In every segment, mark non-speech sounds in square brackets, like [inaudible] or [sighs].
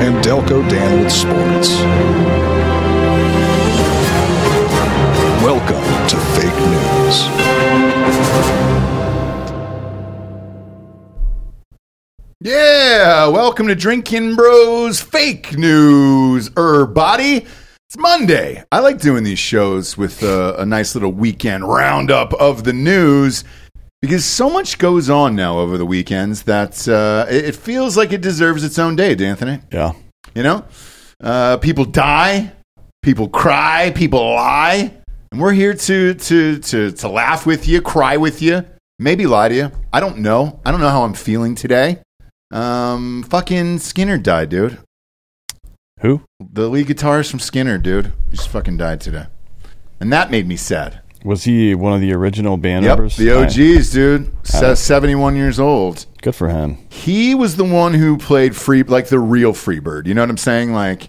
and Delco Dan with sports. Welcome to Fake News. Yeah, welcome to Drinkin' Bros Fake News. Er, body. It's Monday. I like doing these shows with uh, a nice little weekend roundup of the news because so much goes on now over the weekends that uh, it it feels like it deserves its own day, D'Anthony. Yeah. You know, uh, people die, people cry, people lie, and we're here to to to to laugh with you, cry with you, maybe lie to you. I don't know. I don't know how I'm feeling today. Um, fucking Skynyrd died, dude. Who? The lead guitarist from Skynyrd, dude, he just fucking died today, and that made me sad. Was he one of the original band Yep, members? the OGs, dude. Se- 71 years old. good for him. he was the one who played free like the real freebird you know what i'm saying like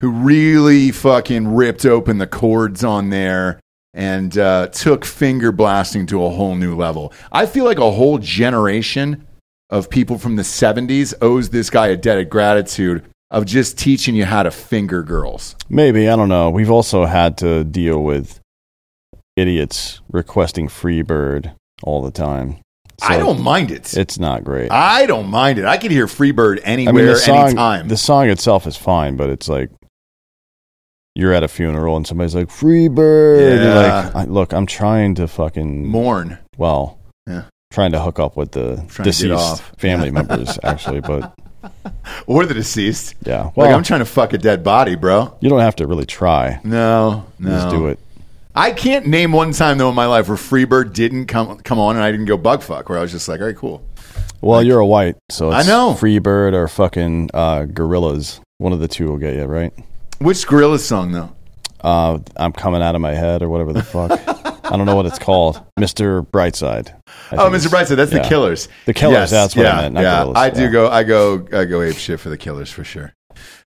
who really fucking ripped open the chords on there and uh, took finger blasting to a whole new level i feel like a whole generation of people from the 70s owes this guy a debt of gratitude of just teaching you how to finger girls Maybe. I don't know. We've also had to deal with idiots requesting Freebird all the time. So i don't mind it It's not great. i don't mind it i could hear freebird I anywhere mean, the song, anytime the song itself is fine, but it's like you're at a funeral and somebody's like Freebird. Yeah. like, look, I'm trying to fucking mourn well, Yeah. trying to hook up with the Trying to get deceased family [laughs] members, actually. But [laughs] or the deceased yeah, well, like i'm trying to fuck a dead body bro you don't have to really try. No, no. Just do it. I can't name one time though in my life where Freebird didn't come come on and I didn't go bug fuck. Where I was just like, all right, cool. Well, you're a white, so I know. Freebird or fucking uh, Gorillaz. One of the two will get you right. Which Gorilla song though? Uh, I'm coming out of my head or whatever the fuck. [laughs] I don't know what it's called. Mr. Brightside. Oh, Mr. Brightside, that's the. Killers. The Killers, that's what I meant, not yeah, Gorillaz, I do yeah. go. I go. I go. ape shit for the Killers for sure,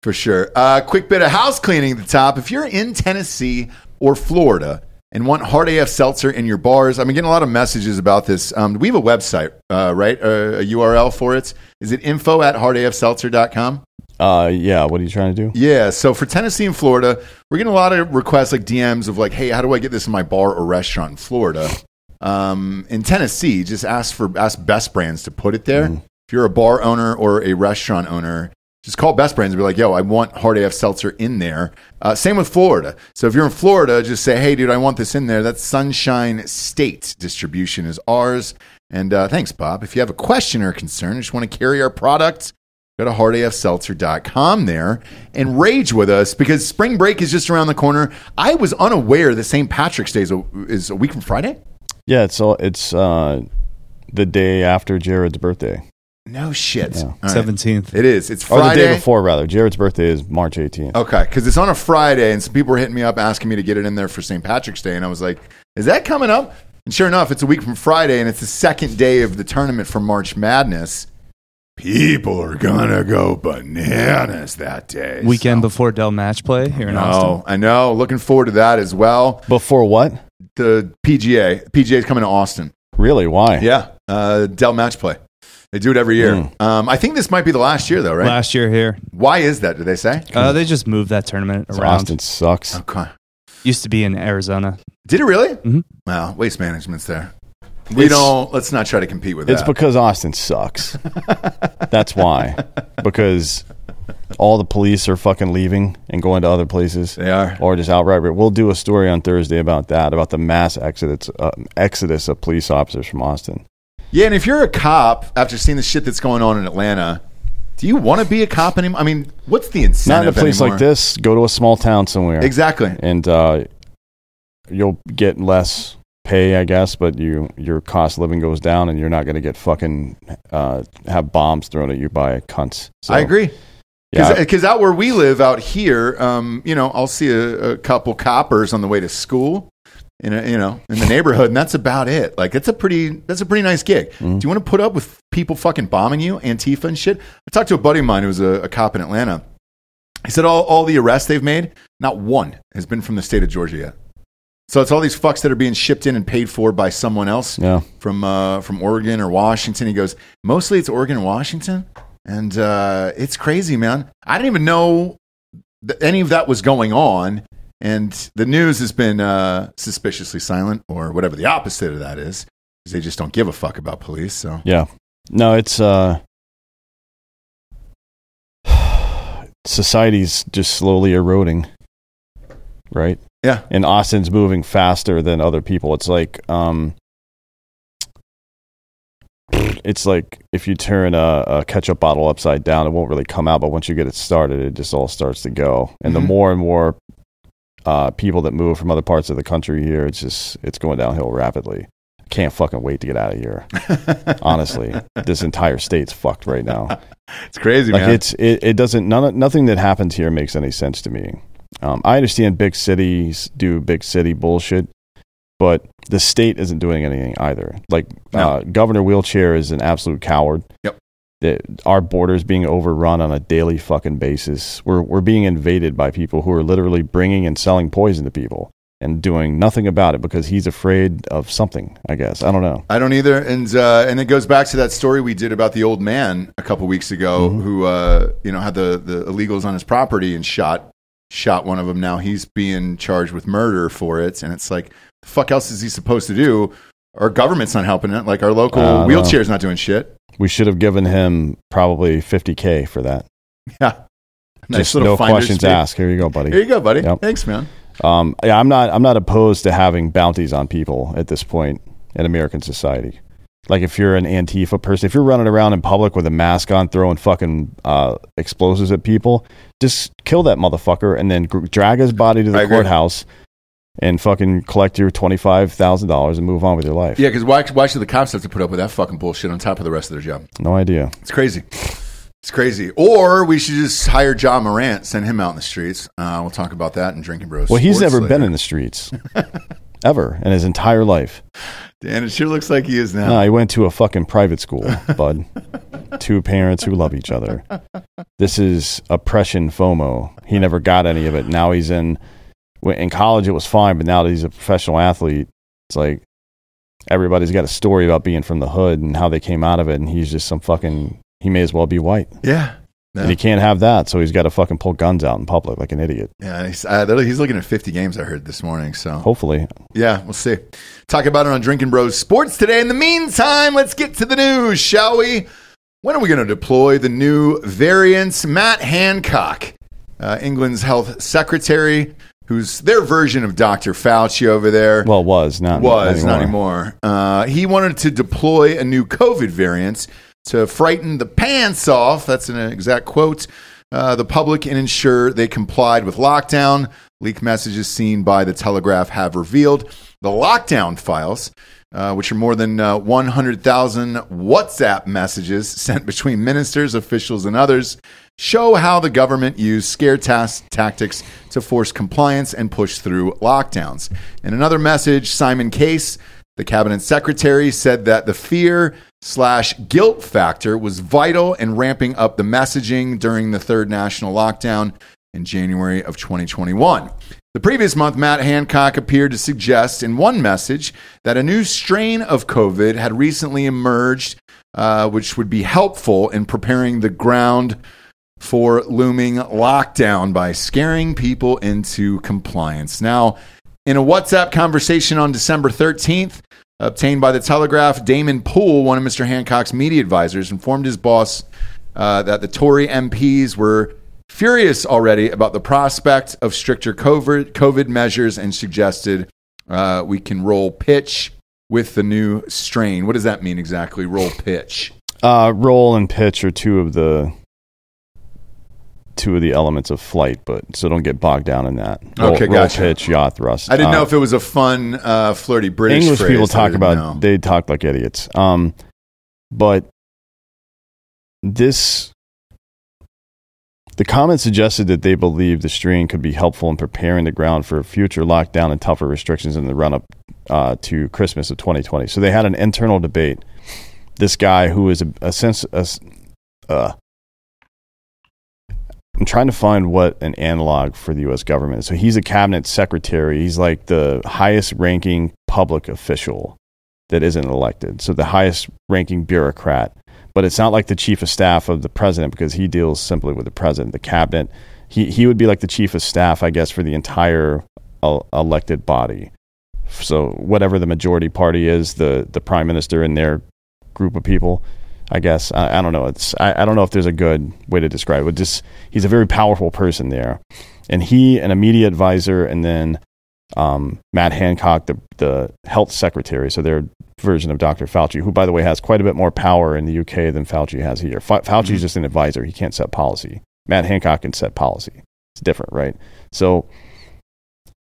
for sure. Uh, quick bit of house cleaning at the top. If you're in Tennessee or Florida and want Hard AF Seltzer in your bars, I'm getting a lot of messages about this. Um, we have a website, uh, right? Uh, a URL for it. Is it info at hardafseltzer.com? Uh, yeah. What are you trying to do? Yeah. So for Tennessee and Florida, we're getting a lot of requests like DMs of like, hey, how do I get this in my bar or restaurant in Florida? Um, in Tennessee, just ask for ask Best Brands to put it there. If you're a bar owner or a restaurant owner, just call Best Brands and be like, yo, I want Hard AF Seltzer in there. Uh, same with Florida. So if you're in Florida, just say, hey, dude, I want this in there. That's Sunshine State distribution is ours. And uh, thanks, Bob. If you have a question or concern, just want to carry our product, Go to hardafseltzer.com there and rage with us because spring break is just around the corner. I was unaware that St. Patrick's Day is a, is a week from Friday. Yeah, it's all, it's uh, the day after Jared's birthday, No shit. Yeah. All right. Seventeenth. It is. It's or Friday. the day before rather. Jared's birthday is March 18th. Okay, because it's on a Friday, and some people were hitting me up asking me to get it in there for St. Patrick's Day, and I was like, "Is that coming up?" And sure enough, it's a week from Friday, and it's the second day of the tournament for March Madness. People are gonna go bananas that day. Weekend So- before Dell match play here in No, Austin. I know. Looking forward to that as well. Before what? The PGA, PGA is coming to Austin. Really? Why? Yeah, uh, Dell Match Play. They do it every year. Mm. Um, I think this might be the last year, though, right? Last year here, Why is that? Did they say? uh, they just moved that tournament So around. Austin sucks. Okay. Used to be in Arizona. Did it really? Mhm. Well, waste management's there. We It's- don't. Let's not try to compete with It's that. because Austin sucks. [laughs] That's why. Because all the police are fucking leaving and going to other places. they are. Or just outright. We'll do a story on Thursday about that, about the mass exodus, uh, exodus of police officers from Austin. Yeah, and if you're a cop after seeing the shit that's going on in Atlanta, do you want to be a cop anymore? I mean, what's the incentive? Not in a place anymore? like this. Go to a small town somewhere. Exactly. and uh, you'll get less pay, I guess, but you your cost of living goes down, and you're not going to get fucking uh, have bombs thrown at you by cunts. So I agree. Yeah. Because out where we live out here, um, you know, I'll see a, a couple coppers on the way to school. In a, you know, in the neighborhood, and that's about it. Like, it's a pretty, that's a pretty nice gig. Mm-hmm. Do you want to put up with people fucking bombing you, Antifa and shit? I talked to a buddy of mine who was a, a cop in Atlanta. He said all, all the arrests they've made, not one has been from the state of Georgia yet. So it's all these fucks that are being shipped in and paid for by someone else Yeah. from uh, from Oregon or Washington. He goes, mostly it's Oregon and Washington, and uh, it's crazy, man. I didn't even know that any of that was going on, and the news has been uh, suspiciously silent, or whatever the opposite of that is, because they just don't give a fuck about police. So Yeah. No, it's uh [sighs] society's just slowly eroding. Right? yeah, And Austin's moving faster than other people. It's like um [sniffs] it's like if you turn a, a ketchup bottle upside down, it won't really come out, but once you get it started, it just all starts to go. And Mhm. the more and more uh, people that move from other parts of the country here, it's just it's going downhill rapidly. Can't fucking wait to get out of here. [laughs] Honestly, this entire state's fucked right now. [laughs] it's crazy, Like man. it's it, it doesn't none nothing that happens here makes any sense to me. Um, I understand big cities do big city bullshit, but the state isn't doing anything either. Like No. uh, Governor Wheelchair is an absolute coward. Yep. That our borders being overrun on a daily fucking basis. We're we're being invaded by people who are literally bringing and selling poison to people and doing nothing about it because he's afraid of something. I guess I don't know. I don't either, and uh, and it goes back to that story we did about the old man a couple weeks ago Mm-hmm. who uh, you know had the the illegals on his property and shot shot one of them. Now he's being charged with murder for it, and it's like the fuck else is he supposed to do? Our government's not helping it. Like our local know. wheelchair's not doing shit. We should have given him probably 50k for that. [laughs] Yeah, nice Just little no questions fee. asked. Here you go, buddy. Here you go, buddy. Yep. Thanks, man. Um, yeah, I'm not. I'm not opposed to having bounties on people at this point in American society. Like if you're an Antifa person, if you're running around in public with a mask on, throwing fucking uh, explosives at people, just kill that motherfucker and then drag his body to I the agree. And fucking collect your twenty five thousand dollars and move on with your life. Yeah, because why, why should the cops have to put up with that fucking bullshit on top of the rest of their job? No idea. It's crazy. It's crazy. Or we should just hire Ja Morant, send him out in the streets. Uh, we'll talk about that in Drinkin' Bros. Well, he's never later. been in the streets [laughs] ever in his entire life. Dan, it sure looks like he is now. No, he went to a fucking private school, bud. [laughs] Two parents who love each other. This is oppression FOMO. He never got any of it. Now he's in in college. It was fine, but now that he's a professional athlete, it's like everybody's got a story about being from the hood and how they came out of it, and he's just some fucking. He may as well be white, Yeah. and he can't have that, so he's got to fucking pull guns out in public like an idiot. Yeah, he's, uh, he's looking at 50 games, I heard this morning. So, Hopefully, yeah, we'll see. Talk about it on Drinkin' Bros Sports today. In the meantime, let's get to the news, shall we? When are we going to deploy the new variants? Matt Hancock, uh, England's health secretary, who's their version of Dr. Fauci over there. well, was not was not not anymore. Uh, he wanted to deploy a new COVID variant to frighten the pants off. That's an exact quote. Uh, the public and ensure they complied with lockdown. Leak messages seen by the Telegraph have revealed the lockdown files, uh, which are more than uh, 100,000 WhatsApp messages [laughs] sent between ministers, officials, and others, show how the government used scare tactics to force compliance and push through lockdowns. In another message, Simon Case, the cabinet secretary, said that the fear slash guilt factor was vital in ramping up the messaging during the third national lockdown in January of 2021. The previous month, Matt Hancock appeared to suggest in one message that a new strain of COVID had recently emerged, uh, which would be helpful in preparing the ground for looming lockdown by scaring people into compliance. Now, in a WhatsApp conversation on December 13th, obtained by the Telegraph, Damon Poole, one of Mr. Hancock's media advisors, informed his boss uh, that the Tory MPs were furious already about the prospect of stricter COVID, measures and suggested uh, we can roll pitch with the new strain. What does that mean exactly? Roll pitch. Uh, roll and pitch are two of the two of the elements of flight, but so don't get bogged down in that. Roll, Okay, roll, gotcha. pitch, yaw thrust. I didn't Uh, know if it was a fun, uh, flirty British English phrase people talk about know. they talk like idiots. Um, but this The comment suggested that they believe the strain could be helpful in preparing the ground for future lockdown and tougher restrictions in the run up uh, to Christmas of 2020. So they had an internal debate. This guy who is a, a sense, a uh, I'm trying to find what an analog for the U.S. government. So he's a cabinet secretary. He's like the highest ranking public official that isn't elected. So the highest ranking bureaucrat. But it's not like the chief of staff of the president because he deals simply with the president, the cabinet. He, he would be like the chief of staff, I guess, for the entire elected body. So whatever the majority party is, the, the prime minister and their group of people, I guess. I, I don't know. It's I, I don't know if there's a good way to describe it. But just he's a very powerful person there, and he, an immediate advisor, and then um, Matt Hancock, the the health secretary, so their version of Dr. Fauci, who by the way has quite a bit more power in the UK than Fauci has here. Fa- Fauci is just an advisor; he can't set policy. Matt Hancock can set policy. It's different, right? So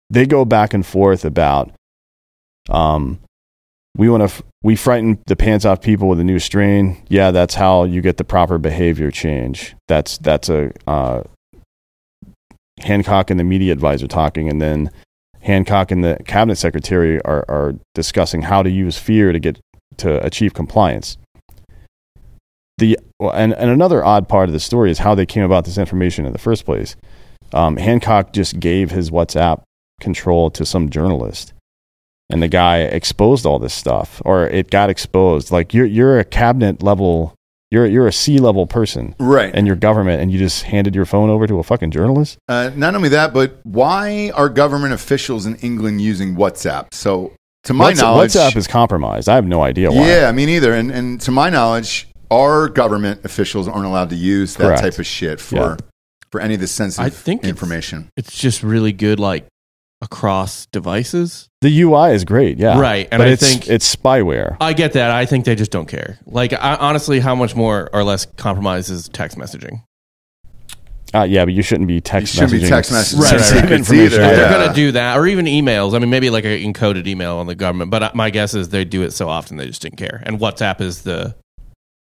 they go back and forth about um, we want to f- we frighten the pants off people with a new strain. Yeah, that's how you get the proper behavior change. That's that's a uh, Hancock and the media advisor talking, and then Hancock and the cabinet secretary are are discussing how to use fear to get to achieve compliance. The and and another odd part of the story is how they came about this information in the first place. Um, Hancock just gave his WhatsApp control to some journalist and the guy exposed all this stuff or it got exposed like you're you're a cabinet level you're you're a C level person Right. in your government and you just handed your phone over to a fucking journalist Uh, not only that, but why are government officials in England using WhatsApp? So, to my What's- knowledge, WhatsApp is compromised I have no idea why Yeah, me neither. And and to my knowledge, our government officials aren't allowed to use that Correct. type of shit for Yeah. for any of the sensitive I think it's- information. It's just really good, like across devices. the UI is great yeah Right, and but I it's think- it's spyware I get that. I think they just don't care. Like, I, honestly, how much more or less compromised is text messaging? uh, yeah but you shouldn't be text You shouldn't be text messaging Right, right, right. secrets information. either. Yeah. they're going to do that, or even emails. I mean, maybe like an encoded email on the government. But uh, my guess is they do it so often they just didn't care. And WhatsApp is the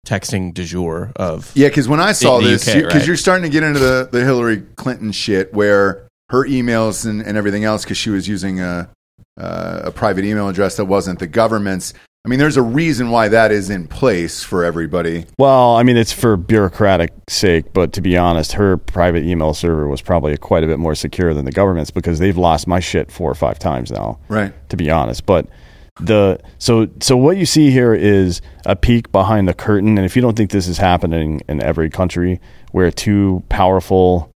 texting du jour of. Yeah, because when I saw this, UK, because right. you're starting to get into the, the Hillary Clinton shit where her emails and, and everything else, because she was using a, uh, a private email address that wasn't the government's. I mean, there's a reason why that is in place for everybody. well I mean it's for bureaucratic sake but to be honest her private email server was probably quite a bit more secure than the government's because they've lost my shit four or five times now Right. to be honest. But the so so what you see here is a peek behind the curtain, and if you don't think this is happening in every country where two powerful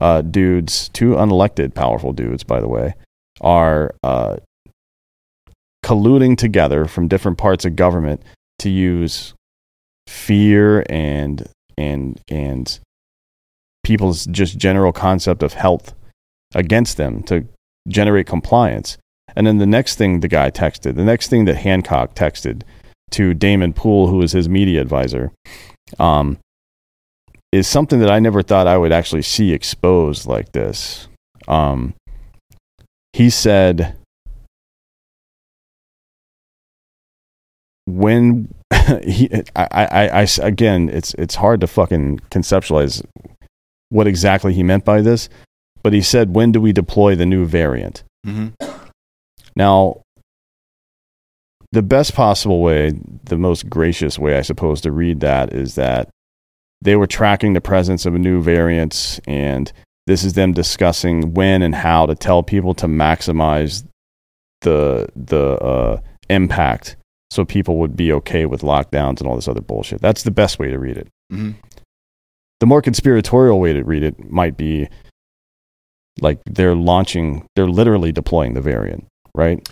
uh, dudes, two unelected powerful dudes, by the way, are uh, colluding together from different parts of government to use fear and and and people's just general concept of health against them to generate compliance. And then the next thing the guy texted, the next thing that Hancock texted to Damon Poole, who was his media advisor, um, is something that I never thought I would actually see exposed like this. Um, he said, when [laughs] he, I, I, I, again, it's, it's hard to fucking conceptualize what exactly he meant by this, but he said, when do we deploy the new variant? Mm-hmm. Now, the best possible way, the most gracious way, I suppose, to read that is that they were tracking the presence of a new variant, and this is them discussing when and how to tell people to maximize the the uh, impact, so people would be okay with lockdowns and all this other bullshit. That's the best way to read it. Mm-hmm. The more conspiratorial way to read it might be like they're launching, they're literally deploying the variant, right?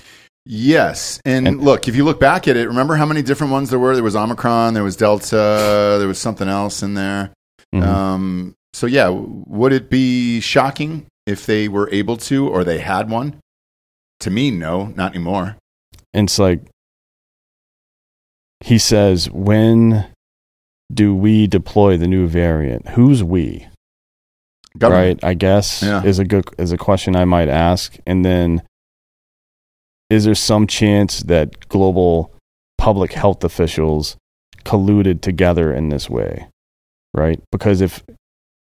Yes. And, And- look, if you look back at it, remember how many different ones there were? There was Omicron, there was Delta, there was something else in there. Mhm. Um, so, yeah, would it be shocking if they were able to or they had one? To me, no, not anymore. And it's like he says, when do we deploy the new variant? Who's we? Government. Right, I guess Yeah. is a good is a question I might ask. And then is there some chance that global public health officials colluded together in this way? Right? Because if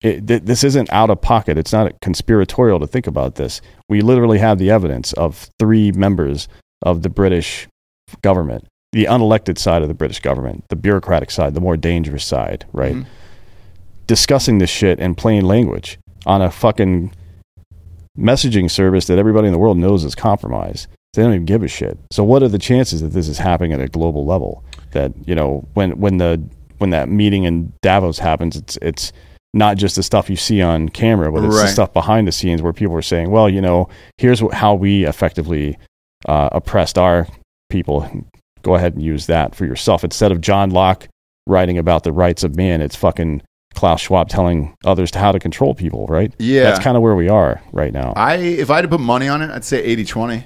it, th- this isn't out of pocket. It's not conspiratorial to think about this. We literally have the evidence of three members of the British government, the unelected side of the British government, the bureaucratic side, the more dangerous side, right? Mhm. Discussing this shit in plain language on a fucking messaging service that everybody in the world knows is compromised. They don't even give a shit. So what are the chances that this is happening at a global level? That you know when when the when that meeting in Davos happens, it's it's not just the stuff you see on camera, but it's Right. the stuff behind the scenes where people are saying, "Well, you know, here's how we effectively uh, oppressed our people. Go ahead and use that for yourself." Instead of John Locke writing about the rights of man, it's fucking Klaus Schwab telling others to how to control people. Right? Yeah. That's kind of where we are right now. I if I had to put money on it, I'd say 80-20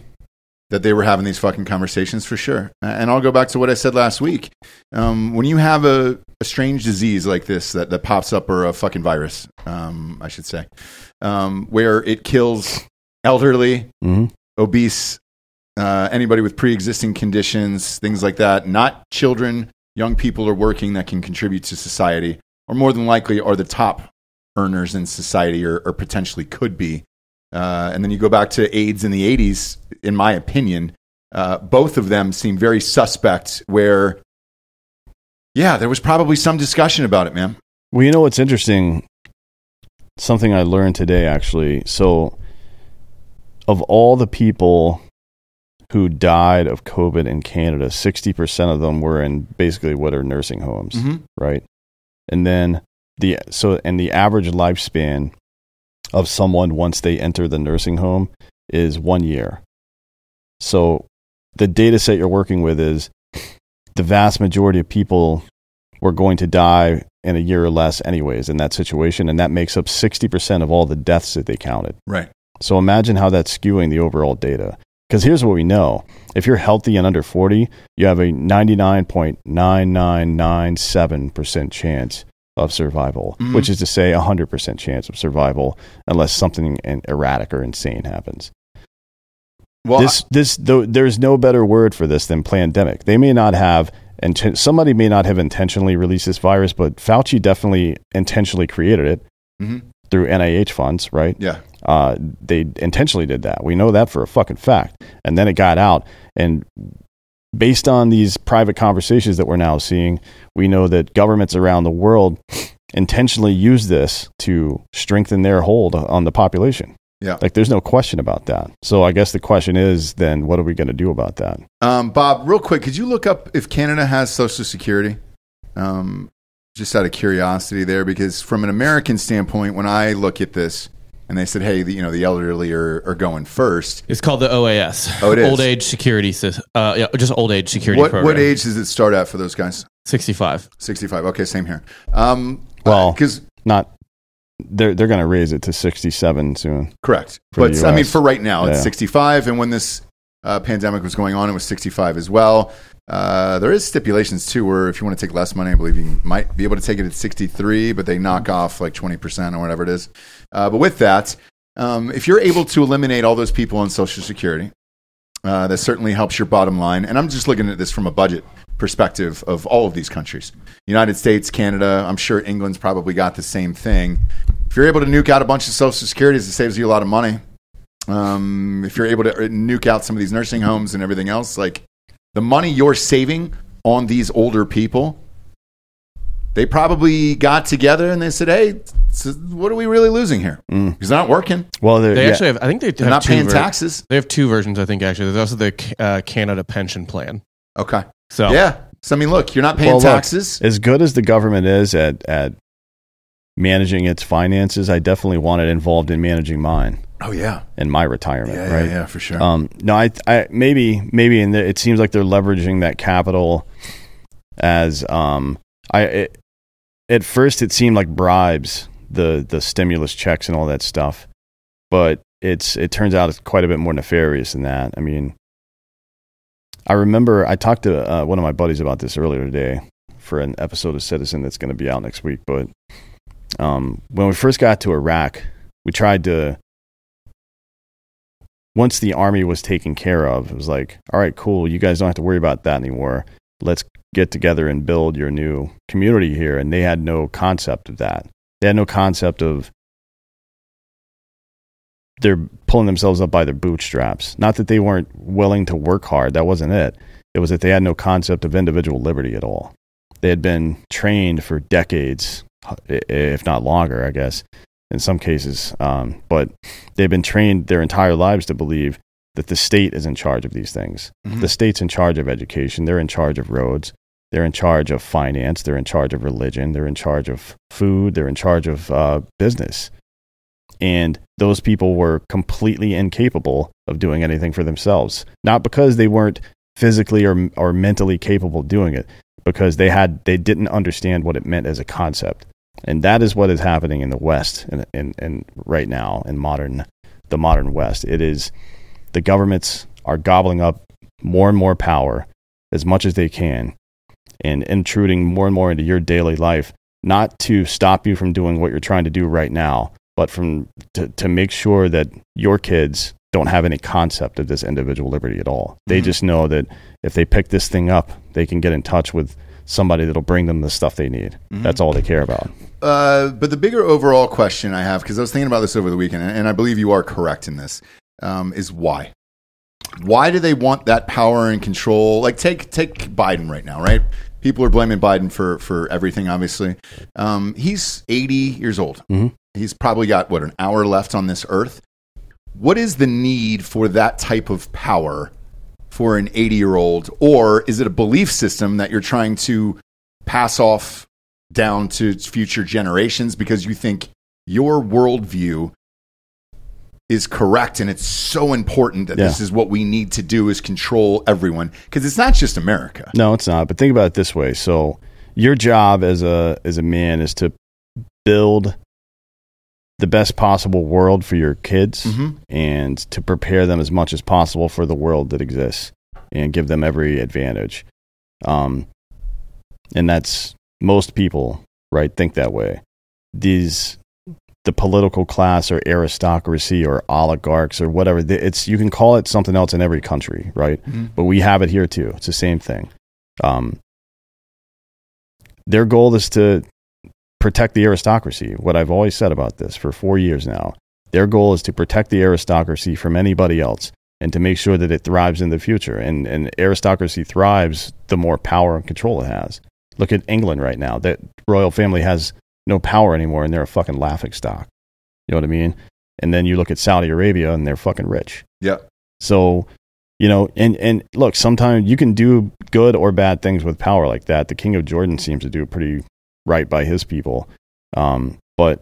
that they were having these fucking conversations for sure. And I'll go back to what I said last week. Um, when you have a, a strange disease like this that, that pops up, or a fucking virus, um, I should say, um, where it kills elderly, hmm obese, uh, anybody with pre-existing conditions, things like that. Not children, young people are working that can contribute to society, or more than likely are the top earners in society, or, or potentially could be. Uh, and then you go back to AIDS in the '80s. In my opinion, uh, both of them seem very suspect. Where, yeah, there was probably some discussion about it, man. Well, you know what's interesting? Something I learned today, actually. So, of all the people who died of COVID in Canada, 60% of them were in basically what are nursing homes, Mhm. right? And then the, so, and the average lifespan of someone once they enter the nursing home is one year. So, the data set you're working with is the vast majority of people were going to die in a year or less anyways in that situation and that makes up 60% of all the deaths that they counted Right. so imagine how that's skewing the overall data because here's what we know if you're healthy and under 40 you have a 99.9997% chance of survival Mhm. which is to say a 100% chance of survival unless something erratic or insane happens Well, this this though there's no better word for this than pandemic. They may not have inten- somebody may not have intentionally released this virus, but Fauci definitely intentionally created it Mhm. through NIH funds, right? yeah. Uh, they intentionally did that. We know that for a fucking fact. And then it got out, and based on these private conversations that we're now seeing, we know that governments around the world intentionally use this to strengthen their hold on the population. Yeah. Like there's no question about that. So I guess the question is then what are we going to do about that? Um, Bob, real quick, could you look up if Canada has Social Security? Um, just out of curiosity there, because from an American standpoint, when I look at this and they said, hey, the, you know, the elderly are, are going first, It's called the OAS. Oh, it is? Old age security. sys- Uh, yeah, just old age security what, program. what age does it start at for those guys? Sixty-five. 65. Okay, same here. Um, Well- because Not they're they're going to raise it to 67 soon. correct. But I mean, for right now, it's 65. And when this uh, pandemic was going on, it was 65 as well. Uh, there is stipulations too, where if you want to take less money, I believe you might be able to take it at 63, but they knock off like 20% or whatever it is. Uh, but with that, um, if you're able to eliminate all those people on Social Security, uh, that certainly helps your bottom line. And I'm just looking at this from a budget perspective of all of these countries United States, Canada. I'm sure England's probably got the same thing. If you're able to nuke out a bunch of Social Securities, it saves you a lot of money. Um, if you're able to nuke out some of these nursing homes and everything else, like the money you're saving on these older people, they probably got together and they said, "Hey, so what are we really losing here? Mm. Because they're not working, Well, they're, yeah. actually have. I think they they're not paying ver- taxes." They have two versions. I think actually. There's also the uh, Canada pension plan. Okay, So yeah. So I mean, look, you're not paying Well, look, taxes. as good as the government is at at managing its finances, I definitely want it involved in managing mine oh yeah, and my retirement, yeah, right? yeah, yeah, for sure. Um, no, I, I maybe maybe in the, it seems like they're leveraging that capital as um, I it, at first it seemed like bribes the the stimulus checks and all that stuff, but it's it turns out it's quite a bit more nefarious than that. I mean, I remember I talked to uh, one of my buddies about this earlier today for an episode of Citizen that's going to be out next week, but um, when we first got to Iraq, we tried to once the army was taken care of, it was like, all right, cool. You guys don't have to worry about that anymore. Let's get together and build your new community here. And they had no concept of that. They had no concept of they're pulling themselves up by their bootstraps. Not that they weren't willing to work hard. That wasn't it. It was that they had no concept of individual liberty at all. They had been trained for decades, if not longer, I guess, in some cases. Um, but they've been trained their entire lives to believe that the state is in charge of these things. Mhm. The state's in charge of education. They're in charge of roads. They're in charge of finance. They're in charge of religion. They're in charge of food. They're in charge of uh, business. And those people were completely incapable of doing anything for themselves. Not because they weren't physically or, or mentally capable of doing it, because they had they didn't understand what it meant as a concept. And that is what is happening in the West and in, in, right now in modern the modern West. It is the governments are gobbling up more and more power as much as they can and intruding more and more into your daily life, not to stop you from doing what you're trying to do right now, but from to, to make sure that your kids don't have any concept of this individual liberty at all. They Mhm. just know that if they pick this thing up, they can get in touch with somebody that'll bring them the stuff they need. Mhm. That's all they care about. Uh, but the bigger overall question I have, because I was thinking about this over the weekend, and I believe you are correct in this, um, is why? Why do they want that power and control? Like take take Biden right now, right? People are blaming Biden for for everything. Obviously, um, he's eighty years old. Mhm. He's probably got what an hour left on this earth. What is the need for that type of power for an eighty year old, or is it a belief system that you're trying to pass off down to future generations because you think your worldview is correct and it's so important that Yeah. this is what we need to do is control everyone because it's not just America. No, it's not. But think about it this way. So your job as a as a man is to build the best possible world for your kids Mhm. and to prepare them as much as possible for the world that exists and give them every advantage. Um, and that's most people, right, think that way. These the political class or aristocracy or oligarchs or whatever, it's, you can call it something else in every country, right? Mhm. But we have it here too. It's the same thing. Um, their goal is to protect the aristocracy. What I've always said about this for four years now. Their goal is to protect the aristocracy from anybody else and to make sure that it thrives in the future. And, and aristocracy thrives the more power and control it has. Look at England right now. That royal family has no power anymore and they're a fucking laughing stock. You know what I mean? And then you look at Saudi Arabia and they're fucking rich. Yeah. So, you know, and and look, sometimes you can do good or bad things with power like that. The King of Jordan seems to do pretty right by his people, um, but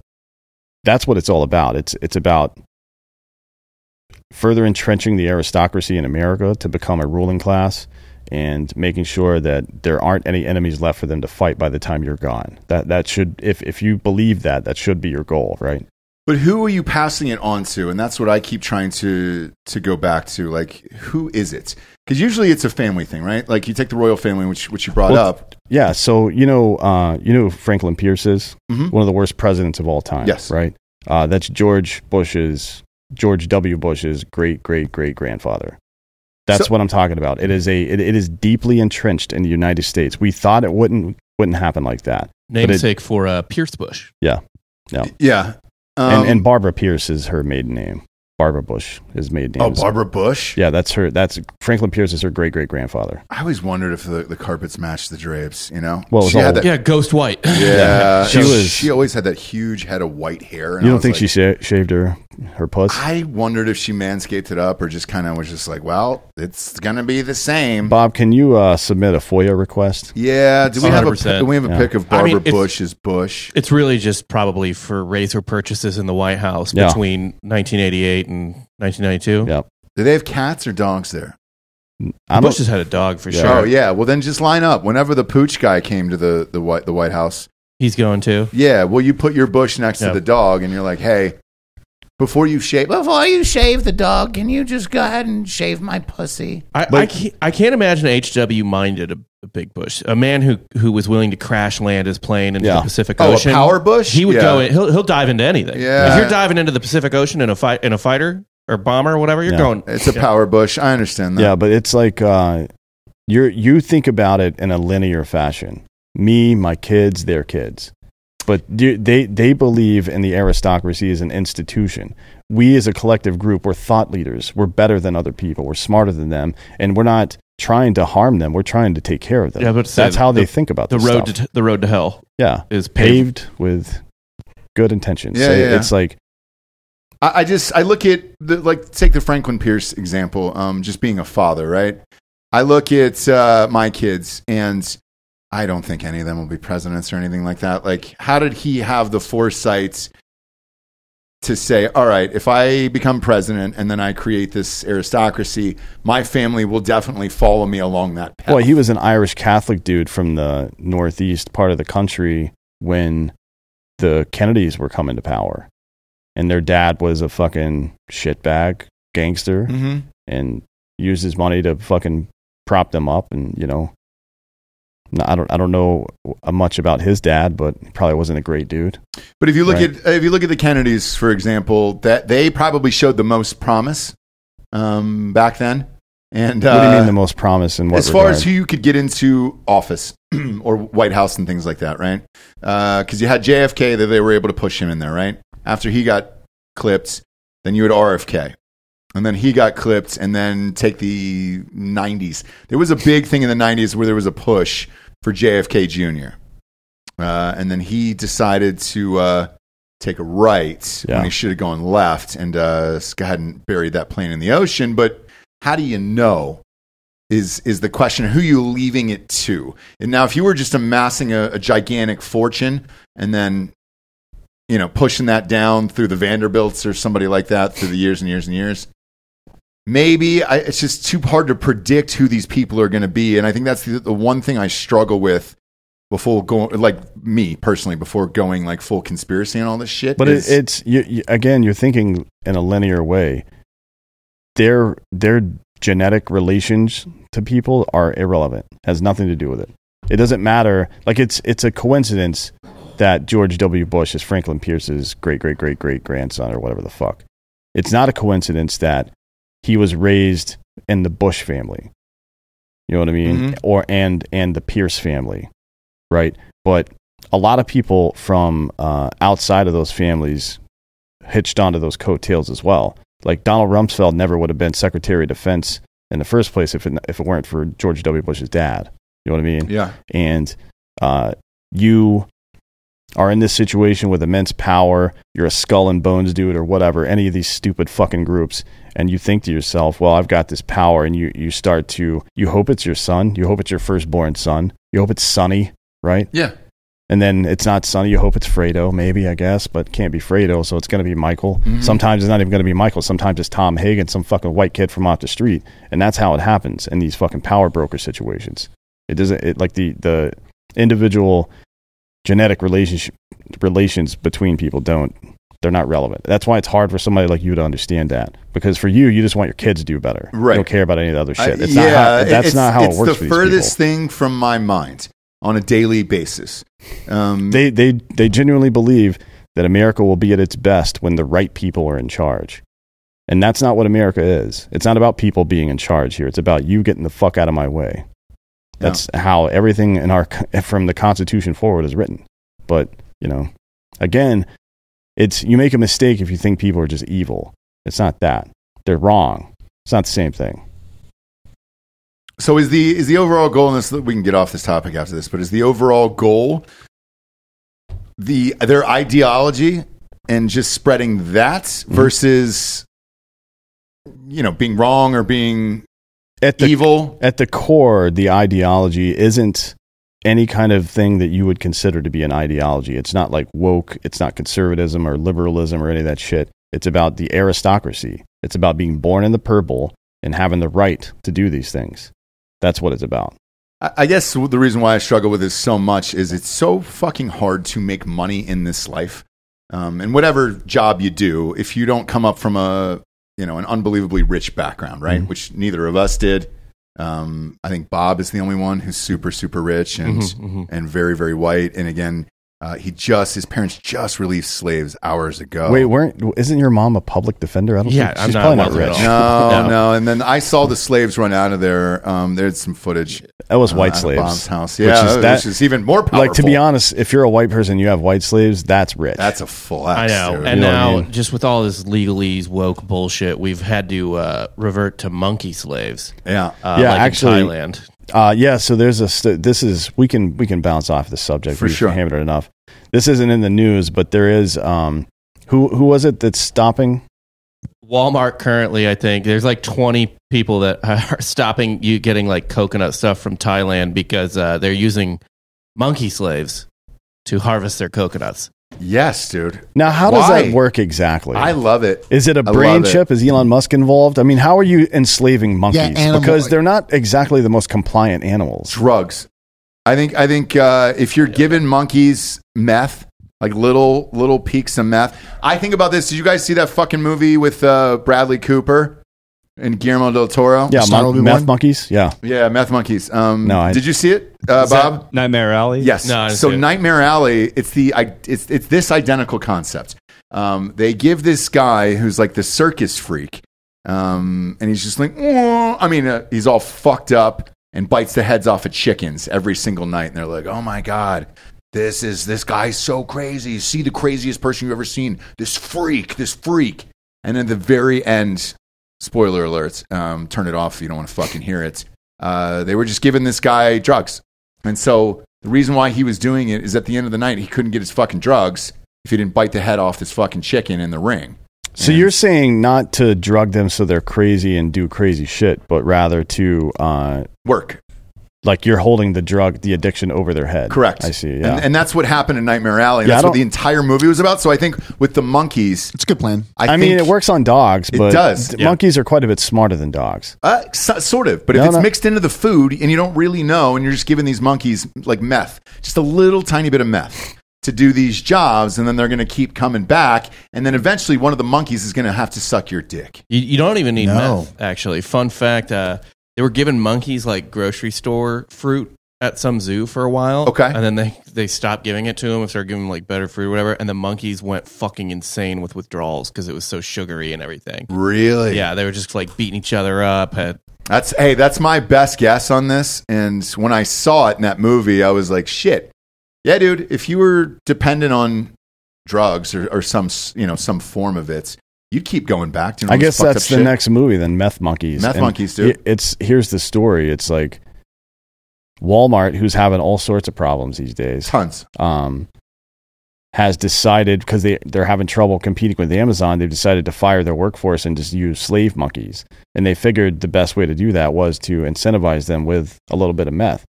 that's what it's all about. It's it's about further entrenching the aristocracy in America to become a ruling class and making sure that there aren't any enemies left for them to fight by the time you're gone. That that should if if you believe that, that should be your goal, right? But who are you passing it on to? And that's what I keep trying to to go back to. Like, who is it? Because usually it's a family thing, right? Like you take the royal family, which which you brought Well, up. Yeah, so you know, uh, you know Franklin Pierce is Mhm. one of the worst presidents of all time. Yes. right. Uh, that's George Bush's George W. Bush's great great great grandfather. That's So- what I'm talking about. It is a it, it is deeply entrenched in the United States. We thought it wouldn't wouldn't happen like that. Namesake for uh, Pierce Bush. Yeah. Yeah. Yeah. Um, and, and Barbara Pierce is her maiden name. Barbara Bush is maiden name. oh, is- Barbara Bush. Yeah, that's her. That's Franklin Pierce is her great great grandfather. I always wondered if the, the carpets matched the drapes. You know, Well, she had that. Yeah, Ghost White. Yeah, She she was- She always had that huge head of white hair. and You don't think like- she sha- shaved her her puss? I wondered if she manscaped it up or just kind of was just like, well, it's gonna be the same. Bob, can you uh, submit a FOIA request? yeah. Do we have a 100%. do we have a Yeah. pic of I Barbara mean, it's- Bush's bush? It's really just probably for razor purchases in the White House Yeah. between 1988 and 1992. Yeah. Do they have cats or dogs there? I don't, Bush has had a dog for Yeah. sure. Oh yeah. Well, then just line up. Whenever the pooch guy came to the the White the White House, He's going to. yeah. Well, you put your bush next Yeah. to the dog, and you're like, hey. Before you shave, before you shave the dog, can you just go ahead and shave my pussy? I, But- I, can't, I can't imagine HW minded a, a big Bush, a man who who was willing to crash land his plane into Yeah. the Pacific Oh, a Ocean. power bush? He would Yeah. go. In, he'll he'll dive into anything. Yeah. If you're diving into the Pacific Ocean in a fight in a fighter or bomber or whatever, you're Yeah. going. It's a power bush. I understand that. yeah, but it's like uh, you're you think about it in a linear fashion. Me, my kids, their kids. But they they believe in the aristocracy as an institution. We as a collective group, we're thought leaders. We're better than other people. We're smarter than them, and we're not trying to harm them. We're trying to take care of them. Yeah, but say that's the- how they think about The this road stuff. to the road to hell yeah, is paved. paved with good intentions. Yeah, So yeah, yeah. It's like I, I just I look at the like take the Franklin Pierce example, um, just being a father, right? I look at uh, my kids, and I don't think any of them will be presidents or anything like that. Like, how did he have the foresight to say, "All right, if I become president and then I create this aristocracy, my family will definitely follow me along that path." Well, he was an Irish Catholic dude from the northeast part of the country when the Kennedys were coming to power. And their dad was a fucking shitbag gangster hmm and used his money to fucking prop them up and, you know, no, I don't I don't know uh, much about his dad, but he probably wasn't a great dude. But if you look Right. at if you look at the Kennedys, for example, that they probably showed the most promise um, back then. And what do you uh, mean the most promise what as far regard? as who you could get into office [clears throat] or White House and things like that, right? Because you had JFK that they were able to push him in there, right? After he got clipped, then you had RFK. And then he got clipped, and then take the 90s. There was a big thing in the 90s where there was a push for JFK Jr. Uh, and then he decided to uh, take a right Yeah. when he should have gone left and uh, go ahead and buried that plane in the ocean. But how do you know is is the question who you leaving it to and now if you were just amassing a, a gigantic fortune and then you know pushing that down through the vanderbilts or somebody like that through the years and years and years maybe I, it's just too hard to predict who these people are going to be and i think that's the, the one thing i struggle with before going like me personally before going like full conspiracy and all this shit But is- it, it's you, you, again, you're thinking in a linear way. Their their genetic relations to people are irrelevant. Has nothing to do with it. It doesn't matter. Like it's it's a coincidence that George W. Bush is Franklin Pierce's great great great great grandson or whatever the fuck. It's not a coincidence that he was raised in the Bush family. You know what I mean? Mhm. Or and and the Pierce family, right? But a lot of people from uh, outside of those families hitched onto those coattails as well. Like Donald Rumsfeld never would have been Secretary of Defense in the first place if it, if it weren't for George W. Bush's dad. You know what I mean? yeah and uh, you are in this situation with immense power, you're a skull and bones dude or whatever, any of these stupid fucking groups, and you think to yourself, well, I've got this power, and you, you start to, you hope it's your son, you hope it's your firstborn son, you hope it's Sonny, right? yeah And then it's not Sonny, you hope it's Fredo, maybe, I guess, but can't be Fredo, so it's going to be Michael. Mm-hmm. Sometimes it's not even going to be Michael, sometimes it's Tom Hagen, some fucking white kid from off the street, and that's how it happens in these fucking power broker situations. It doesn't, it, like the, the individual genetic relationship relations between people don't they're not relevant. That's why it's hard for somebody like you to understand that. Because for you, you just want your kids to do better. Right. You don't care about any of the other shit. I- It's not how, that's it's, not how it works the for furthest thing from my mind on a daily basis. Um, They they they genuinely believe that America will be at its best when the right people are in charge. And that's not what America is. It's not about people being in charge here. It's about you getting the fuck out of my way. That's how everything in our from the Constitution forward is written. But you know, again, it's you make a mistake if you think people are just evil. It's not that. They're wrong. It's not the same thing. So is the is the overall goal? And this we can get off this topic after this, but is the overall goal the their ideology and just spreading that Mm-hmm. versus you know being wrong or being At the evil? at the core, the ideology isn't any kind of thing that you would consider to be an ideology. It's not like woke, it's not conservatism or liberalism or any of that shit. It's about the aristocracy. It's about being born in the purple and having the right to do these things. That's what it's about. I guess the reason why I struggle with this so much is it's so fucking hard to make money in this life. Um, and whatever job you do, if you don't come up from a you know an unbelievably rich background, right, Mhm. which neither of us did. Um, I think Bob is the only one who's super super rich and Mhm, mhm. and very very white. And again, Uh, he just his parents just released slaves hours ago. Wait, weren't isn't your mom a public defender? I don't Yeah, think I'm she's not probably not rich. no, No. no, And then I saw the slaves run out of there. Um, there's some footage. That was uh, white out of slaves. Bob's house. which Yeah, is which that- is even more powerful. Like to be honest, if you're a white person, you have white slaves. That's rich. that's a full. I know. And You know now, I mean? just with all this legalese woke bullshit, we've had to uh, revert to monkey slaves. yeah. Uh, Yeah, like actually- in Thailand. Uh, yeah, so there's a st- this is we can we can bounce off the subject For We've sure. hammered it enough. This isn't in the news, but there is um who who was it that's stopping? Walmart currently, I think there's like 20 people that [laughs] are stopping you getting like coconut stuff from Thailand because uh, they're using monkey slaves to harvest their coconuts. Yes, dude. Now, how does Why? that work exactly? I love it. is it a I brain love it. chip? Is Elon Musk involved? I mean, how are you enslaving monkeys? animal- because they're not exactly the most compliant animals. drugs. I think I think uh, if you're giving monkeys meth, like little little peaks of meth. I think about this. Did you guys see that fucking movie with uh, Bradley Cooper and Guillermo del Toro? Yeah, Star mon- will be meth one? monkeys. Yeah, yeah, meth monkeys. Um, No, I- did you see it, uh, Is that Bob? Nightmare Alley? Yes. No, I didn't so see it. Nightmare Alley, it's the I, it's it's this identical concept. Um, they give this guy who's like the circus freak, um, and he's just like, "Wah." I mean, uh, he's all fucked up and bites the heads off of chickens every single night, and they're like, oh my god. This is this guy's so crazy. See the craziest person you've ever seen. This freak, this freak. And at the very end, spoiler alert, um, turn it off if you don't want to fucking hear it. Uh, they were just giving this guy drugs. And so the reason why he was doing it is at the end of the night, he couldn't get his fucking drugs if he didn't bite the head off this fucking chicken in the ring. So And- you're saying not to drug them so they're crazy and do crazy shit, but rather to uh, work. Like you're holding the drug, the addiction over their head. Correct. I see. Yeah. And, and that's what happened in Nightmare Alley. Yeah, that's what the entire movie was about. So I think with the monkeys, It's a good plan. I, I, mean, it works on dogs, It but does, d- yeah. monkeys are quite a bit smarter than dogs. Uh, so, sort of, but if it's no. mixed into the food and you don't really know, and you're just giving these monkeys like meth, just a little tiny bit of meth to do these jobs, and then they're going to keep coming back, and then eventually one of the monkeys is going to have to suck your dick. You, you don't even need No. meth, actually. Fun fact uh, they were giving monkeys like grocery store fruit at some zoo for a while. Okay. And then they, they stopped giving it to them and started giving them like better fruit or whatever. And the monkeys went fucking insane with withdrawals because it was so sugary and everything. Really? Yeah, they were just like beating each other up. Had That's hey, that's my best guess on this. And when I saw it in that movie, I was like, shit. Yeah, dude. If you were dependent on drugs or, or some you know some form of it, you'd keep going back to. I guess that's the next movie, then Meth Monkeys. Meth And Monkeys, dude. It's here's the story. It's like Walmart, who's having all sorts of problems these days, tons. um, has decided because they they're having trouble competing with Amazon. They've decided to fire their workforce and just use slave monkeys. And they figured the best way to do that was to incentivize them with a little bit of meth.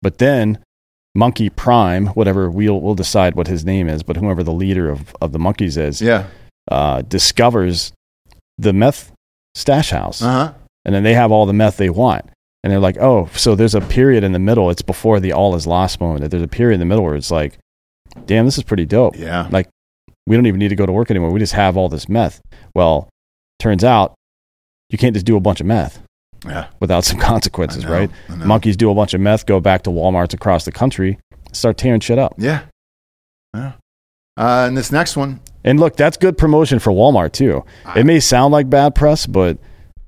But then Monkey Prime, whatever we'll we'll decide what his name is, but whoever the leader of, of the monkeys is, Yeah. Uh, discovers the meth stash house, Uh huh. and then they have all the meth they want. And they're like, oh, so there's a period in the middle. It's before the all is lost moment. There's a period in the middle where it's like, damn, this is pretty dope. Yeah. Like, we don't even need to go to work anymore. We just have all this meth. Well, turns out you can't just do a bunch of meth Yeah. without some [laughs] consequences, know, right? Monkeys do a bunch of meth, go back to Walmarts across the country, start tearing shit up. Yeah. Yeah. Uh, and this next one, And look, that's good promotion for Walmart too. It may sound like bad press, but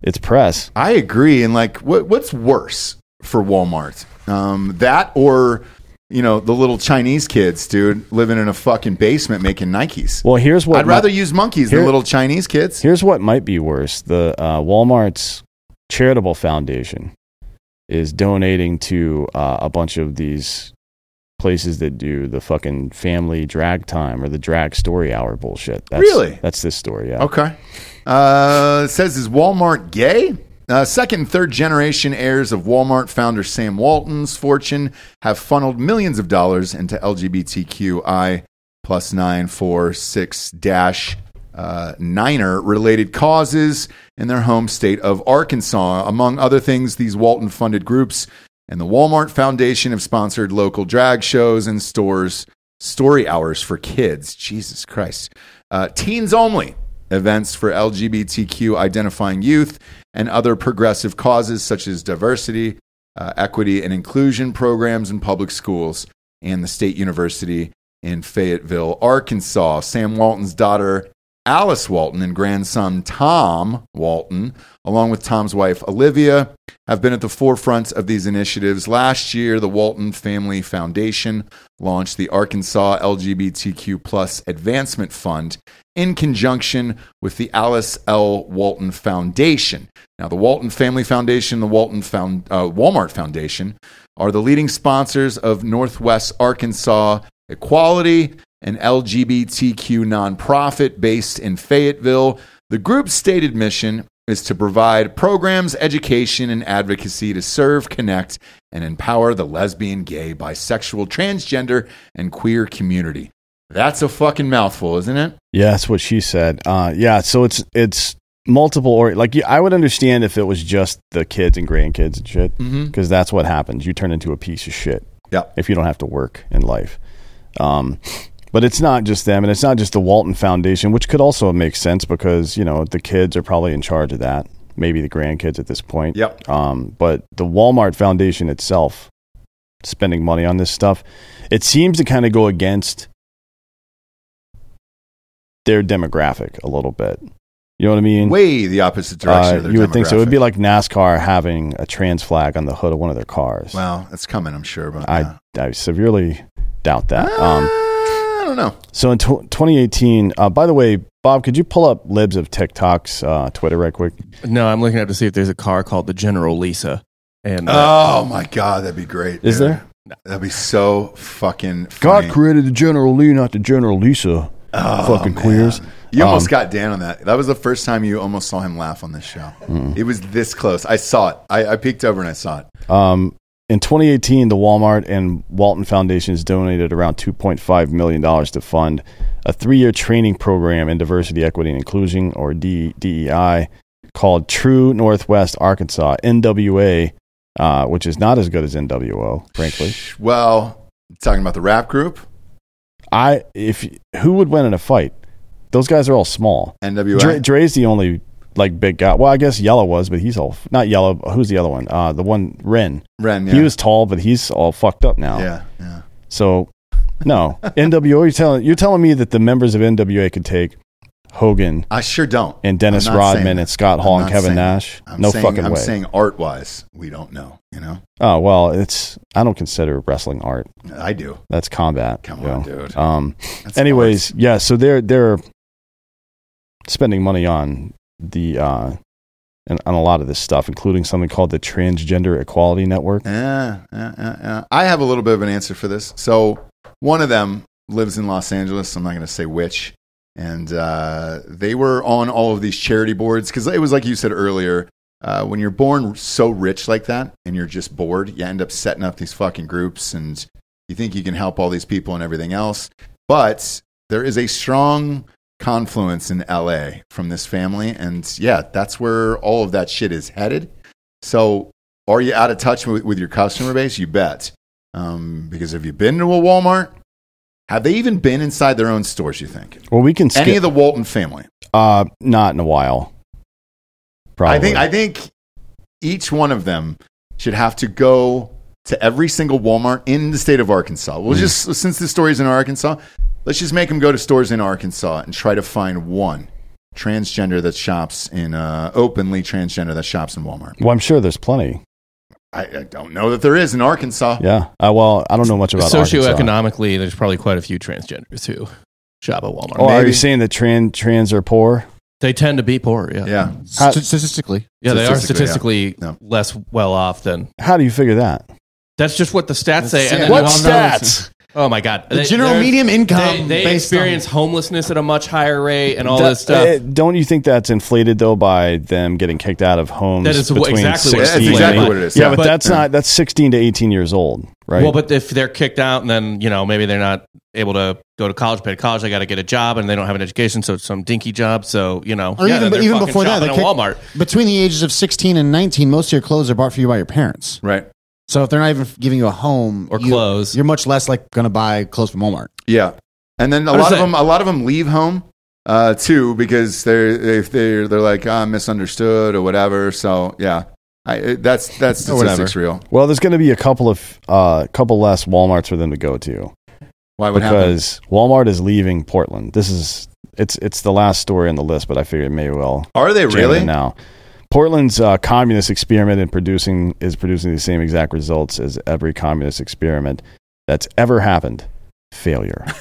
it's press. I agree. And like, what, what's worse for Walmart? Um, that or, you know, the little Chinese kids, dude, living in a fucking basement making Nikes. Well, here's what I'd mi- rather use monkeys Here- than little Chinese kids. Here's what might be worse: the uh, Walmart's charitable foundation is donating to uh, a bunch of these places that do the fucking family drag time or the drag story hour bullshit. That's, Really? That's this story. Yeah. Okay. Uh, it says, is Walmart gay? Uh, second and third generation heirs of Walmart founder Sam Walton's fortune have funneled millions of dollars into LGBTQI plus nine four six dash uh, niner related causes in their home state of Arkansas. Among other things, these Walton funded groups and the Walmart Foundation have sponsored local drag shows and stores, story hours for kids. Jesus Christ. Uh, teens only events for LGBTQ identifying youth and other progressive causes such as diversity, uh, equity, and inclusion programs in public schools and the state university in Fayetteville, Arkansas. Sam Walton's daughter, Alice Walton, and grandson, Tom Walton, along with Tom's wife, Olivia, have been at the forefront of these initiatives. Last year, the Walton Family Foundation launched the Arkansas LGBTQ Plus Advancement Fund in conjunction with the Alice L. Walton Foundation. Now, the Walton Family Foundation, the Walton Found, uh, Walmart Foundation, are the leading sponsors of Northwest Arkansas Equality, an LGBTQ nonprofit based in Fayetteville. The group's stated mission is to provide programs, education, and advocacy to serve, connect, and empower the lesbian, gay, bisexual, transgender, and queer community. That's a fucking mouthful, isn't it? Yeah, that's what she said. Uh, yeah, so it's it's multiple or like I would understand if it was just the kids and grandkids and shit, because that's what happens. You turn into a piece of shit Yeah. if you don't have to work in life. Um, but it's not just them, and it's not just the Walton Foundation, which could also make sense because you know the kids are probably in charge of that. Maybe the grandkids at this point. Yep. Um, but the Walmart Foundation itself, spending money on this stuff, it seems to kind of go against their demographic a little bit. You know what I mean? Way the opposite direction. Uh, you would think so. It would be like NASCAR having a trans flag on the hood of one of their cars. Well, it's coming, I'm sure. But I, I severely doubt that. Um, I don't know. so in tw 2018, uh, by the way, Bob, could you pull up libs of TikTok's uh, Twitter right quick? No, I'm looking up to see if there's a car called the General Lisa. And uh, Oh my god, that'd be great. Is dude. there? That'd be so fucking funny. created the General Lee, not the General Lisa. Oh, fucking man. queers. You almost Um, got Dan on that. That was the first time you almost saw him laugh on this show. It was this close. I saw it. I, I peeked over and I saw it. Um, in 2018, the Walmart and Walton Foundations donated around 2.5 million dollars to fund a three-year training program in diversity, equity, and inclusion, or D- DEI, called True Northwest Arkansas (NWA), uh, which is not as good as NWO, frankly. Well, talking about the rap group, I if who would win in a fight? Those guys are all small. NWA. Dre, Dre's the only like big guy. Well, I guess Yella was, but he's all not Yella. Who's the other one? Uh, the one Ren. Ren, yeah. He was tall, but he's all fucked up now. yeah, yeah. So, no [laughs] NWO. You're telling you're telling me that the members of NWA could take Hogan I sure don't. and Dennis I'm Rodman and Scott Hall and Kevin. Nash? I'm no saying, fucking I'm way. saying art wise, we don't know. You know, oh well, it's I don't consider wrestling art. I do. That's combat. Come on, know. dude. Um. That's anyways, yeah. So they're they're spending money on the uh and on a lot of this stuff, including something called the Transgender Equality Network. Yeah, yeah, yeah, yeah. I have a little bit of an answer for this. So one of them lives in Los Angeles. I'm not going to say which. And uh, they were on all of these charity boards because it was like you said earlier. Uh, when you're born so rich like that and you're just bored, you end up setting up these fucking groups and you think you can help all these people and everything else. But there is a strong confluence in LA from this family. And yeah, that's where all of that shit is headed. So are you out of touch with, with your customer base? You bet. Um, because have you been to a Walmart? Have they even been inside their own stores, you think? Well, we can skip. Any of the Walton family? uh, not in a while. Probably. I think I think each one of them should have to go to every single Walmart in the state of Arkansas. We'll just since the is in Arkansas, let's just make them go to stores in Arkansas and try to find one transgender that shops in uh, openly transgender that shops in Walmart. Well, I'm sure there's plenty. I, I don't know that there is in Arkansas. Yeah. Uh, well, I don't know much about Arkansas. socioeconomically, there's probably quite a few transgenders who shop at Walmart. Oh, are you saying that trans trans are poor? They tend to be poor. Yeah, Yeah. How- statistically. yeah, they are Statistically, statistically yeah. Yeah. less well off than. How do you figure that? That's just what the stats say. And Yeah. then What you all know- Oh my god! The general they're- medium income They, they based experience homelessness at a much higher rate and all That- this stuff. eh, don't you think that's inflated though by them getting kicked out of homes? That is between exactly what 16 it's That's and exactly 18? what it is. Yeah, Yeah. but, But- that's not that's 16 to 18 years old, right? Well, but if they're kicked out and then you know maybe they're not able to go to college, pay to college, they got to get a job and they don't have an education, so it's some dinky job. So you know, Or yeah, even, they're even fucking before that, shopping they at kick- Walmart. between the ages of 16 and 19, most of your clothes are bought for you by your parents. Right. So if they're not even giving you a home Or you- clothes. you're much less like going to buy clothes from Walmart. Yeah, and then a What is lot of that? them, a lot of them leave home uh, too because they're they, they're they're like ah, misunderstood or whatever. So yeah, I, it- that's that's Or whatever. statistics real. well, there's going to be a couple of uh couple less WalMarts for them to go to. Why would happen? because Walmart is leaving Portland. This is it's it's the last story on the list, but I figured it may well Are they jam really? in now. Portland's uh, communist experiment in producing is producing the same exact results as every communist experiment that's ever happened. Failure. [laughs]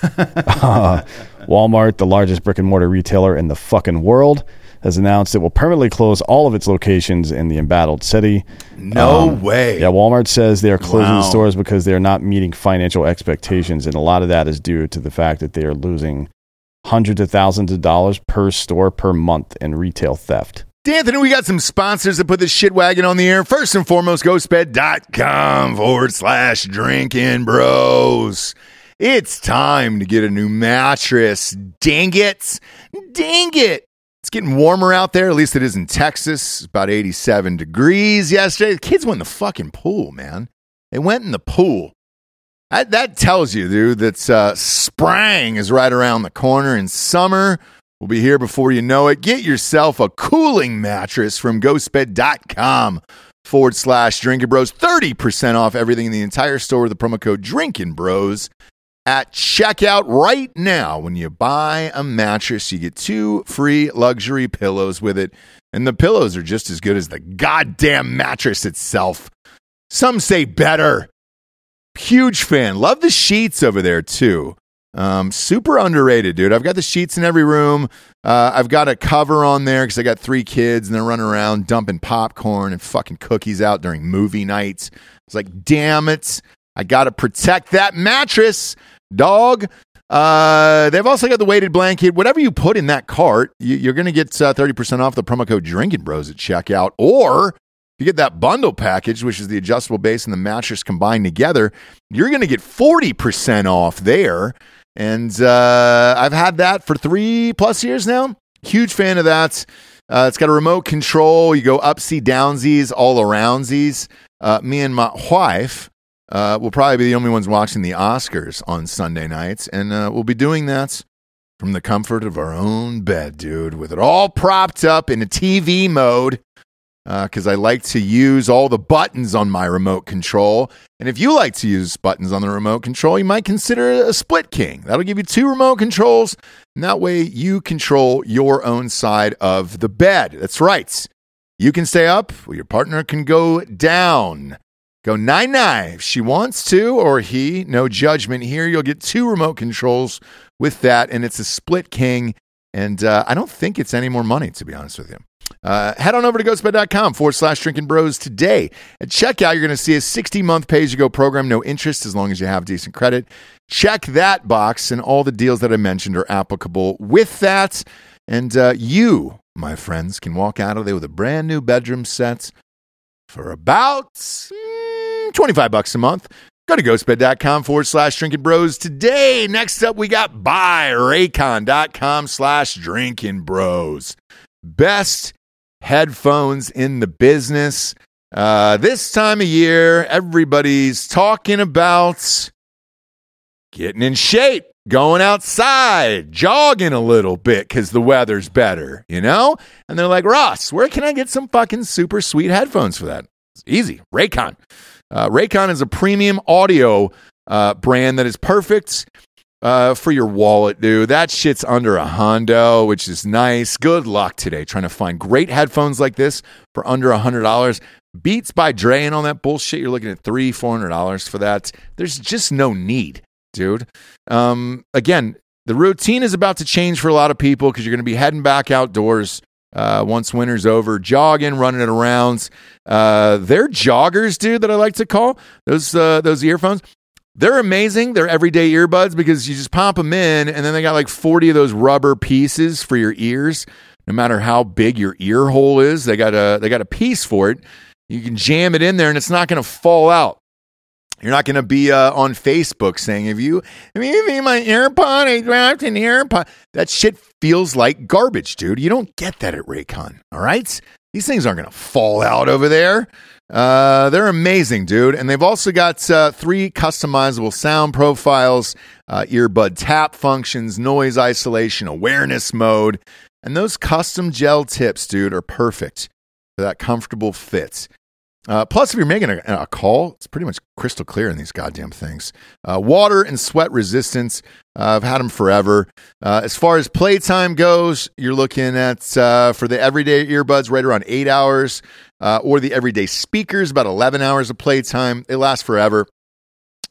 Uh, Walmart, the largest brick and mortar retailer in the fucking world, has announced it will permanently close all of its locations in the embattled city. No Um, way. Yeah, Walmart says they are closing Wow. the stores because they are not meeting financial expectations, and a lot of that is due to the fact that they are losing hundreds of thousands of dollars per store per month in retail theft. D'Anthony, we got some sponsors that put this shit wagon on the air. First and foremost, ghostbed.com forward slash drinking bros. It's time to get a new mattress. Dang it. Dang it. It's getting warmer out there. At least it is in Texas. It's about 87 degrees yesterday. The kids went in the fucking pool, man. They went in the pool. That, that tells you, dude, that uh, spring is right around the corner in summer will be here before you know it. Get yourself a cooling mattress from ghostbed.com forward slash drinking bros. 30% off everything in the entire store with the promo code drinking bros at checkout right now. When you buy a mattress, you get two free luxury pillows with it. And the pillows are just as good as the goddamn mattress itself. Some say better. Huge fan. Love the sheets over there too. Um, super underrated, dude. I've got the sheets in every room. Uh, I've got a cover on there because I got three kids and they're running around dumping popcorn and fucking cookies out during movie nights. It's like, damn it. I got to protect that mattress, dog. Uh, they've also got the weighted blanket. Whatever you put in that cart, you, you're going to get uh, 30% off the promo code Drinkin' Bros at checkout. Or if you get that bundle package, which is the adjustable base and the mattress combined together, you're going to get 40% off there. And uh, I've had that for three plus years now. Huge fan of that. Uh, it's got a remote control. You go upsy downsies, all aroundsies. Uh, me and my wife uh, will probably be the only ones watching the Oscars on Sunday nights, and uh, we'll be doing that from the comfort of our own bed, dude, with it all propped up in a TV mode. Because I like to use all the buttons on my remote control. And if you like to use buttons on the remote control, you might consider a split king. That'll give you two remote controls. And that way you control your own side of the bed. That's right. You can stay up, or your partner can go down. Go nine nine if she wants to, or he. No judgment here. You'll get two remote controls with that, and it's a split king. And uh, I don't think it's any more money, to be honest with you. Uh, head on over to ghostbed.com forward slash drinking bros today. At checkout, you're going to see a 60 month pay as you go program, no interest as long as you have decent credit. Check that box, and all the deals that I mentioned are applicable with that. And uh, you, my friends, can walk out of there with a brand new bedroom set for about mm, 25 bucks a month. Go to ghostbed.com forward slash drinking bros today. Next up, we got buyraycon.com slash drinking bros. Best headphones in the business. Uh, this time of year, everybody's talking about getting in shape, going outside, jogging a little bit because the weather's better, you know? And they're like, Ross, where can I get some fucking super sweet headphones for that? It's easy. Raycon. Uh, Raycon is a premium audio uh, brand that is perfect uh, for your wallet, dude. That shit's under a Hondo, which is nice. Good luck today trying to find great headphones like this for under a hundred dollars. Beats by Dre and all that bullshit. You're looking at three, four hundred dollars for that. There's just no need, dude. Um, again, the routine is about to change for a lot of people because you're going to be heading back outdoors uh, once winter's over, jogging, running it around. Uh, they're joggers, dude, that I like to call those uh, those earphones. They're amazing. They're everyday earbuds because you just pop them in, and then they got like 40 of those rubber pieces for your ears. No matter how big your ear hole is, they got a they got a piece for it. You can jam it in there, and it's not going to fall out. You're not going to be uh, on Facebook saying, "If you, if you need my AirPod, I dropped an AirPod." That shit feels like garbage, dude. You don't get that at Raycon. All right, these things aren't going to fall out over there. Uh, they're amazing, dude. And they've also got uh, three customizable sound profiles, uh, earbud tap functions, noise isolation, awareness mode. And those custom gel tips, dude, are perfect for that comfortable fit. Uh, plus, if you're making a, a call, it's pretty much crystal clear in these goddamn things. Uh, water and sweat resistance. Uh, I've had them forever. As far as playtime goes, you're looking at for the everyday earbuds right around eight hours, uh, or the everyday speakers about 11 hours of playtime. They last forever.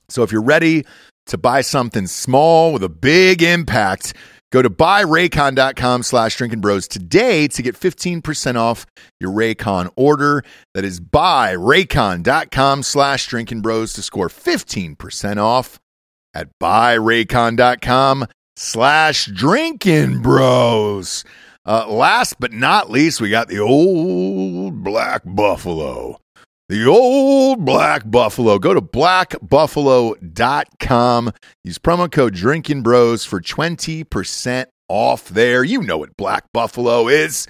So if you're ready to buy something small with a big impact, go to buyraycon.com slash drinking bros today to get 15% off your Raycon order. That is buyraycon.com slash drinking bros to score 15% off at buyraycon.com slash drinking bros. Uh, last but not least, we got the old black buffalo. The old Black Buffalo. Go to blackbuffalo.com. Use promo code Drinkin' Bros for 20% off there. You know what Black Buffalo is.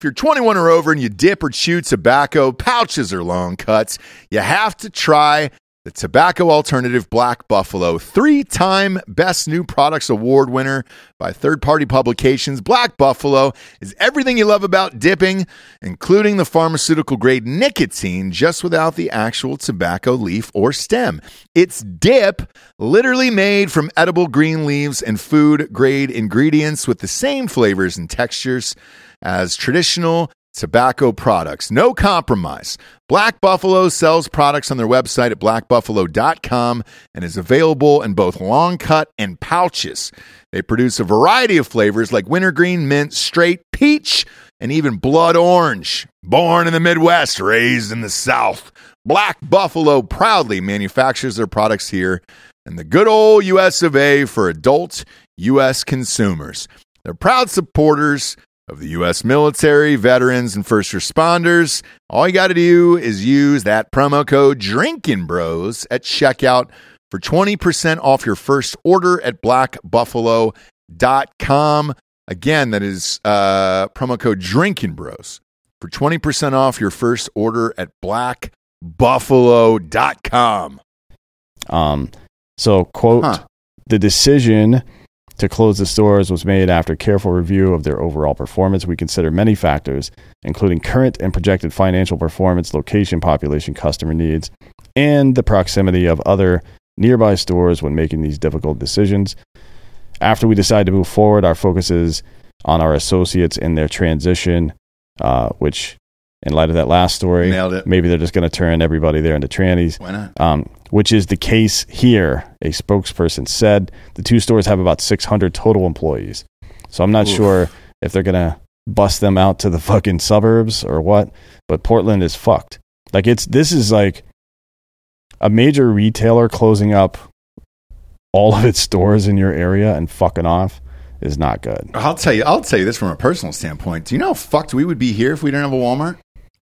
If you're 21 or over and you dip or chew tobacco, pouches or long cuts, you have to try the tobacco alternative Black Buffalo. Three time Best New Products Award winner by third party publications. Black Buffalo is everything you love about dipping, including the pharmaceutical grade nicotine, just without the actual tobacco leaf or stem. It's dip, literally made from edible green leaves and food grade ingredients with the same flavors and textures as traditional tobacco products. No compromise. Black Buffalo sells products on their website at blackbuffalo.com and is available in both long cut and pouches. They produce a variety of flavors like wintergreen, mint, straight, peach, and even blood orange. Born in the Midwest, raised in the South, Black Buffalo proudly manufactures their products here in the good old US of A for adult US consumers. They're proud supporters of the U.S. military, veterans, and first responders. All you got to do is use that promo code Drinkin' Bros at checkout for 20% off your first order at blackbuffalo.com. Again, that is uh, promo code Drinkin' Bros for 20% off your first order at blackbuffalo.com. Um, so, quote, Huh. the decision to close the stores was made after careful review of their overall performance. We consider many factors, including current and projected financial performance, location, population, customer needs, and the proximity of other nearby stores when making these difficult decisions. After we decide to move forward, our focus is on our associates in their transition, uh, which, in light of that last story, Nailed it. maybe they're just going to turn everybody there into trannies Why not? um, which is the case here. A spokesperson said the two stores have about 600 total employees. So I'm not Oof. sure if they're going to bust them out to the fucking suburbs or what, but Portland is fucked. Like it's this is like a major retailer closing up all of its stores in your area and fucking off is not good. I'll tell you. I'll tell you this from a personal standpoint. Do you know how fucked we would be here if we didn't have a Walmart?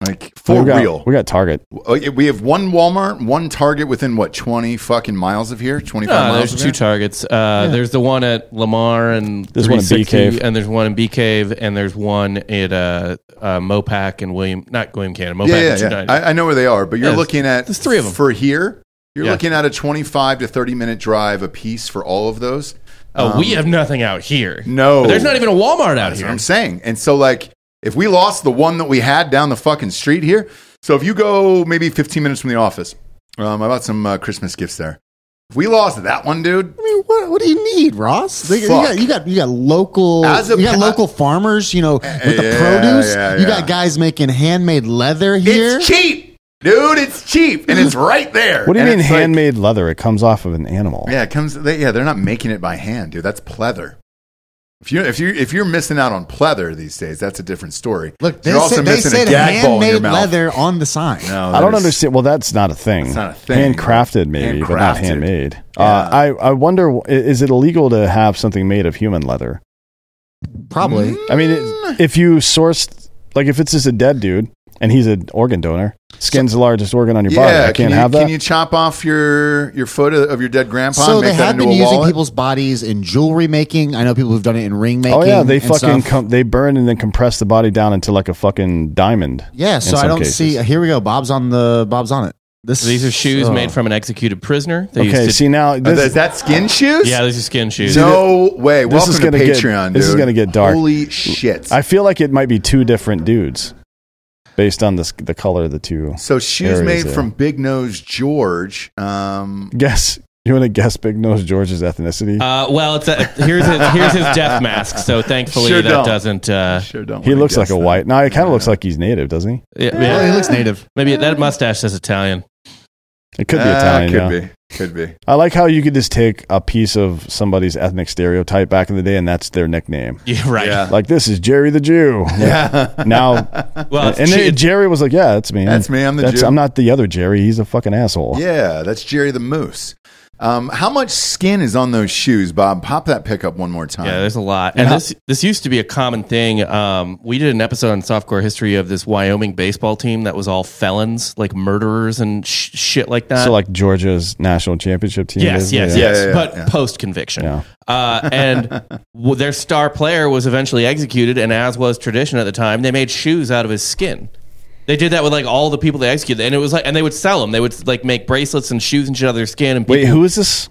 Like for we got, real. We got Target. Uh, We have one Walmart, one Target within what twenty fucking miles of here. Twenty five No, miles. there's of two here? targets. Uh, There's the one at Lamar and There's one at Bee 360, Cave. and there's one in Bee Cave, and there's one at uh, uh, Mopac and William, not William Cannon, Mopac yeah, and yeah, yeah. I, I know where they are, but you're Yeah, looking at there's three of them for here. You're Yeah. looking at a twenty-five to thirty minute drive a piece for all of those. oh, we have nothing out here. No, But there's not even a Walmart out That's here. what I'm saying. And so, like, if we lost the one that we had down the fucking street here, so if you go maybe 15 minutes from the office, um, I bought some uh, Christmas gifts there. If we lost that one, dude, I mean, what, what do you need, Ross? Like, You got, you got you got local As a you got pa- local farmers, you know, with the produce. yeah, You yeah. got guys making handmade leather here. it's cheap, dude. It's cheap, and it's right there. What do you And mean it's like- handmade leather? It comes off of an animal. yeah, it comes. They, yeah, they're not making it by hand, dude. That's pleather. If you if you if you're missing out on pleather these days, that's a different story. Look, they you're also said, they missing said a gag ball in your handmade mouth. leather on the sign. No, I don't there's- understand. Well, that's not a thing. It's not a thing. Handcrafted, maybe, but not Handcrafted. handmade. Yeah. Uh, I I wonder, i- is it illegal to have something made of human leather? Probably. Mm. I mean, it, if you sourced, like, if it's just a dead dude and he's an organ donor, skin's the largest organ on your body. I can't can you, have that. Can you chop off your your foot of your dead grandpa? So and they make that have into been using wallet? people's bodies in jewelry making. I know people who've done it in ring making. oh yeah, they fucking stuff. com- they burn and then compress the body down into like a fucking diamond. Yeah, so I don't cases. see. Here we go. Bob's on the. Bob's on it. This These are shoes oh. made from an executed prisoner. They Okay, used to- see now Are this, that- is that skin shoes? yeah, these are skin shoes. No way. this Welcome is to gonna get- Patreon, this is gonna get dark. Holy shit. I feel like it might be two different dudes. Based on the the color of the two. So shoes areas made there. from Big Nose George. Um, Guess you want to guess Big Nose George's ethnicity? Uh, well, it's a, here's his here's his death [laughs] mask. So thankfully Sure that don't. doesn't. Uh, sure don't. he looks like a that. white. No, he kind of looks like he's native, doesn't he? yeah, Well, he looks native. maybe that mustache says Italian. It could be Ah, Italian. Could yeah. be. Could be. I like how you could just take a piece of somebody's ethnic stereotype back in the day, and that's their nickname. [laughs] Yeah, right. Yeah. Like this is Jerry the Jew. Yeah. [laughs] Now, Well, it's and then Jerry was like, "Yeah, that's me. That's me. I'm the That's, Jew." I'm not the other Jerry. He's a fucking asshole." Yeah, that's Jerry the Moose. Um, how much skin is on those shoes, Bob? Pop that pick up one more time. Yeah, there's a lot, and this this used to be a common thing. Um, we did an episode on softcore history of this Wyoming baseball team that was all felons, like murderers and sh- shit like that. So like Georgia's national championship team. Yes, is? yes, Yeah. yes. Yeah, yeah, but yeah. post conviction. Yeah. Uh, and [laughs] w- their star player was eventually executed, and as was tradition at the time, they made shoes out of his skin. They did that with like all the people they executed, and it was like, and they would sell them. They would like make bracelets and shoes and shit out of their skin. And people, Wait, who is this?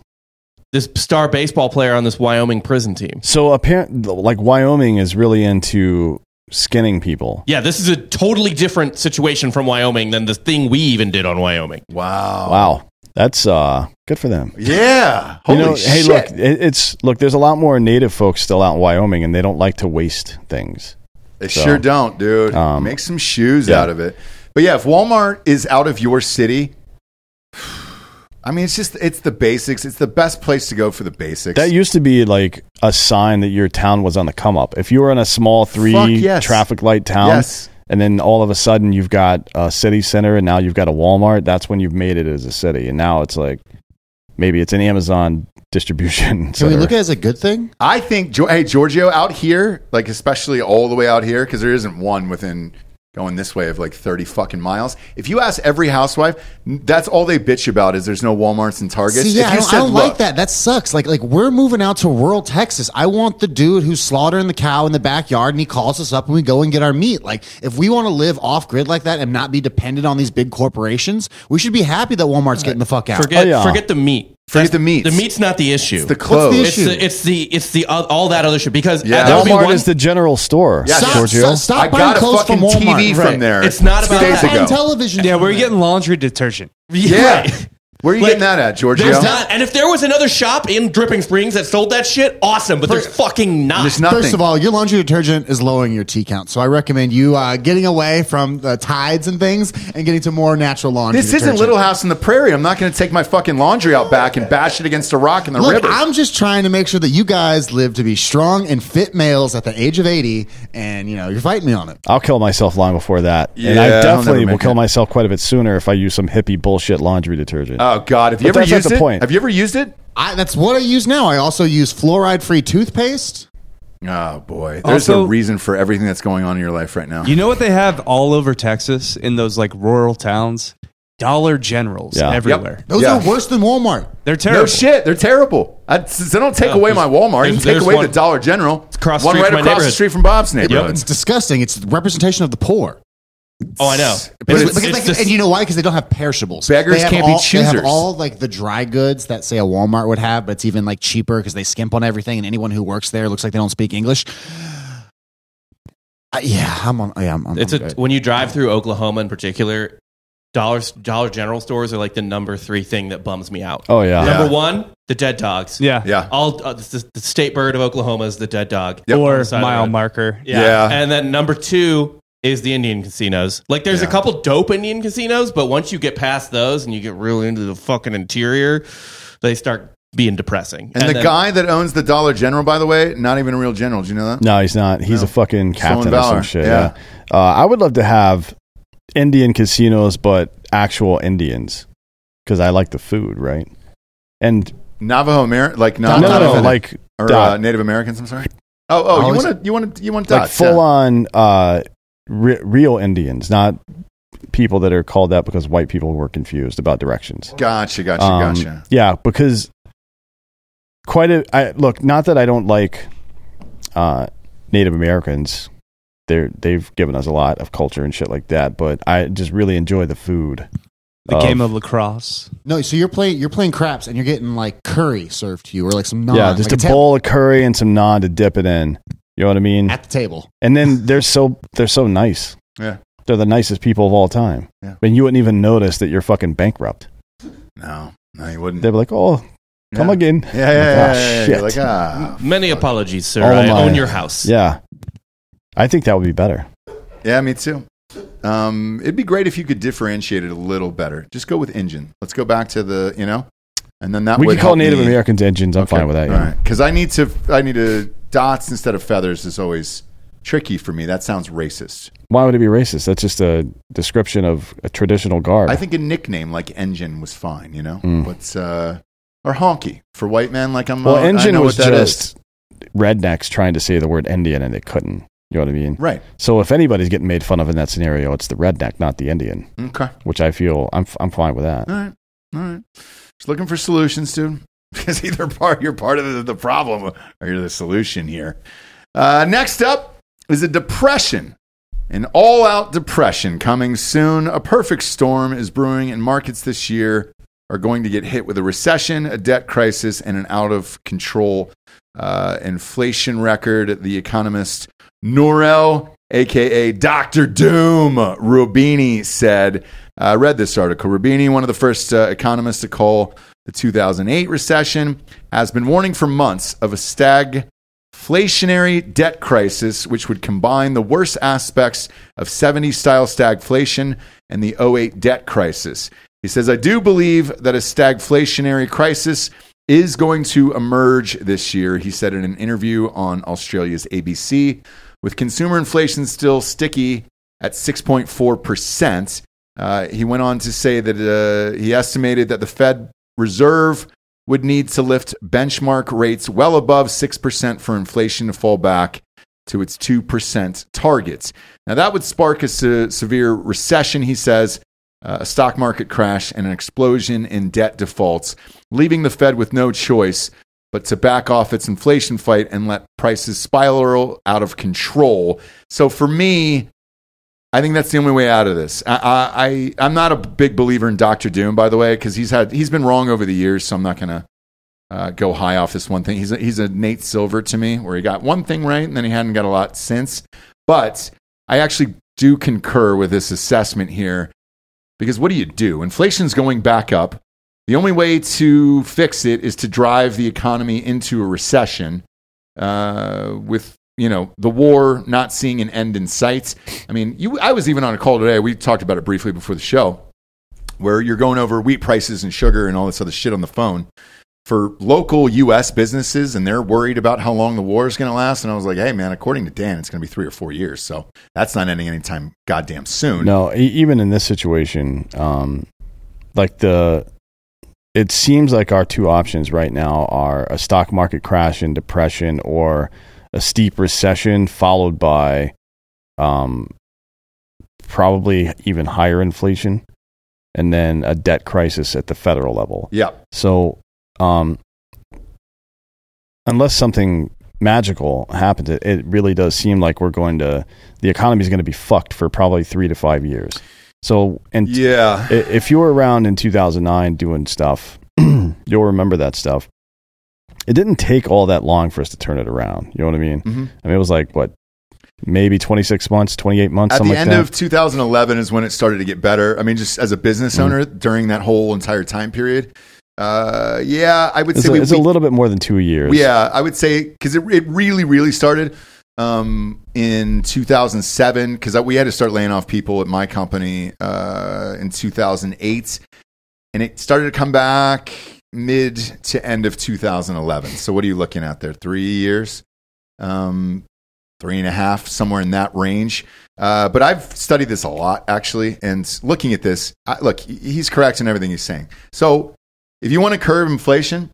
this star baseball player on this Wyoming prison team? So apparently, like Wyoming is really into skinning people. Yeah, this is a totally different situation from Wyoming than the thing we even did on Wyoming. Wow. Wow, that's uh good for them. Yeah. Holy you know, shit. hey, look, it, it's look. There's a lot more native folks still out in Wyoming, and they don't like to waste things. They So, sure don't, dude. um, Make some shoes yeah. out of it. But yeah, if Walmart is out of your city, [sighs] I mean, it's just it's the basics. It's the best place to go for the basics. That used to be like a sign that your town was on the come up. If you were in a small three yes. traffic light town, Yes. and then all of a sudden you've got a city center, and now you've got a Walmart. That's when you've made it as a city, and now it's like maybe it's an Amazon distribution. Can [laughs] we look at it as a good thing? I think, Gio- hey, Giorgio, out here, like especially all the way out here, because there isn't one within going this way of like 30 fucking miles. If you ask every housewife, that's all they bitch about is there's no Walmarts and Targets. See, yeah, if I don't, I don't like that. That sucks. Like, like we're moving out to rural Texas. I want the dude who's slaughtering the cow in the backyard, and he calls us up, and we go and get our meat. Like, if we want to live off grid like that and not be dependent on these big corporations, we should be happy that Walmart's uh, getting the fuck out. Forget Oh, yeah. forget the meat. Forget the meats. The meat's not the issue. It's the clothes. the It's issue? the it's the it's the uh, all that other shit because Yeah. that would be Walmart one- is the general store. Yeah, Stop, Giorgio. stop, stop I buying got a clothes fucking from Walmart. TV Right. from there. It's not about days that. ago. Buying television. Yeah, we're getting laundry detergent. Yeah. [laughs] Right. Where are you Like, getting that at, Giorgio? There's not, and if there was another shop in Dripping Springs that sold that shit, awesome. But there's fucking not. There's nothing. First of all, your laundry detergent is lowering your T count, so I recommend you uh, getting away from the tides and things and getting to more natural laundry. this isn't detergent. Little House in the Prairie. I'm not going to take my fucking laundry out back and bash it against a rock in the Look, river. I'm just trying to make sure that you guys live to be strong and fit males at the age of 80, and you know you're fighting me on it. I'll kill myself long before that. and Yeah, I I'll never definitely make will kill it. myself quite a bit sooner if I use some hippie bullshit laundry detergent. Oh God, have you But ever that's not used the it? point. Have you ever used it? I, that's what I use now. I also use fluoride-free toothpaste. Oh boy, there's Also- a reason for everything that's going on in your life right now. You know what they have all over Texas in those like rural towns? Dollar Generals Yeah. everywhere. Those Yeah. are worse than Walmart. They're terrible. No shit, they're terrible. I, since they don't take No, away my Walmart. You there's- can take there's away one- the Dollar General. across the one street right from my across the neighborhood. street from Bob's neighborhood. It's disgusting. It's the representation of the poor. Oh, I know. But it's- because, it's like, just- and you know why? Because they don't have perishables. Beggars They have can't be all, They have choosers. all like the dry goods that say a Walmart would have, but it's even like cheaper because they skimp on everything, and anyone who works there looks like they don't speak English. Uh, yeah, I'm on. Yeah, I'm, I'm, it's I'm a good. when you drive through Oklahoma in particular, Dollar Dollar General stores are like the number three thing that bums me out. oh yeah. Yeah. Number one, the dead dogs. Yeah. yeah. All uh, the, the state bird of Oklahoma is the dead dog. Yep. Or the side of mile road. marker. Yeah. Yeah. And then number two is the Indian casinos. Like there's Yeah. a couple dope Indian casinos, but once you get past those and you get really into the fucking interior, they start being depressing. And, the then- guy that owns the Dollar General, by the way, not even a real general. Do you know that? No, he's not. He's No. a fucking captain or Valor. some shit. Yeah. Yeah. Uh, I would love to have Indian casinos, but actual Indians, because I like the food, right? And Navajo American, like no, not, no, not no, even- like or dot. uh, Native Americans. I'm sorry. Oh, oh, you Always- want to, you want to, you want like dots? full yeah. on uh, re- real Indians, not people that are called that because white people were confused about directions. Gotcha, gotcha, Um, gotcha. Yeah, because quite a I look. Not that I don't like uh, Native Americans. They're they've given us a lot of culture and shit like that. But I just really enjoy the food. The game of lacrosse. no, so you're playing. You're playing craps, and you're getting like curry served to you, or like some naan, yeah, just like a ta- bowl of curry and some naan to dip it in. You know what I mean? at the table. And then they're so they're so nice. Yeah. They're the nicest people of all time. Yeah. And you wouldn't even notice that you're fucking bankrupt. No, no, you wouldn't. They'd be like, oh, come Yeah. again. Yeah, yeah, Like, yeah, "Ah, yeah, yeah. shit." Like, ah. [laughs] Many apologies, sir. All I my- own your house. Yeah. I think that would be better. Yeah, me too. Um, it'd be great if you could differentiate it a little better. Just go with engine. Let's go back to the, you know, and then that we would could call Native me- Americans engines. I'm fine with that. All Yeah. right, because I need to, I need to dots instead of feathers is always tricky for me. That sounds racist. Why would it be racist? That's just a description of a traditional garb. I think a nickname like engine was fine, you know, Mm. but uh, or honky for white men. Like I'm, well, uh, I engine know was what that is. just rednecks trying to say the word Indian and they couldn't. You know what I mean? right. So if anybody's getting made fun of in that scenario, it's the redneck, not the Indian, Okay. which I feel I'm I'm fine with that. All right. All right. Just looking for solutions, dude. [laughs] Because either part you're part of the, problem or you're the solution here. Uh, next up is a depression. An all out depression coming soon. A perfect storm is brewing, and markets this year are going to get hit with a recession, a debt crisis, and an out of control uh, inflation record. The economist Nouriel, aka Dr. Doom, Roubini said. I read this article. Roubini, one of the first uh, economists to call the 2008 recession, has been warning for months of a stagflationary debt crisis, which would combine the worst aspects of 70s style stagflation and the 08 debt crisis. He says, I do believe that a stagflationary crisis is going to emerge this year, he said in an interview on Australia's ABC. With consumer inflation still sticky at 6.4%, uh, he went on to say that uh, he estimated that the Fed Reserve would need to lift benchmark rates well above 6% for inflation to fall back to its 2% targets. Now, that would spark a se- severe recession, he says, uh, a stock market crash, and an explosion in debt defaults, leaving the Fed with no choice but to back off its inflation fight and let prices spiral out of control. So, for me, I think that's the only way out of this. I, I, I'm not a big believer in Doctor Doom, by the way, because he's had he's been wrong over the years. So I'm not gonna uh, go high off this one thing. He's a, he's a Nate Silver to me, where he got one thing right and then he hadn't got a lot since. But I actually do concur with this assessment here, because what do you do? Inflation's going back up. The only way to fix it is to drive the economy into a recession. Uh, with you know the war not seeing an end in sight. I mean, you. I was even on a call today. We talked about it briefly before the show, where you're going over wheat prices and sugar and all this other shit on the phone for local U.S. businesses, and they're worried about how long the war is going to last. And I was like, hey, man, according to Dan, it's going to be three or four years, so that's not ending anytime goddamn soon. No, even in this situation, um, like the, it seems like our two options right now are a stock market crash and depression, or a steep recession followed by, um, probably even higher inflation, and then a debt crisis at the federal level. Yeah, So, um, unless something magical happens, it, it really does seem like we're going to the economy is going to be fucked for probably three to five years. So, and yeah, if you were around in 2009 doing stuff, [clears throat] you'll remember that stuff. It didn't take all that long for us to turn it around. You know what I mean? Mhm. I mean, it was like what, maybe 26 months, 28 months, At the like end that. of 2011 is when it started to get better. I mean, just as a business Mm. owner during that whole entire time period. Uh, yeah, I would it's say a, we, it's we- a little bit more than two years. Yeah, I would say because it, it really, really started um, in 2007 because we had to start laying off people at my company uh, in 2008, and it started to come back mid to end of 2011. So what are you looking at there? Three years, um, three and a half, somewhere in that range. Uh, but I've studied this a lot actually, and looking at this, I, look, he's correct in everything he's saying. So if you want to curb inflation,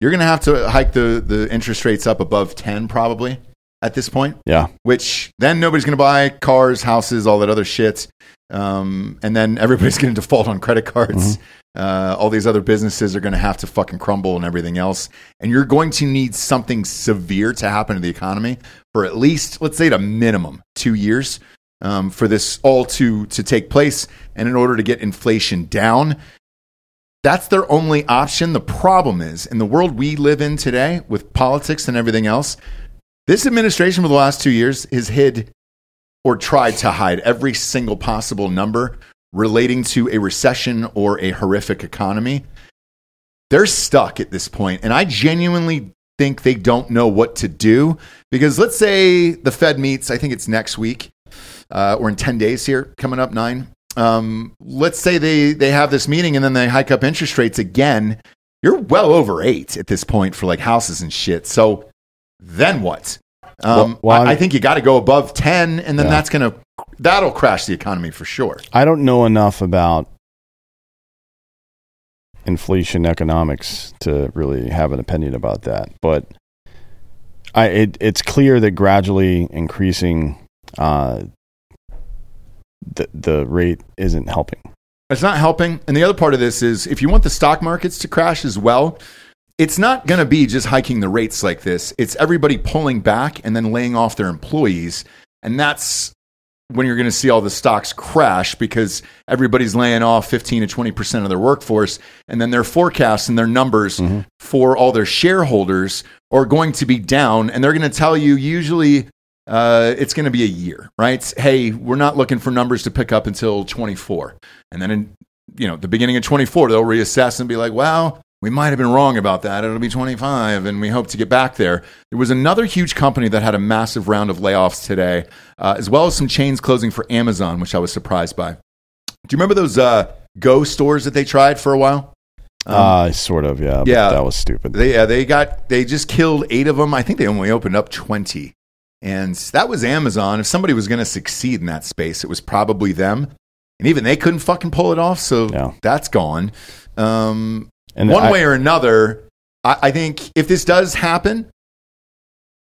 you're going to have to hike the, the interest rates up above 10 probably at this point, Yeah. which then nobody's going to buy cars, houses, all that other shit. Um, and then everybody's going to default on credit cards. Uh, all these other businesses are going to have to fucking crumble and everything else. And you're going to need something severe to happen to the economy for at least, let's say, at a minimum, two years um, for this all to, to take place. And in order to get inflation down, that's their only option. The problem is, in the world we live in today, with politics and everything else, this administration for the last two years has hid or tried to hide every single possible number relating to a recession or a horrific economy. They're stuck at this point, and I genuinely think they don't know what to do because let's say the Fed meets, I think it's next week uh, or in 10 days here, coming up nine. Um, let's say they, they have this meeting and then they hike up interest rates again. You're well over eight at this point for like houses and shit. So then what? Um, Well, well, I, I think you got to go above 10 and then Yeah. that's going to, that'll crash the economy for sure. I don't know enough about inflation economics to really have an opinion about that, but I it, it's clear that gradually increasing uh, the the rate isn't helping. It's not helping. And the other part of this is if you want the stock markets to crash as well, it's not going to be just hiking the rates like this. It's everybody pulling back and then laying off their employees. And that's when you're going to see all the stocks crash because everybody's laying off 15 to 20% of their workforce. And then their forecasts and their numbers for all their shareholders are going to be down. And they're going to tell you usually uh, it's going to be a year, right? Hey, we're not looking for numbers to pick up until 24. And then in you know the beginning of 24, they'll reassess and be like, "Wow, we might have been wrong about that. It'll be 25, and we hope to get back there." There was another huge company that had a massive round of layoffs today, uh, as well as some chains closing for Amazon, which I was surprised by. Do you remember those uh, Go stores that they tried for a while? Um, uh, sort of, yeah. yeah. that was stupid. They uh, they got they just killed eight of them. I think they only opened up twenty, and that was Amazon. If somebody was going to succeed in that space, it was probably them. And even they couldn't fucking pull it off, so Yeah. that's gone. Um, and one I- way or another, I, I think if this does happen,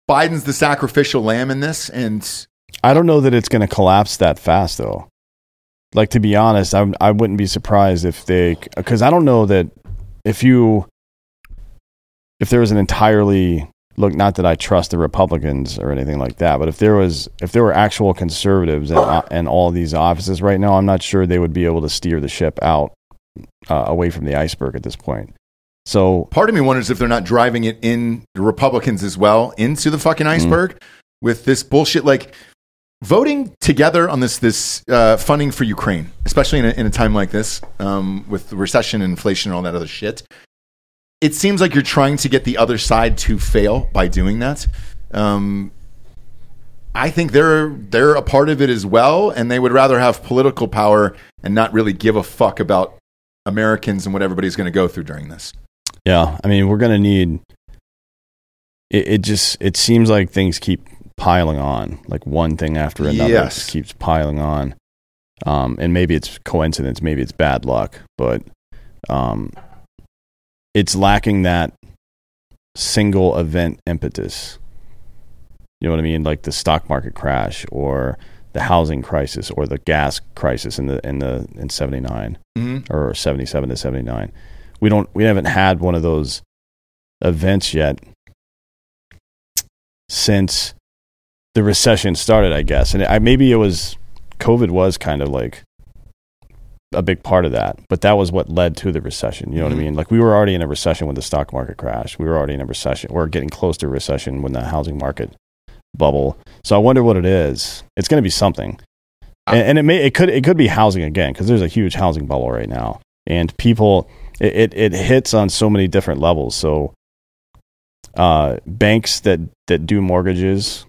Biden's the sacrificial lamb in this, and I don't know that it's going to collapse that fast, though. Like to be honest, I I wouldn't be surprised if they because I don't know that if you if there was an entirely look not that I trust the Republicans or anything like that, but if there was if there were actual conservatives in, uh, in all these offices right now, I'm not sure they would be able to steer the ship out uh, away from the iceberg at this point. So part of me wonders if they're not driving it in the Republicans as well into the fucking iceberg with this bullshit. Like voting together on this this uh, funding for Ukraine, especially in a, in a time like this um, with the recession and inflation and all that other shit. It seems like you're trying to get the other side to fail by doing that. Um, I think they're they're a part of it as well, and they would rather have political power and not really give a fuck about Americans and what everybody's going to go through during this. Yeah, I mean, we're gonna need. It, it just it seems like things keep piling on, like one thing after another Yes. keeps piling on. Um, and maybe it's coincidence, maybe it's bad luck, but um, it's lacking that single event impetus. You know what I mean? Like the stock market crash, or the housing crisis, or the gas crisis in the in the in seventy nine Mm-hmm. or 77 to 79 we don't we haven't had one of those events yet since the recession started i guess and I, maybe it was covid was kind of like a big part of that but that was what led to the recession you know Mhm. what i mean like we were already in a recession when the stock market crashed we were already in a recession we're getting close to a recession when the housing market bubble. So i wonder what it is. It's going to be something. And, and it may it could it could be housing again because there's a huge housing bubble right now. And people it, it, it hits on so many different levels. So uh, banks that that do mortgages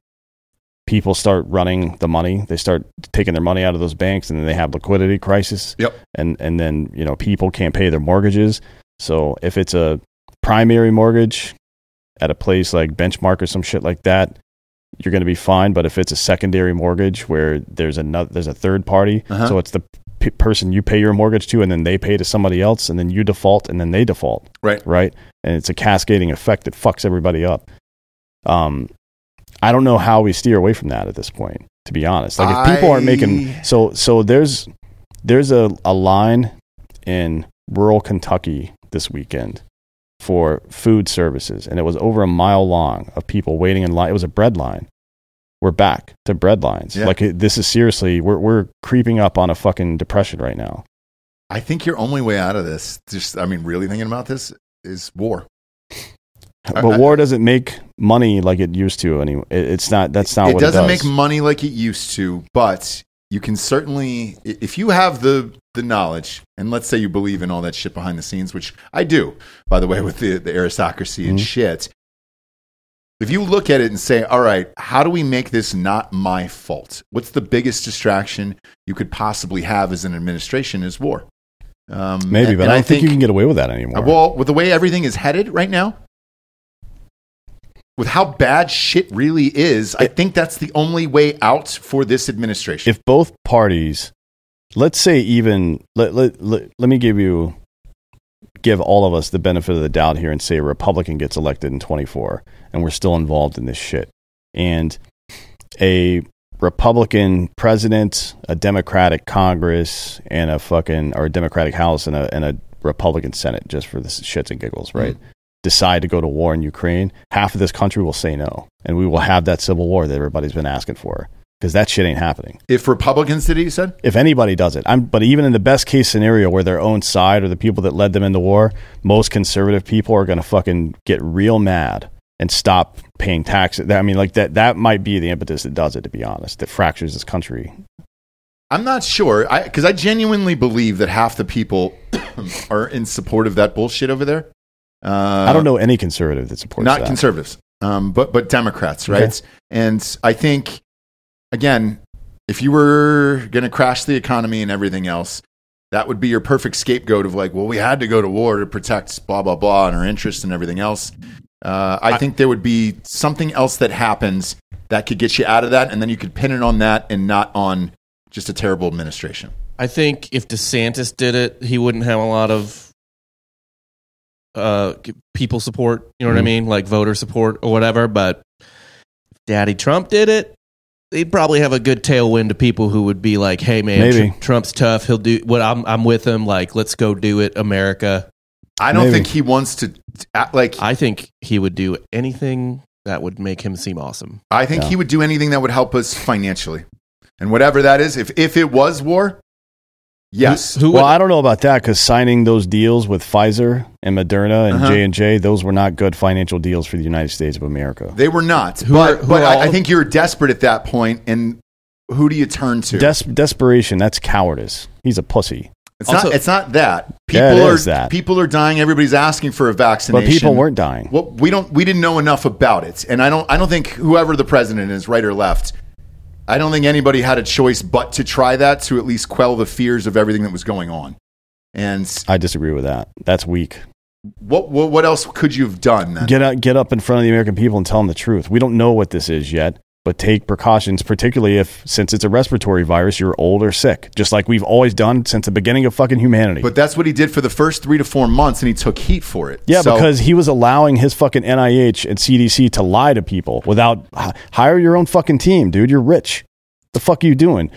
people start running the money. They start taking their money out of those banks and then they have liquidity crisis. Yep. and and then you know people can't pay their mortgages. So if it's a primary mortgage at a place like benchmark or some shit like that you're going to be fine but if it's a secondary mortgage where there's another there's a third party Uh-huh. so it's the p- person you pay your mortgage to and then they pay to somebody else and then you default and then they default Right. right and it's a cascading effect that fucks everybody up um i don't know how we steer away from that at this point to be honest like if people aren't making so so there's there's a, a line in rural kentucky this weekend for food services and it was over a mile long of people waiting in line it was a bread line we're back to bread lines Yeah. like it, this is seriously we're, we're creeping up on a fucking depression right now I think your only way out of this, just I mean, really thinking about this, is war. but war doesn't make money like it used to anyway. It, it's not. That's not it what doesn't it make money like it used to, but you can certainly, if you have the the knowledge, and let's say you believe in all that shit behind the scenes, which I do, by the way, with the, the aristocracy and Mhm. shit. If you look at it and say, all right, how do we make this not my fault? What's the biggest distraction you could possibly have as an administration is war? Um, Maybe, and- but and I don't think, you can get away with that anymore. Well, with the way everything is headed right now, with how bad shit really is, I think that's the only way out for this administration. if both parties, let's say even let, let, let, let me give you give all of us the benefit of the doubt here and say a Republican gets elected in 24 and we're still involved in this shit. And a Republican president, a Democratic Congress, and a fucking or a Democratic House and a and a Republican Senate, just for the shits and giggles, right? Mm-hmm. Decide to go to war in Ukraine, half of this country will say no, and we will have that civil war that everybody's been asking for because that shit ain't happening if Republicans did it, you said? if anybody does it. I'm, but even in the best case scenario where their own side or the people that led them into war, most conservative people are going to fucking get real mad and stop paying taxes. I mean, like that, that might be the impetus that does it, to be honest, that fractures this country. I'm not sure because I, genuinely believe that half the people [coughs] are in support of that bullshit over there. Uh, I don't know any conservative that supports that. not that. conservatives, um, but but Democrats, right? Okay. And I think again, if you were going to crash the economy and everything else, that would be your perfect scapegoat of like, well, we had to go to war to protect blah blah blah and our interests and everything else. Uh, I, think there would be something else that happens that could get you out of that, and then you could pin it on that and not on just a terrible administration. I think if DeSantis did it, he wouldn't have a lot of uh, people support. You know what I Mhm. mean, like voter support or whatever. But if Daddy Trump did it, he'd probably have a good tailwind to people who would be like, "Hey, man, Maybe. Tr- Trump's tough. He'll do what. I'm I'm with him. Like, let's go do it, America." I don't Maybe. think he wants to uh, like. I think he would do anything that would make him seem awesome. I think Yeah. he would do anything that would help us financially, and whatever that is. If if it was war, yes. Who, who Well, would, I don't know about that because signing those deals with Pfizer and Moderna and Uh-huh. J and J, those were not good financial deals for the United States of America. They were not. Who but are- who but I, I think you're desperate at that point, and who do you turn to? Des- desperation, that's cowardice. He's a pussy. it's Also- not. It's not that. People Yeah, it are is that. people are dying. Everybody's asking for a vaccination, But people weren't dying. Well, we don't. We didn't know enough about it, and I don't. I don't think whoever the president is, right or left, I don't think anybody had a choice but to try that to at least quell the fears of everything that was going on. And I disagree with that. That's weak. what what, what else could you have done? Then? Get up, get up in front of the American people and tell them the truth. We don't know what this is yet, but take precautions, particularly if, since it's a respiratory virus, you're old or sick, just like we've always done since the beginning of fucking humanity. But that's what he did for the first three to four months, and he took heat for it. yeah, So- because he was allowing his fucking NIH and CDC to lie to people without hire your own fucking team, dude. You're rich. The fuck are you doing?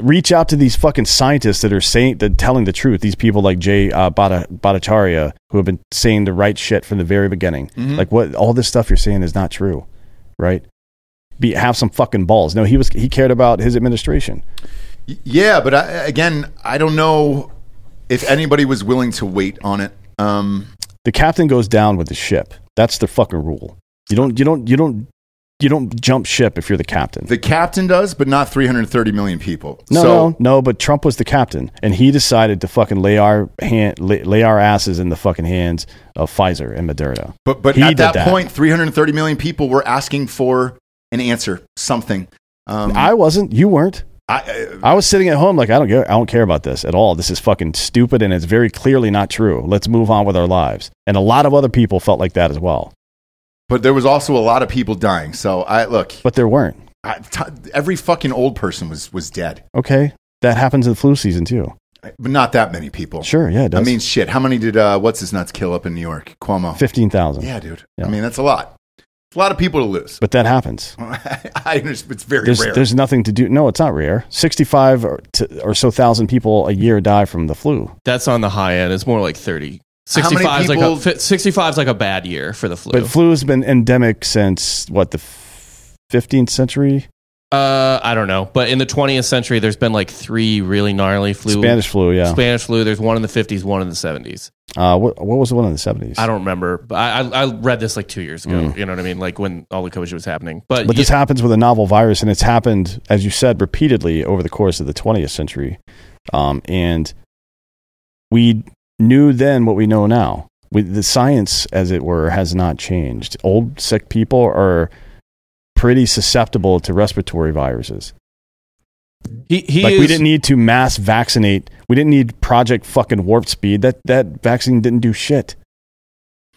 Reach out to these fucking scientists that are saying that telling the truth. These people like Jay uh, Bhatta- Bhattacharya who have been saying the right shit from the very beginning. Mhm. Like what all this stuff you're saying is not true, right? Be have some fucking balls. No, he was he cared about his administration. Yeah, but I, again, I don't know if anybody was willing to wait on it. Um, The captain goes down with the ship. That's the fucking rule. You don't you don't you don't you don't jump ship if you're the captain. the captain does, but not 330 million people. No, so, no, no. But Trump was the captain, and he decided to fucking lay our hand, lay, lay our asses in the fucking hands of Pfizer and Moderna. But but He at that, that. point, 330 million people were asking for an answer, something. Um, I wasn't. You weren't. I, I was sitting at home like I don't care. I don't care about this at all. This is fucking stupid, and it's very clearly not true. Let's move on with our lives. And a lot of other people felt like that as well, but there was also a lot of people dying. So I look, but there weren't. I, t- every fucking old person was was dead, Okay, that happens in the flu season too. but not that many people. Sure, yeah, it does. I mean, shit. How many did uh, what's his nuts kill up in New York? Cuomo. fifteen thousand. Yeah, dude. Yeah. I mean, that's a lot. It's a lot of people to lose. But that happens. [laughs] I understand. It's very There's rare. there's nothing to do. No, it's not rare. Sixty five or, to, or so thousand people a year die from the flu. That's on the high end. It's more like 30. 65 is like a, 65 is like a bad year for the flu. But flu has been endemic since what the fifteenth century. Uh, I don't know, but in the 20th century, there's been like three really gnarly flu. Spanish flu, yeah. Spanish flu. There's one in the 50s, one in the 70s. Uh, what, what was the one in the seventies? I don't remember, but I, I, I read this like two years ago. You know what I mean? Like when all the COVID was happening. But, Mm. But this happens with a novel virus, and it's happened, as you said, repeatedly over the course of the 20th century. Um, and we knew then what we know now. We, the science, as it were, has not changed. Old, sick people are pretty susceptible to respiratory viruses. he, he like is, we didn't need to mass vaccinate. We didn't need Project fucking Warp Speed. That that vaccine didn't do shit.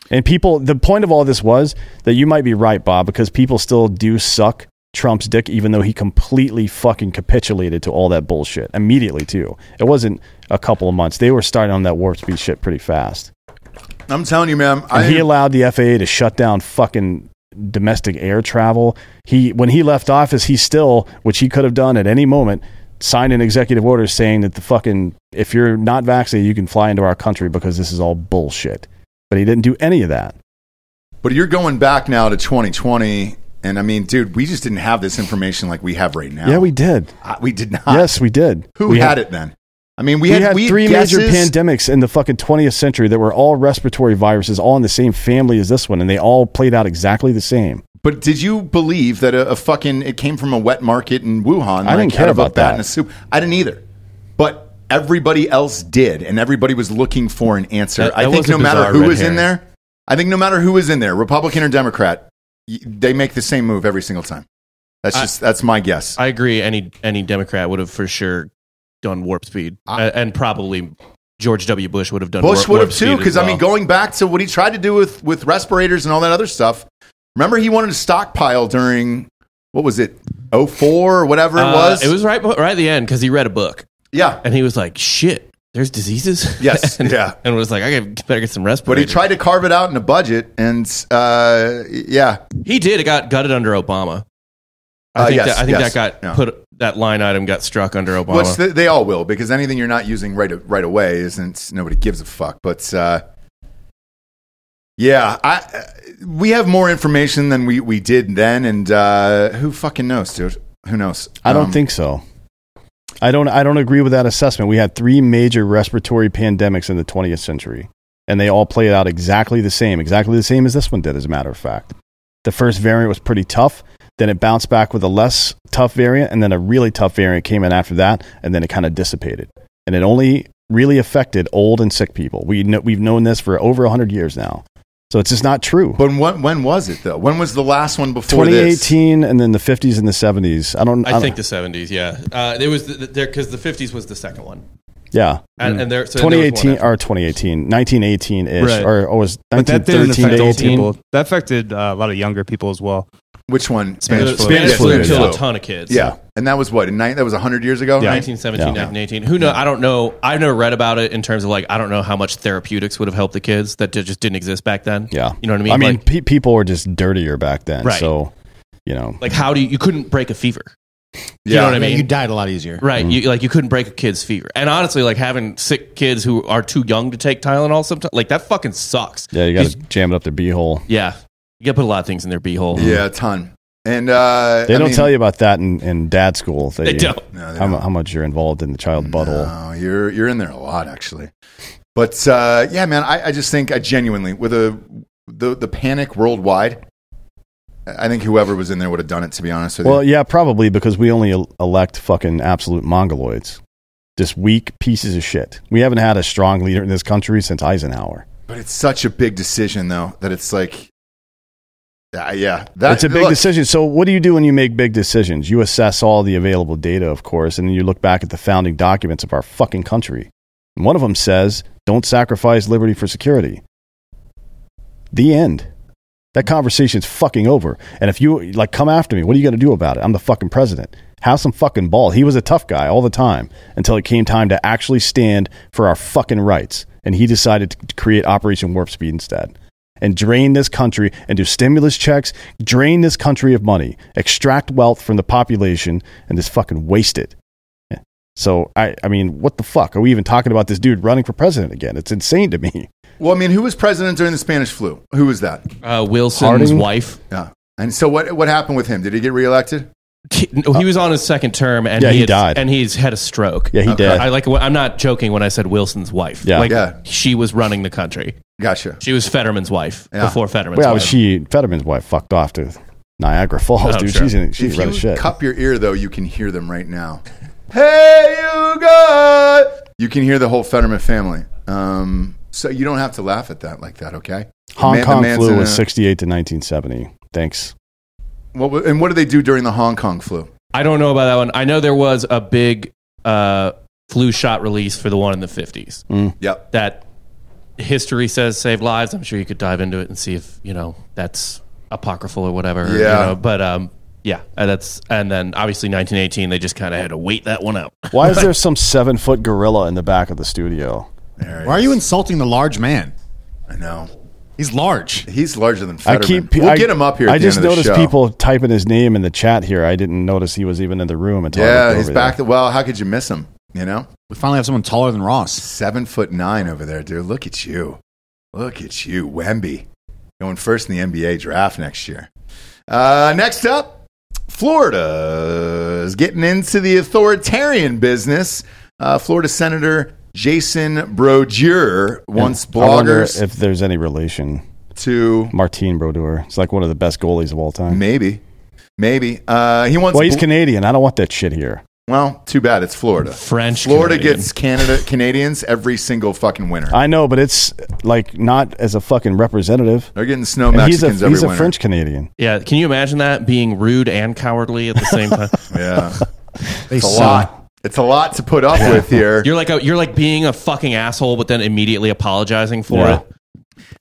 And people, the point of all this was that you might be right, Bob, because people still do suck Trump's dick, even though he completely fucking capitulated to all that bullshit immediately too. It wasn't a couple of months. They were starting on that Warp Speed shit pretty fast. I'm telling you, man. And I, he allowed the FAA to shut down fucking domestic air travel. He when he left office, he still, which he could have done at any moment, signed an executive order saying that the fucking if you're not vaccinated, you can fly into our country because this is all bullshit. But he didn't do any of that. but you're going back now to 2020, and I mean, dude, we just didn't have this information like we have right now. Yeah, we did. Uh, we did not. yes, we did. Who we had, it then? I mean, we, We, had, had, we three guesses. major pandemics in the fucking 20th century that were all respiratory viruses, all in the same family as this one, and they all played out exactly the same. But did you believe that a, a fucking it came from a wet market in Wuhan? I didn't care out of a about that. in a soup. I didn't either. But everybody else did, and everybody was looking for an answer. That- I think no matter who red was in there, I think no matter who was in there, Republican or Democrat, they make the same move every single time. That's I- just that's my guess. I agree. Any any Democrat would have for sure done warp speed, A- and probably George W. Bush would have done. Bush warp, would have too, because I mean, going back to what he tried to do with with respirators and all that other stuff. Remember, he wanted to stockpile during what was it, 04 or whatever it Uh, was. it was right right at the end because he read a book yeah, and he was like, "Shit, there's diseases." [laughs] Yes, [laughs] and, yeah. and was like, "I gotta- better get some respirators. but he tried to carve it out in a budget, and uh, yeah, He did. It got gutted under Obama. I Uh, think yes, that, I think yes, that got yeah. put. That line item got struck under Obama. which th- they all will because anything you're not using right right away isn't nobody gives a fuck. But uh, yeah, I uh, we have more information than we we did then, and uh, who fucking knows, dude? Who knows? I don't Um, think so. I don't. I don't agree with that assessment. We had three major respiratory pandemics in the 20th century, and they all played out exactly the same, exactly the same as this one did. As a matter of fact, the first variant was pretty tough. Then it bounced back with a less tough variant, and then a really tough variant came in after that, and then it kind of dissipated. And it only really affected old and sick people. We know, we've known this for over 100 years now, so it's just not true. But when, when was it though? When was the last one before this? 2018, and then the 50s and the 70s. I don't. I don't- think the seventies. Yeah, uh, it was there because the fifties was the second one, Yeah. and, and there. So there was one 2018 after. or 2018, 1918 ish, Right. or, or was that 1913 to 18? people. That affected uh, a lot of younger people as well. Which one? Spanish flu. Spanish Spanish flu flu, killed yeah. a ton of kids. Yeah, and that was what? In nine, that was hundred years ago. Yeah. 1917, Yeah. 1918. Who know? I don't know. I've never read about it in terms of like I don't know how much therapeutics would have helped the kids that just didn't exist back then. Yeah. you know what I mean. I mean, like, pe- people were just dirtier back then. Right. So, you know, like how do you? You couldn't break a fever. Yeah. You know what I mean? you died a lot easier. Right. Mm-hmm. You like you couldn't break a kid's fever. And honestly, like having sick kids who are too young to take Tylenol sometimes like that fucking sucks. yeah, you gotta jam it up their beehole. Yeah. You gotta put a lot of things in their beehole. Yeah, a ton. And uh, They I don't mean- tell you about that in, in dad school. That They you- don't. No, they How, don't. how much you're involved in the child's butthole. No, you're you're in there a lot actually. But uh, yeah, man, I, I just think I genuinely with a the the panic worldwide. I think whoever was in there would have done it. To be honest with Well, you, yeah, probably because we only elect fucking absolute mongoloids. Just weak pieces of shit. We haven't had a strong leader in this country since Eisenhower. but it's such a big decision though that it's like, uh, yeah, that, it's a big look, decision. So, what do you do when you make big decisions? You assess all the available data, of course, and then you look back at the founding documents of our fucking country. And one of them says, "Don't sacrifice liberty for security." The end. That conversation's fucking over. And if you like come after me, what are you going to do about it? I'm the fucking president. Have some fucking ball. He was a tough guy all the time until it came time to actually stand for our fucking rights. And he decided to create Operation Warp Speed instead and drain this country and do stimulus checks, drain this country of money, extract wealth from the population, and just fucking waste it. So I, I mean, what the fuck? Are we even talking about this dude running for president again? It's insane to me. Well, I mean, who was president during the Spanish flu? Who was that? Uh, Wilson's Harding? wife Yeah, and so what what happened with him? Did he get reelected? He, he was on his second term, and Yeah, he had- died. and he's had a stroke. Yeah, he did. I like. I'm not joking when I said Wilson's wife. Yeah. like Yeah. she was running the country. Gotcha. She was Fetterman's wife Yeah. before Fetterman's Well, wife. she Fetterman's wife fucked off to Niagara Falls, Oh, dude. sure. She's in, she's If you as shit. cup your ear, though, you can hear them right now. [laughs] Hey, you guys! You can hear the whole Fetterman family. Um, so you don't have to laugh at that like that, okay? The Hong man- the Kong man's flu in was a- 68 to 1970. Thanks. What, wa- and what did they do during the Hong Kong flu? I don't know about that one. I know there was a big uh, flu shot release for the one in the 50s Yep. that history says saved lives. I'm sure you could dive into it and see if you know that's apocryphal or whatever. you Yeah. know, but um, yeah, and that's and then obviously 1918 they just kind of had to wait that one out. Why is [laughs] there some seven foot gorilla in the back of the studio? There he Why are you insulting the large man? I know. He's large. He's larger than I keep. we'll I, get him up here. At I the just end of the noticed show. people typing his name in the chat here. I didn't notice he was even in the room until I Yeah, looked he's over back. there. well, how could you miss him? You know, We finally have someone taller than Ross. seven foot nine over there, dude. Look at you. Look at you, Wemby, going first in the NBA draft next year. Uh, next up, Florida is getting into the authoritarian business. Uh, Florida Senator Jason Brodeur wants I wonder bloggers if there's any relation. to Martin Brodeur. it's like one of the best goalies of all time. maybe, maybe. Uh, he wants. Well, he's bl- Canadian. I don't want that shit here. well, too bad. It's Florida. French Florida Canadian. gets Canada Canadians every single fucking winter. I know, but it's like not as a fucking representative. They're getting snow And he's a Mexicans every he's a winter. French Canadian. Yeah, can you imagine that being rude and cowardly at the same [laughs] time? Yeah, [laughs] They it's a lot. It's a lot to put up with here. You're like a, you're like being a fucking asshole, but then immediately apologizing for Yeah. it.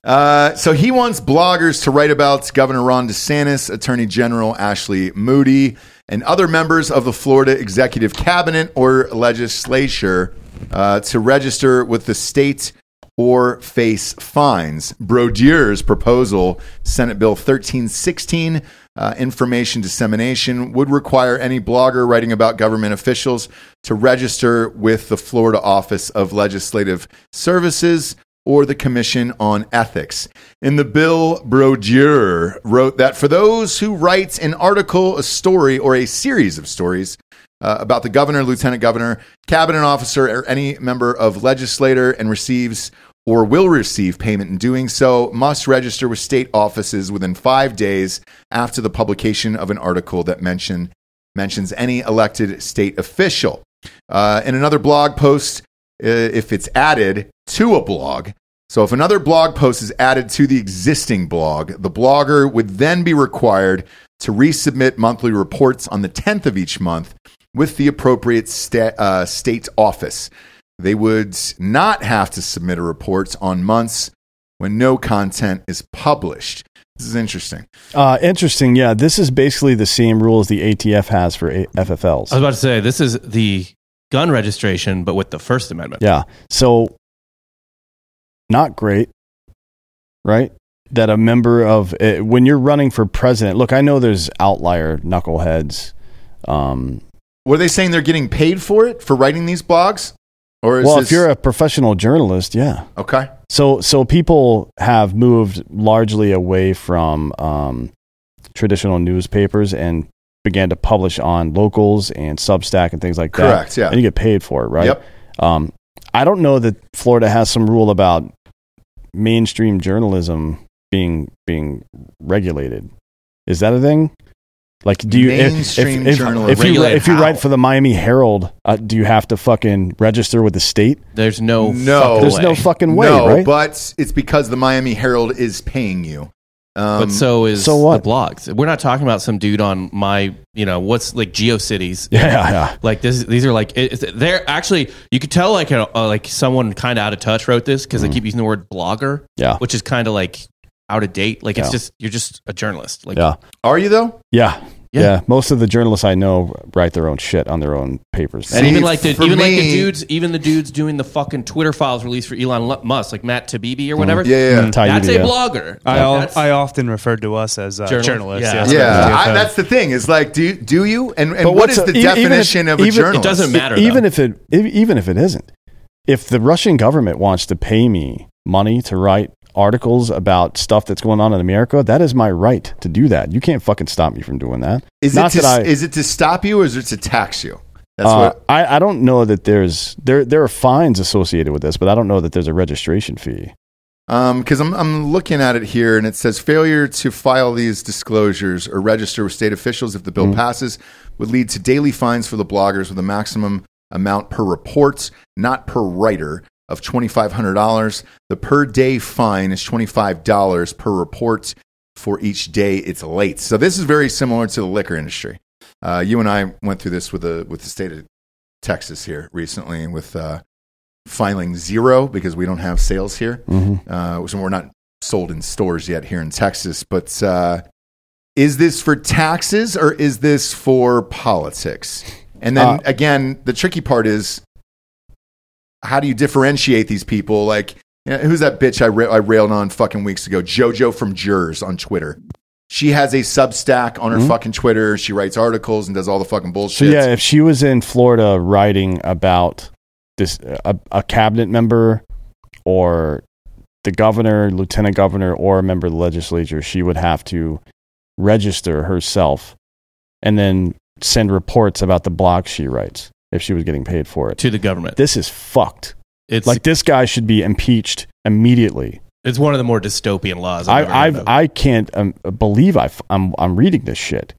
Uh, so he wants bloggers to write about Governor Ron DeSantis, Attorney General Ashley Moody, and other members of the Florida Executive Cabinet or legislature uh, to register with the state or face fines. Brodeur's proposal, Senate Bill 1316, uh, information dissemination, would require any blogger writing about government officials to register with the Florida Office of Legislative Services or the Commission on Ethics. In the bill, Brodeur wrote that for those who write an article, a story, or a series of stories uh, about the governor, lieutenant governor, cabinet officer, or any member of legislator and receives or will receive payment in doing so must register with state offices within five days after the publication of an article that mention, mentions any elected state official. Uh, in another blog post, uh, if it's added to a blog, so if another blog post is added to the existing blog, the blogger would then be required to resubmit monthly reports on the 10th of each month with the appropriate sta- uh, state office. They would not have to submit a report on months when no content is published. This is interesting. Uh, interesting. Yeah, this is basically the same rules the ATF has for A- FFLs. I was about to say this is the gun registration, but with the First Amendment. Yeah. So, not great, right? That a member of uh, when you're running for president. Look, I know there's outlier knuckleheads. Um, Were they saying they're getting paid for it for writing these blogs? Or well, this, if you're a professional journalist, yeah. okay? So, so people have moved largely away from um, traditional newspapers and began to publish on locals and Substack and things like that. Correct, yeah. And you get paid for it, right? Yep. Um, I don't know that Florida has some rule about mainstream journalism being being regulated. Is that a thing? Like, do you if- Mainstream if, if, journalism. if you if you write for the Miami Herald, uh, do you have to fucking register with the state? There's no No. fucking There's way. no fucking way, no, right? but it's because the Miami Herald is paying you. Um, but so is so what? the blogs. We're not talking about some dude on my, you know, what's like GeoCities. yeah, yeah. Like this, these are like it, they're actually you could tell like a, uh, like someone kind of out of touch wrote this because they keep using the word blogger, Mm. Yeah. which is kind of like out of date. Like it's Yeah. just you're just a journalist. Like Yeah. are you though? Yeah. Yeah. yeah. Most of the journalists I know write their own shit on their own papers. And See, even like the for even like the dudes, even the dudes doing the fucking Twitter files release for Elon Musk, like Matt Tabibi or whatever. Yeah, yeah, yeah. Ty that's a Udia. blogger. I, Like, al- I often referred to us as uh, Journalist? journalists. Yeah. yes, Yeah, that's I, that's the thing. Is like, do do you? And, and what's is a- the even if- definition of a even- journalist? It doesn't matter. even if it even if it isn't if the russian government wants to pay me money to write articles about stuff that's going on in America, that is my right to do that. You can't fucking stop me from doing that. Is Not it to, I- is it to stop you or is it to tax you? That's Uh, what. I, I don't know that there's there there are fines associated with this, but I don't know that there's a registration fee. Because I'm, I'm looking at it here and it says failure to file these disclosures or register with state officials if the bill passes would lead to daily fines for the bloggers with a maximum amount per report, not per writer, of $2,500. The per day fine is $25 per report for each day it's late. So this is very similar to the liquor industry. Uh, you and I went through this with the, with the state of Texas here recently with uh, filing zero because we don't have sales here uh, so we're not sold in stores yet here in Texas. But uh, is this for taxes or is this for politics? And then Uh, again, the tricky part is how do you differentiate these people? Like, you know, who's that bitch I, ra- I railed on fucking weeks ago? JoJo from Jerz on Twitter. She has a Substack on her hmm? fucking Twitter. She writes articles and does all the fucking bullshit. So yeah, if she was in Florida writing about this a, a cabinet member or the governor, lieutenant governor, or a member of the legislature, she would have to register herself and then send reports about the blog she writes if she was getting paid for it. to the government. This is fucked. It's Like this guy should be impeached immediately. it's one of the more dystopian laws. I, I've ever heard I've. I can't um, believe I am I'm reading this shit.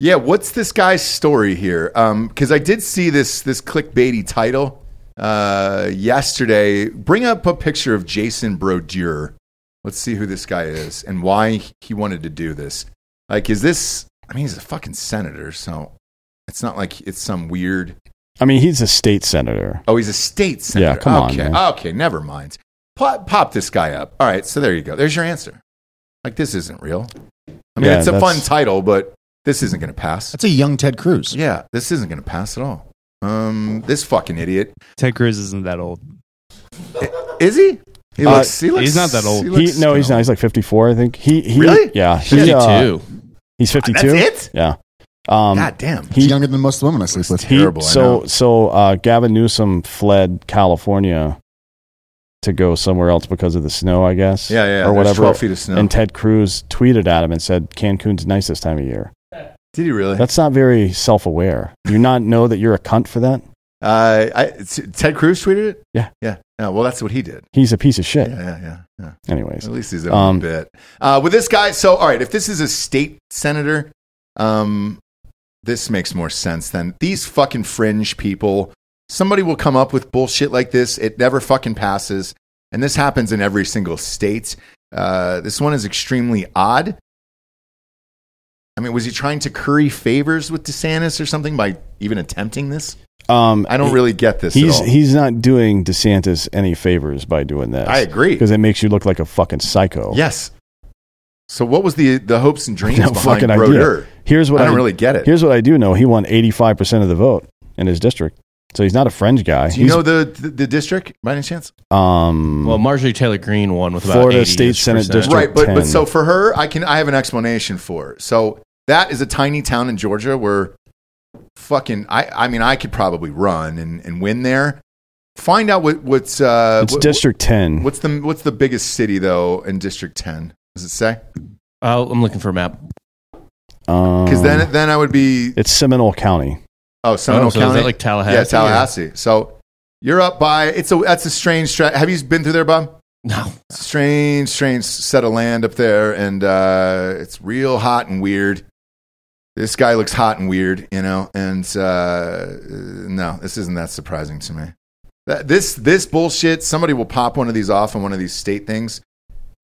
Yeah, what's this guy's story here? Because I did see this this clickbaity title uh, yesterday. Bring up a picture of Jason Brodeur. Let's see who this guy is and why he wanted to do this. Like, is this? I mean, he's a fucking senator, so it's not like it's some weird. I mean, he's a state senator. Oh, he's a state senator. Yeah, come on, okay, man. okay, never mind. Pop, pop this guy up. All right, so there you go. There's your answer. Like, this isn't real. I mean, Yeah, it's a fun title, but this isn't going to pass. That's a young Ted Cruz. Yeah, this isn't going to pass at all. Um, this fucking idiot. Ted Cruz isn't that old. Is he? He Uh, he looks he's not that old. he He, no, he's not. He's like 54, I think. He, he Really? Yeah, he, Fifty-two. uh, he's 52. That's it. Yeah. Um, God damn. He's he, younger than most of the women I sleep with. he, terrible, so know. so uh, Gavin Newsom fled California to go somewhere else because of the snow, I guess. Yeah, yeah. or there's whatever. Twelve feet of snow. And Ted Cruz tweeted at him and said, "Cancun's nice this time of year." Did he really? That's not very self-aware. Do you not know that you're a cunt for that? [laughs] Uh, I, Ted Cruz tweeted it. Yeah. yeah. Yeah, well, that's what he did. He's a piece of shit. Yeah, yeah, yeah. yeah. Anyways, At least he's a Um, bit. Uh, with this guy, so all right, if this is a state senator, um, this makes more sense than these fucking fringe people. Somebody will come up with bullshit like this. It never fucking passes, and this happens in every single state. Uh, this one is extremely odd. I mean, was he trying to curry favors with DeSantis or something by even attempting this? um, I don't really get this. He's at all. he's not doing DeSantis any favors by doing this. I agree. because it makes you look like a fucking psycho. Yes. So, what was the the hopes and dreams [laughs] No behind fucking idea. Brodeur? Here's what I I, don't really get it. Here's what I do know. He won 85 percent of the vote in his district, so he's not a fringe guy. Do you He's, know the, the the district by any chance? um, well, Marjorie Taylor Greene won with about Florida 80 State Senate percent. District right, but 10. but so for her, I can I have an explanation for. Her. So that is a tiny town in Georgia where fucking I I mean I could probably run and, and win there. Find out what what's uh it's what- District 10. what's the what's the biggest city though in District Ten? Does it say? Oh, I'm looking for a map. Because Because then then I would be it's Seminole County. oh Seminole oh, so County is that like Tallahassee? yeah Tallahassee. So you're up by it's a that's a strange. Stra- have you been through there, Bob? No. strange, strange set of land up there, and uh, it's real hot and weird. This guy looks hot and weird, you know, and uh, no, this isn't that surprising to me. That, this this bullshit. Somebody will pop one of these off on one of these state things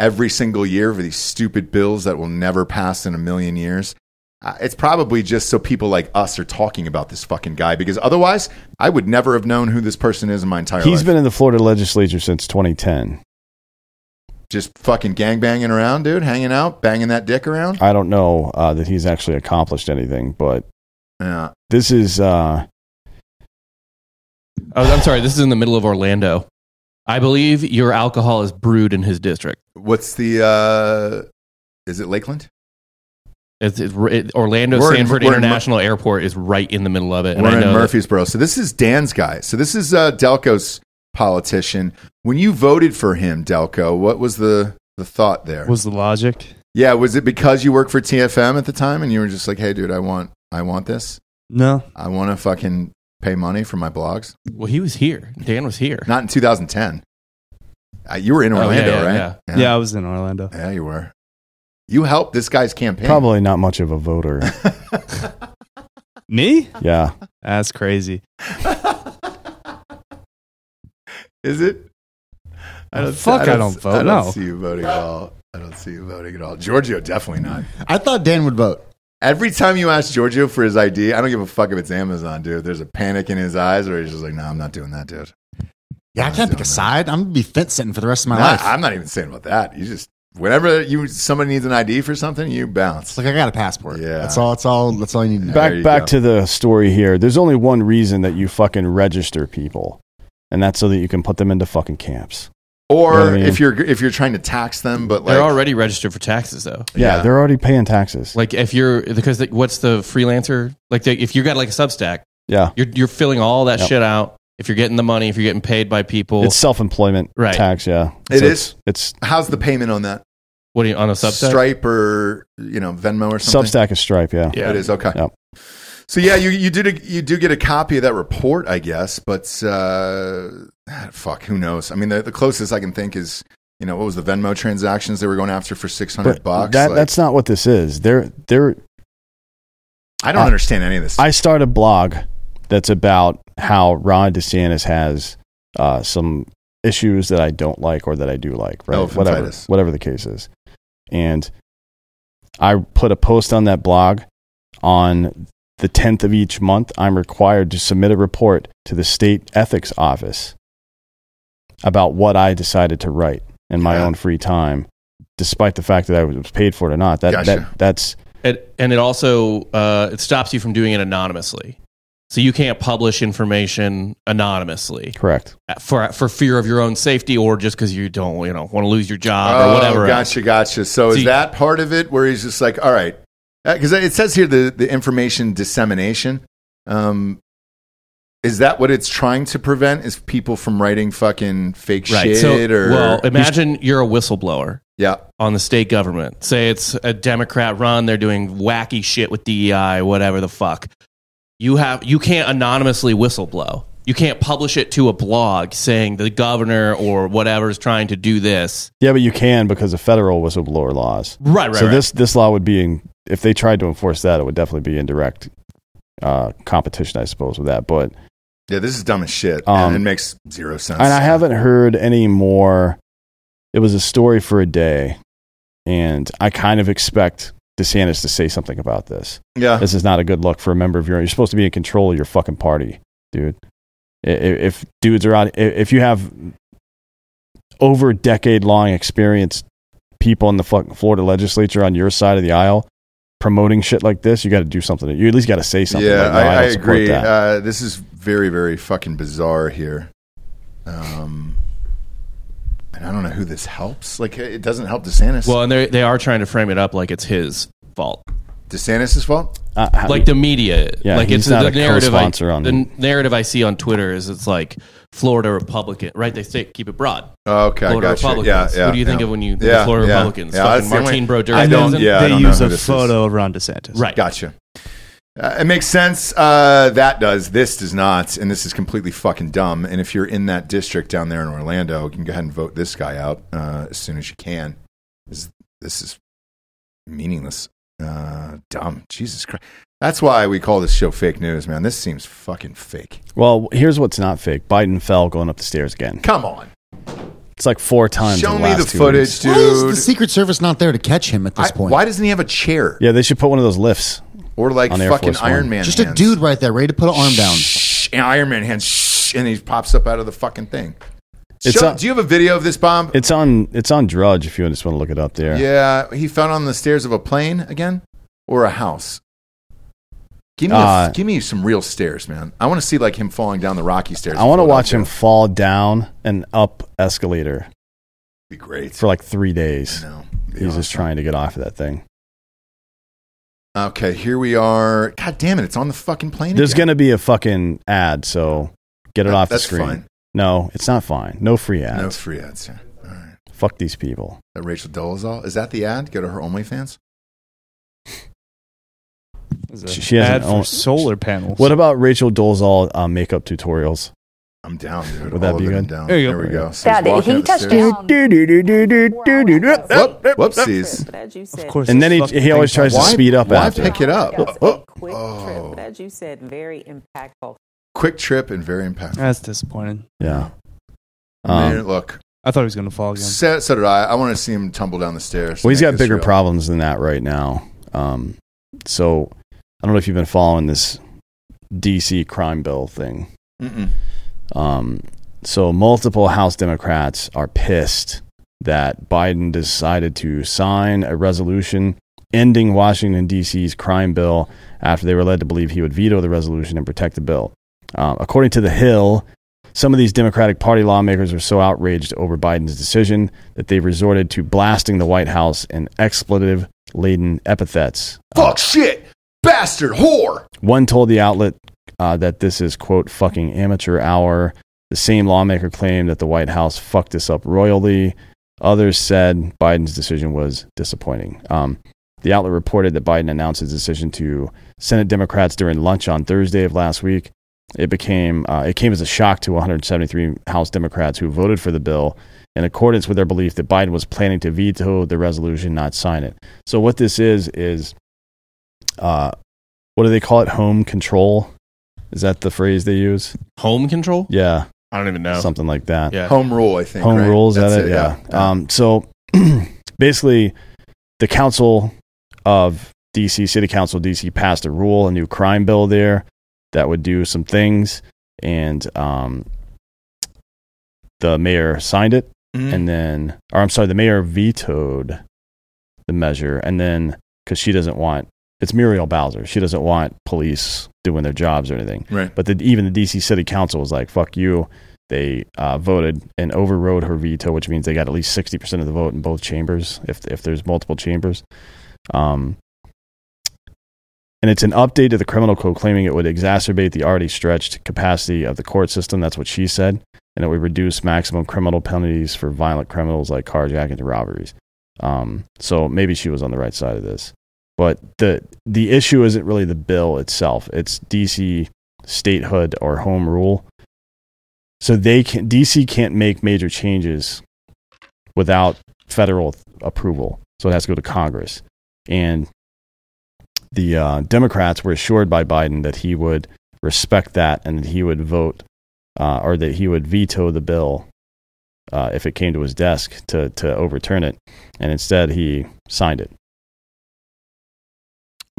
every single year for these stupid bills that will never pass in a million years. Uh, it's probably just so people like us are talking about this fucking guy because otherwise I would never have known who this person is in my entire He's life. He's been in the Florida legislature since 2010. just fucking gang banging around, dude, hanging out, banging that dick around. I don't know uh, that he's actually accomplished anything, but Yeah. this is uh, Oh, I'm sorry. This is in the middle of Orlando. I believe your alcohol is brewed in his district. What's the? uh Is it Lakeland? It's, it's, it, Orlando We're Sanford we're in Mur- International Airport is right in the middle of it. And We're I in know that- Murfreesboro. So this is Dan's guy. So this is uh, Delco's politician. When you voted for him, Delco, what was the the thought there? Was the logic? yeah, was it because you worked for TFM at the time and you were just like, "Hey, dude, I want I want this. No. I want to fucking pay money for my blogs." Well, he was here. Dan was here. Not in 2010. Uh, you were in Oh, yeah, Orlando, yeah, right? yeah. Yeah. I was in Orlando. Yeah, you were. You helped this guy's campaign. Probably not much of a voter. [laughs] Me? yeah. That's crazy. Is it? Oh, fuck, I don't vote, I don't no. see you voting at all. I don't see you voting at all. Giorgio, definitely not. I thought Dan would vote. Every time you ask Giorgio for his ID, I don't give a fuck if it's Amazon, dude. There's a panic in his eyes, or he's just like, "No, I'm not doing that, dude." Yeah, I can't pick a side. I'm gonna be fence sitting for the rest of my Nah, life. I'm not even saying about that. You just whenever you somebody needs an ID for something, you bounce. It's like I got a passport. Yeah. that's all. That's all. That's all you need to know. There Back you back go. to the story here. There's only one reason that you fucking register people, and that's so that you can put them into fucking camps. Or You know I mean? if you're if you're trying to tax them, but like They're already registered for taxes, though. Yeah, Yeah. they're already paying taxes. Like if you're because the, what's the freelancer like? The, if you got like a Substack, yeah, you're you're filling all that Yep. shit out. If you're getting the money, if you're getting paid by people, it's self-employment Right. tax. Yeah, It So is? It's, how's the payment on that? what do you on a Substack? Stripe or you know Venmo or something. Substack is Stripe. Yeah, Yeah. It is okay. Yep. So yeah, you you did a, you do get a copy of that report, I guess, but uh, fuck, who knows? I mean, the, the closest I can think is you know what was the Venmo transactions they were going after for six hundred bucks. that Like, that's not what this is. They're they're. I don't I- understand any of this. I start a blog that's about how Ron DeSantis has uh, some issues that I don't like or that I do like. Right, whatever, Elephantitis. whatever the case is, and I put a post on that blog on the 10th of each month. I'm required to submit a report to the state ethics office about what I decided to write in my Yeah. own free time, despite the fact that I was paid for it or not. That, Gotcha. that that's It, and it also uh, it stops you from doing it anonymously. So you can't publish information anonymously correct. for for fear of your own safety or just because you don't you know want to lose your job or Oh, whatever. Gotcha, gotcha. So is See- that part of it where he's just like, all right, because it says here the the information dissemination. Um, is that what it's trying to prevent? Is people from writing fucking fake Right. shit So or well, imagine you're a whistleblower yeah, on the state government. Say it's a Democrat run, they're doing wacky shit with DEI, whatever the fuck. You have you can't anonymously whistleblow. You can't publish it to a blog saying the governor or whatever is trying to do this. Yeah, but you can because of federal whistleblower laws. Right, right. so right. this this law would be in, if they tried to enforce that, it would definitely be indirect uh, competition, I suppose, with that. But yeah, this is dumb as shit, Um, and it makes zero sense. and I haven't heard any more. It was a story for a day, and I kind of expect DeSantis to say something about this. yeah, This is not a good look for a member of your. You're supposed to be in control of your fucking party, dude. I- i- If dudes are out, if you have over decade long experience, people in the fucking Florida legislature on your side of the aisle promoting shit like this, you got to do something. You at least got to say something. yeah, like, no, I, I, don't agree. Uh, this is very, very fucking bizarre here. Um, and I don't know who this helps. Like, it doesn't help DeSantis. well, and they they are trying to frame it up like it's his fault. DeSantis' fault. Uh, how- like the media. Yeah, like he's it's not the a narrative. I, co-sponsor on- the narrative I see on Twitter is it's like Florida Republican, right? They say keep it broad. Oh, okay, Florida gotcha. Republicans. Yeah, yeah. What do you think yeah. of when you think Yeah, of Florida yeah, Republicans? yeah, Fucking that's the only- Martine Brodeur. I don't- doesn't- yeah, I they don't know use who a this is. photo of Ron DeSantis. Right. Gotcha. Uh, it makes sense. Uh, that does. This does not, and this is completely fucking dumb. And if you're in that district down there in Orlando, you can go ahead and vote this guy out uh, as soon as you can. This, this is meaningless. Uh, dumb. Jesus Christ. That's why we call this show fake news, man. This seems fucking fake. well, here's what's not fake: Biden fell going up the stairs again. Come on. It's like four times. Show in the me the two footage, weeks. dude. Why is the Secret Service not there to catch him at this I- point? why doesn't he have a chair Yeah, they should put one of those lifts. Or like On Air fucking Force One. Iron Man? Just a hands? dude right there, ready to put an arm down. Shh, and Iron Man hands, shh, and he pops up out of the fucking thing. It's Show- a- do you have a video of this bomb? It's on. It's on Drudge. If you just want to look it up there. Yeah, he fell on the stairs of a plane again, or a house. Give me, a, Uh, give me some real stairs, man. I want to see like him falling down the rocky stairs. I want to watch him fall down and up escalator Be great. for like three days. no, He's just trying to get off of that thing. Okay, here we are. God damn it! It's on the fucking plane. There's again. going to be a fucking ad, so get it That- off the screen. fine. No, it's not fine. No free ads. No free ads. Yeah. All right. Fuck these people. That Rachel Dolezal is that the ad? Go to her OnlyFans. Is She- she has ad an for own- solar panels. What about Rachel Dolezal uh, makeup tutorials? I'm down, dude. Would that All be of it, I'm good? down. There you There we go. So Dad, he's walking he up the touched stairs. down. Whoop, whoopsies. As you said, Of course, And then he, he always thing tries to speed up why after. pick it up? It was a Oh, quick oh. trip, but as you said, very impactful. Quick trip and very impactful. That's disappointing. Yeah. Man, Um, look, I thought he was going to fall again. so, so did I. I want to see him tumble down the stairs. well, he's Make got bigger real. problems than that right now. Um, so I don't know if you've been following this DC crime bill thing. Mm-mm. Um, so multiple House Democrats are pissed that Biden decided to sign a resolution ending Washington D.C.'s crime bill after they were led to believe he would veto the resolution and protect the bill. Um, according to the Hill, some of these Democratic Party lawmakers are so outraged over Biden's decision that they've resorted to blasting the White House in expletive-laden epithets. Fuck shit, bastard, whore. One told the outlet uh, that this is, quote, fucking amateur hour. The same lawmaker claimed that the White House fucked this up royally. Others said Biden's decision was disappointing. Um, the outlet reported that Biden announced his decision to Senate Democrats during lunch on Thursday of last week. It became uh, it came as a shock to 173 House Democrats who voted for the bill in accordance with their belief that Biden was planning to veto the resolution, not sign it. So what this is is, uh, what do they call it? Home control. Is that the phrase they use? Home control? Yeah, I don't even know. something like that. Yeah. Home rule, I think. Home right? rules at That's it, yeah. Um, so [clears throat] basically, the council of DC, City Council of DC, passed a rule, a new crime bill there that would do some things, and um, the mayor signed it, Mhm. and then, or I'm sorry, the mayor vetoed the measure, and then because she doesn't want it's Muriel Bowser, she doesn't want police doing their jobs or anything. right. But the, even the DC City Council was like, "Fuck you." They uh, voted and overrode her veto, which means they got at least sixty percent of the vote in both chambers, if if there's multiple chambers. Um, and it's an update to the criminal code, claiming it would exacerbate the already stretched capacity of the court system. That's what she said, and it would reduce maximum criminal penalties for violent criminals like carjacking and robberies. Um, so maybe she was on the right side of this, but the the issue isn't really the bill itself; it's DC statehood or home rule. So they can DC can't make major changes without federal approval. So it has to go to Congress. And the uh, Democrats were assured by Biden that he would respect that and that he would vote uh, or that he would veto the bill uh, if it came to his desk to, to overturn it. And instead, he signed it.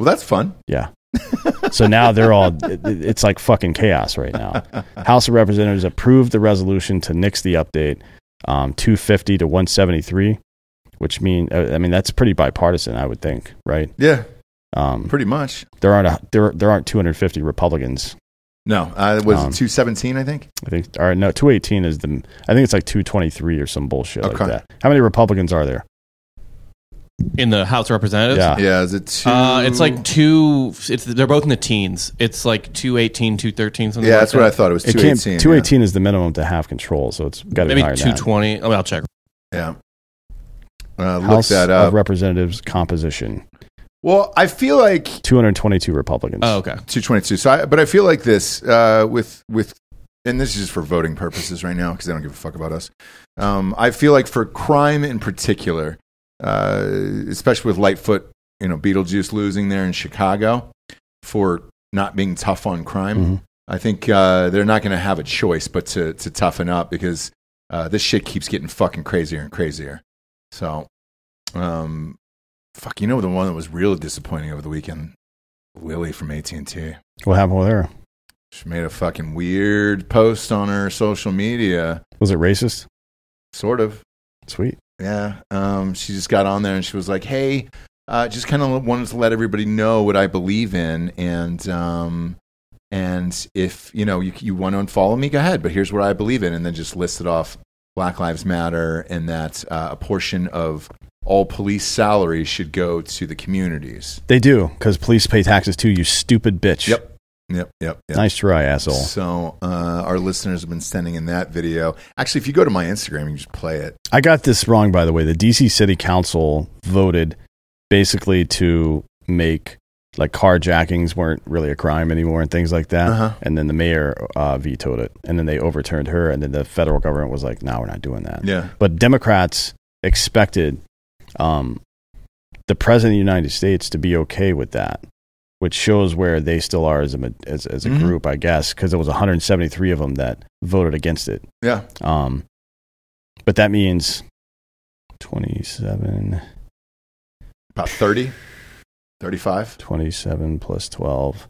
Well, that's fun. Yeah. so now they're all it's like fucking chaos right now. [laughs] House of Representatives approved the resolution to nix the update um, 250 to 173, which mean uh, I mean that's pretty bipartisan, I would think, right? Yeah, Um, pretty much. there aren't a, there there aren't 250 Republicans. No, uh, it was Um, 217, I think. I think or no 218 is the I think it's like 223 or some bullshit like that. How many Republicans are there? In the House of Representatives? Yeah. Yeah, is it two? Uh, it's like two. It's they're both in the teens. It's like 218, 213, something Yeah, like that's that. what I thought. It was It 218. can't 218 is the minimum to have control, so it's got to be Maybe higher than that. 220. Oh, I'll check. Yeah. yeah. Uh, look House that of up. Representatives composition well, I feel like 222 Republicans. Oh, okay. 222. So, I, but I feel like this uh, with with, and this is just for voting purposes right now because they don't give a fuck about us. Um, I feel like for crime in particular, uh, especially with Lightfoot, you know, Beetlejuice losing there in Chicago for not being tough on crime. Mhm. I think uh, they're not going to have a choice but to to toughen up because uh, this shit keeps getting fucking crazier and crazier. So, um, fuck, you know the one that was really disappointing over the weekend, Lily from AT and T. What happened with her? She made a fucking weird post on her social media, Was it racist? sort of. Sweet. Yeah. Um, she just got on there and she was like, "Hey, uh, just kind of wanted to let everybody know what I believe in, and um, and if you know you, you want to unfollow me, go ahead. But here's what I believe in, and then just listed off Black Lives Matter and that uh, a portion of all police salaries should go to the communities. They do because police pay taxes too. You stupid bitch. Yep. Yep, yep, yep. Nice try, asshole. So uh, our listeners have been sending in that video. Actually, if you go to my Instagram, you can just play it. I got this wrong, by the way. The DC City Council voted basically to make like carjackings weren't really a crime anymore and things like that. Uh-huh. And then the mayor uh, vetoed it, and then they overturned her, and then the federal government was like, "No, we're not doing that." Yeah. But Democrats expected um, the president of the United States to be okay with that, which shows where they still are as a as, as a Mhm. group, I guess, because there was 173 of them that voted against it. Yeah. Um, but that means 27, About 30, 35. 27 plus 12,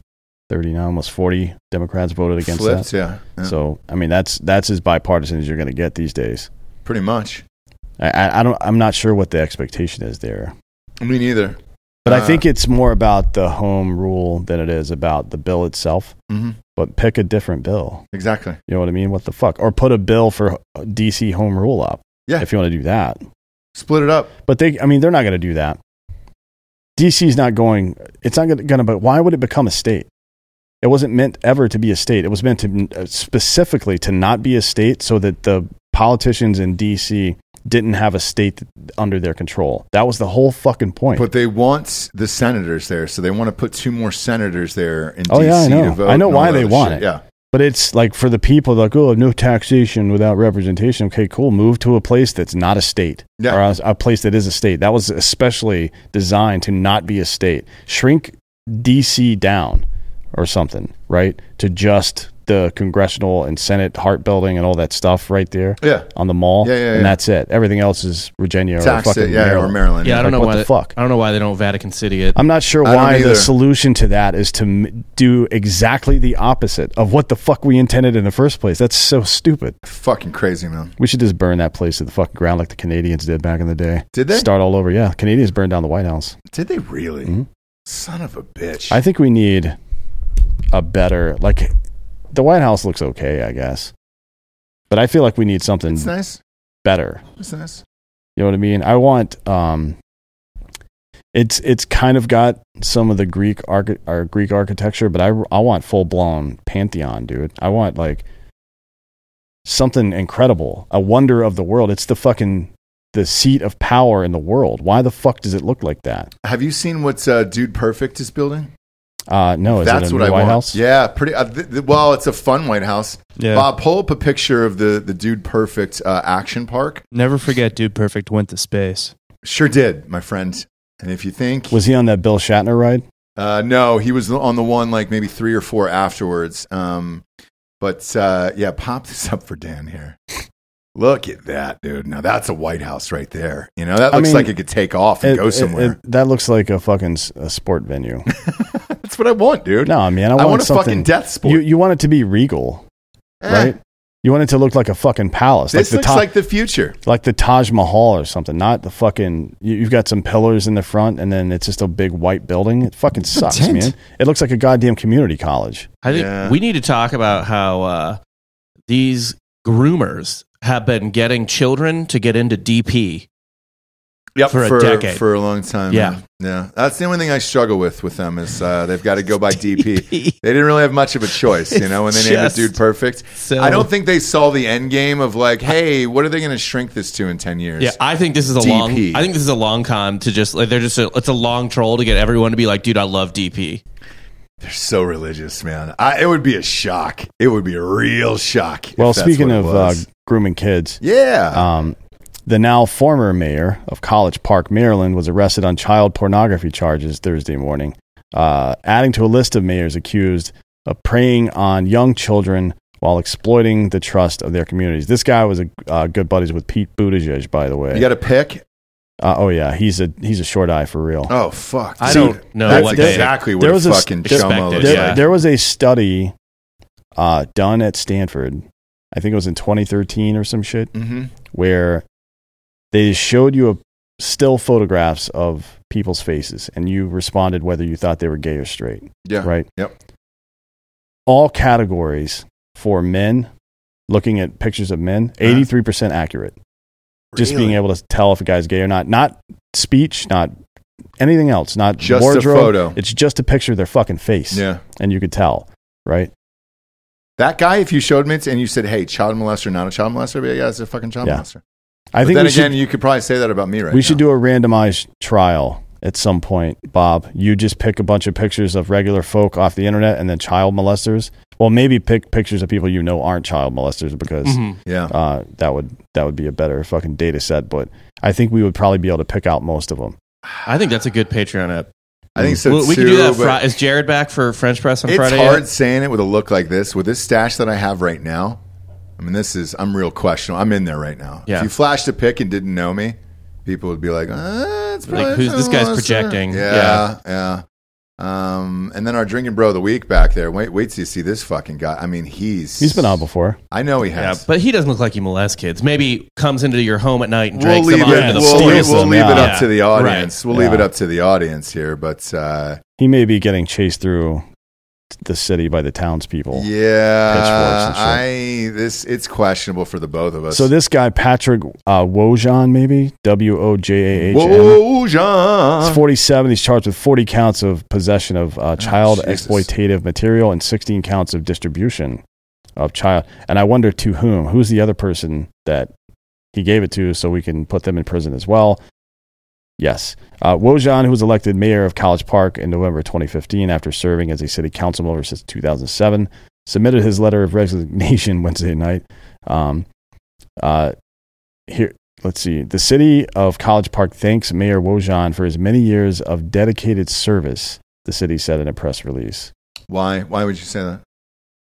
39, almost 40 Democrats voted against Flipped, that. yeah. yeah. So, I mean, that's that's as bipartisan as you're going to get these days. Pretty much. I, I don't. I'm not sure what the expectation is there, Me neither. But I Uh, think it's more about the home rule than it is about the bill itself. hmm But pick a different bill. Exactly. You know what I mean? What the fuck? Or put a bill for DC home rule up. Yeah. If you want to do that. Split it up. But they, I mean, they're not going to do that. DC's not going. It's not going to. But why would it become a state? It wasn't meant ever to be a state. It was meant to uh, specifically to not be a state, so that the politicians in DC didn't have a state under their control. That was the whole fucking point. But they want the senators there, so they want to put two more senators there in Oh, D.C. yeah, I know. to vote. I know why they want shit. it. Yeah. But it's like for the people, like, oh, no taxation without representation. Okay, cool. Move to a place that's not a state, Yeah. or a, a place that is a state. That was especially designed to not be a state. Shrink DC down or something, right? To just the congressional and Senate Hart building and all that stuff right there Yeah. on the mall. Yeah, yeah, and that's it. Everything else is Virginia or Tax fucking it. Yeah, Maryland. or Maryland. Yeah, I don't Like, know what why the they- fuck? I don't know why they don't Vatican City it. I'm not sure why the solution to that is to m- do exactly the opposite of what the fuck we intended in the first place. That's so stupid. Fucking crazy, man. We should just burn that place to the fucking ground like the Canadians did back in the day. Did they? Start all over. Yeah, Canadians burned down the White House. Did they really? Mhm. Son of a bitch. I think we need a better like the White House looks okay, I guess. But I feel like we need something it's nice. better. It's nice. You know what I mean? I want um it's it's kind of got some of the Greek archi- or Greek architecture, but I I want full blown pantheon, dude. I want like something incredible, a wonder of the world. It's the fucking the seat of power in the world. Why the fuck does it look like that? Have you seen what uh, Dude Perfect is building? Uh no, is That's it a what I White want. House? Yeah, pretty. Uh, th- th- well, it's a fun White House. Yeah. Bob, pull up a picture of the the Dude Perfect uh, action park. Never forget, Dude Perfect went to space. Sure did, my friend. And if you think Was he on that Bill Shatner ride? Uh, no, he was on the one like maybe three or four afterwards. Um, but uh, yeah, pop this [laughs] up for Dan here. Look at that, dude. Now that's a White House right there. You know that I looks mean, like it could take off and It- go somewhere. it- that looks like a fucking s- a sport venue. [laughs] that's what I want, dude. no, man, I I want, want a something. fucking death sport. You you want it to be regal, Eh, right? You want it to look like a fucking palace, This like looks the top, like the future. like the Taj Mahal or something. Not the fucking. You, you've got some pillars in the front, and then it's just a big white building. It fucking sucks, man. It looks like a goddamn community college. I think Yeah. we need to talk about how uh, these groomers have been getting children to get into DP. Yep, For a decade. for a long time. Yeah. man. yeah. That's the only thing I struggle with with them is uh, they've got to go by [laughs] DP. they didn't really have much of a choice, you know, when they named it Just Dude Perfect. so- I don't think they saw the end game of like, hey, what are they going to shrink this to in ten years? Yeah, I think this is a DP. long. I think this is a long con to just like they're just a, it's a long troll to get everyone to be like, dude, I love DP. They're so religious, man. I, it would be a shock. It would be a real shock. if Well, that's speaking what it of uh, was. Grooming kids, yeah, um, the now former mayor of College Park, Maryland, was arrested on child pornography charges Thursday morning, uh, adding to a list of mayors accused of preying on young children while exploiting the trust of their communities. This guy was a uh, good buddies with Pete Buttigieg, by the way. you got a pick. uh, oh yeah, he's a he's a short eye for real. Oh fuck! I See, don't know That's what they- exactly what there was a s- fucking expected, chomo there, yeah. there was a study uh, done at Stanford. I think it was in 2013 or some shit. hmm where they showed you a still photographs of people's faces and you responded whether you thought they were gay or straight Yeah. right Yep. all categories for men looking at pictures of men 83% accurate just being able to tell if a guy's gay or not not speech not anything else not Just a photo. it's just a picture of their fucking face Yeah. and you could tell right? That guy, if you showed me it and you said, "Hey, child molester, not a child molester," I'd be like, yeah, it's a fucking child Yeah. molester. I But think then we again, should, you could probably say that about me right we now. should do a randomized trial at some point, Bob. You just pick a bunch of pictures of regular folk off the internet and then child molesters. Well, maybe pick pictures of people you know aren't child molesters because Mhm. Yeah. uh, that would that would be a better fucking data set. But I think we would probably be able to pick out most of them. I think that's a good Patreon app. I think so we, we too. can do that. Fri- is Jared back for French press on it's Friday? hard yet? saying it with a look like this. With this stash that I have right now, I mean, this is I'm real questionable. I'm in there right now. Yeah. If you flashed a pic and didn't know me, people would be like, uh, it's Like, who's- this guy's projecting. Yeah, yeah. Um, and then our drinking bro of the week back there. Wait, wait till you see this fucking guy. I mean, he's He's been on before. I know he Yeah, has. but he doesn't look like he molests kids. Maybe comes into your home at night and we'll drinks leave them out it. into the We'll, floor. leave, we'll leave it yeah. up to the Yeah. audience. We'll leave it Yeah. up to the audience here. But uh, He may be getting chased through the city by the townspeople. yeah, Pitchforks and shit. I this it's questionable for the both of us. So this guy Patrick uh, Wojahn, maybe W O J A H N. Whoa, He's 47. He's charged with 40 counts of possession of uh, child Oh, exploitative material and 16 counts of distribution of child. And I wonder to whom? Who's the other person that he gave it to so we can put them in prison as well? Yes. Uh, Wojahn, who was elected mayor of College Park in November 2015 after serving as a city council member since 2007, submitted his letter of resignation [laughs] Wednesday night. Um, uh, here, let's see. The city of College Park thanks Mayor Wojahn for his many years of dedicated service, the city said in a press release. Why? Why would you say that?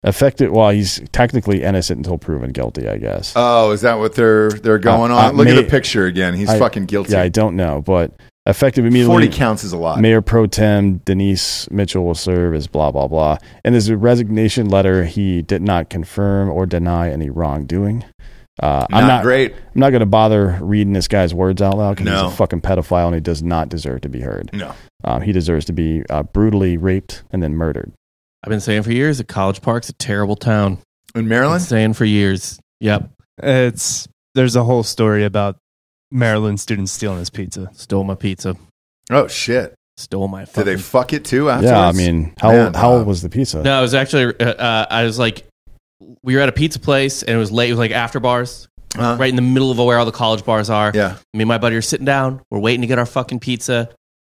Affected, well, he's technically innocent until proven guilty, I guess. Oh, is that what they're they're going Uh, on? uh, Look at the picture again. He's I- fucking guilty. yeah, I don't know, but effective immediately. Forty counts is a lot. Mayor Pro Tem Denise Mitchell will serve as blah, blah, blah. In his resignation letter, he did not confirm or deny any wrongdoing. Uh, not, I'm not great. I'm not going to bother reading this guy's words out loud because No. he's a fucking pedophile and he does not deserve to be heard. No. Um, he deserves to be uh, brutally raped and then murdered. I've been saying for years that College Park's a terrible town. In Been Maryland? saying for years. Yep. It's there's a whole story about Maryland students stealing his pizza. Stole my pizza. Oh shit! Stole my Did they fuck it too? Afterwards? Yeah, I mean, how Man, old, how Bob. old was the pizza? No, it was actually. Uh, uh, I was like, we were at a pizza place and it was late. It was like after bars, Huh? right in the middle of where all the college bars are. Yeah. Me and my buddy are sitting down. We're waiting to get our fucking pizza.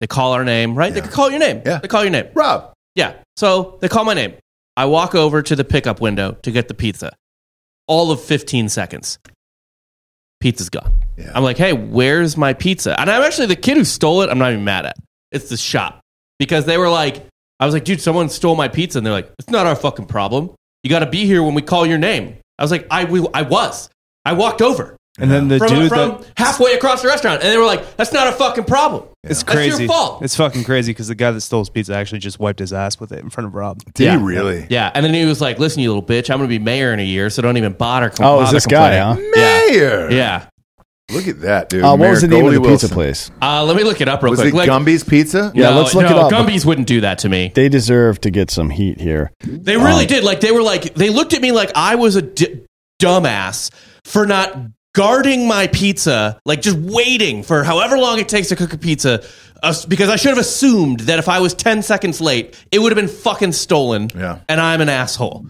They call our name, right? They Yeah. can call your name. Yeah. They call your name. Rob. Yeah. So they call my name. I walk over to the pickup window to get the pizza. All of 15 seconds. Pizza's gone. Yeah. I'm like, hey, where's my pizza? And I'm actually the kid who stole it. I'm not even mad at. It's the shop because they were like, I was like, dude, someone stole my pizza, and they're like, it's not our fucking problem. You got to be here when we call your name. I was like, I, we, I was. I walked over And then the from, dude from that halfway across the restaurant, and they were like, that's not a fucking problem. it's That's your crazy. fault. It's fucking crazy because the guy that stole his pizza actually just wiped his ass with it in front of Rob. Did Yeah. he really? Yeah, and then he was like, "Listen, you little bitch, I'm going to be mayor in a year, so don't even bother." Com- oh, is bother this guy, huh? Mayor. Yeah. Look at that, dude. Uh, what was the name Goldie of the pizza Wilson. place? Uh, let me look it up real Was quick. it Like- Gumby's Pizza? Yeah, no, let's look no, it up. Gumby's wouldn't do that to me. They deserve to get some heat here. They really Um, did. Like they were like they looked at me like I was a d- dumbass for not guarding my pizza, like just waiting for however long it takes to cook a pizza. Uh, because I should have assumed that if I was ten seconds late, it would have been fucking stolen. Yeah. and I'm an asshole.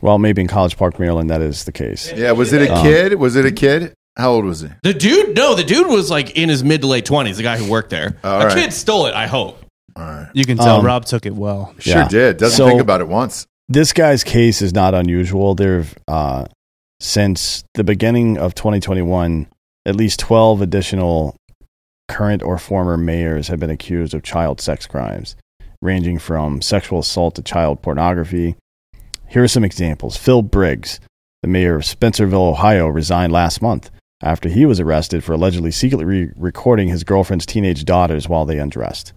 Well, maybe in College Park, Maryland, that is the case. Yeah. Was it a Um, kid? Was it a kid? How old was he? The dude, no, the dude was like in his mid to late twenties. The guy who worked there. All a right. kid stole it. I hope. All right. You can tell Um, Rob took it well. Sure Yeah. did. Doesn't So- think about it once. This guy's case is not unusual. There, uh, since the beginning of 2021, at least 12 additional current or former mayors have been accused of child sex crimes, ranging from sexual assault to child pornography. Here are some examples. Phil Briggs, the mayor of Spencerville, Ohio, resigned last month after he was arrested for allegedly secretly re- recording his girlfriend's teenage daughters while they undressed.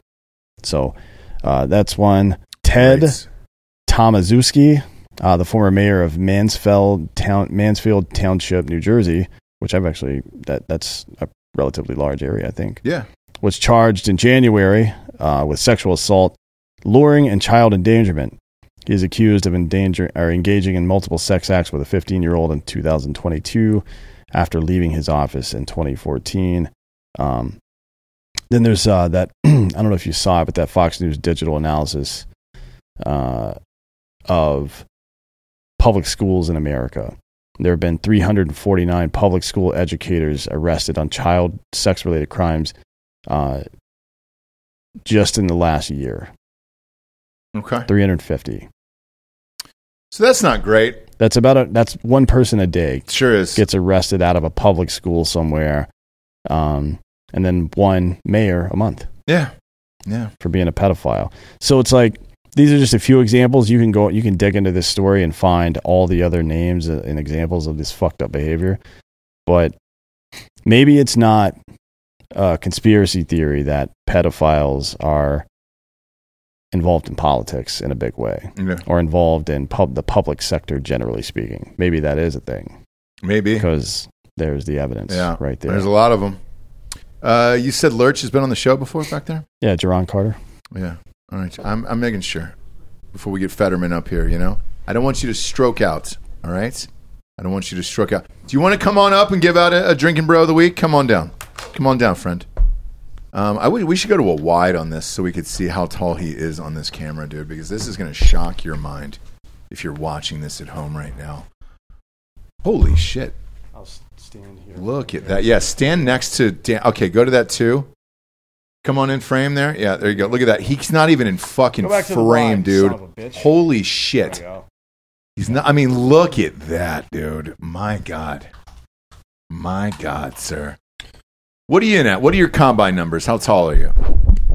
So uh, that's one. Ted. Right. Tomaszewski, uh, the former mayor of Mansfield, town, Mansfield Township, New Jersey, which I've actually that that's a relatively large area, I think, Yeah. was charged in January uh, with sexual assault, luring, and child endangerment. He is accused of endanger or engaging in multiple sex acts with a 15 year old in 2022 after leaving his office in 2014. Um, then there's uh, that [clears throat] I don't know if you saw it, but that Fox News digital analysis uh, of public schools in America. There have been 349 public school educators arrested on child sex related crimes uh, just in the last year. Okay. 350. So that's not great. That's about a that's one person a day Sure is. gets arrested out of a public school somewhere, um, and then one mayor a month yeah. Yeah. for being a pedophile. So it's like these are just a few examples. You can go, you can dig into this story and find all the other names and examples of this fucked up behavior. But maybe it's not a conspiracy theory that pedophiles are involved in politics in a big way Yeah. or involved in pub- the public sector generally speaking. Maybe that is a thing Maybe. because there's the evidence Yeah. right there. There's a lot of them. Uh, you said Lurch has been on the show before back there? yeah, Jerron Carter. Yeah. All right. I'm, I'm making sure before we get Fetterman up here, you know? I don't want you to stroke out. All right? I don't want you to stroke out. Do you want to come on up and give out a, a drinking bro of the week? Come on down. Come on down, friend. Um, I would, we should go to a wide on this so we could see how tall he is on this camera, dude, because this is going to shock your mind if you're watching this at home right now. Holy shit. I'll stand here. Look at that. Yeah, stand next to Dan. Okay, go to that too. Come on in frame there. Yeah, there you go. Look at that. He's not even in fucking Go back to the frame, line, dude. son of a bitch. Holy There shit. you go. He's not. I mean, look at that, dude. My God. My God, sir. What are you in at? What are your combine numbers? How tall are you?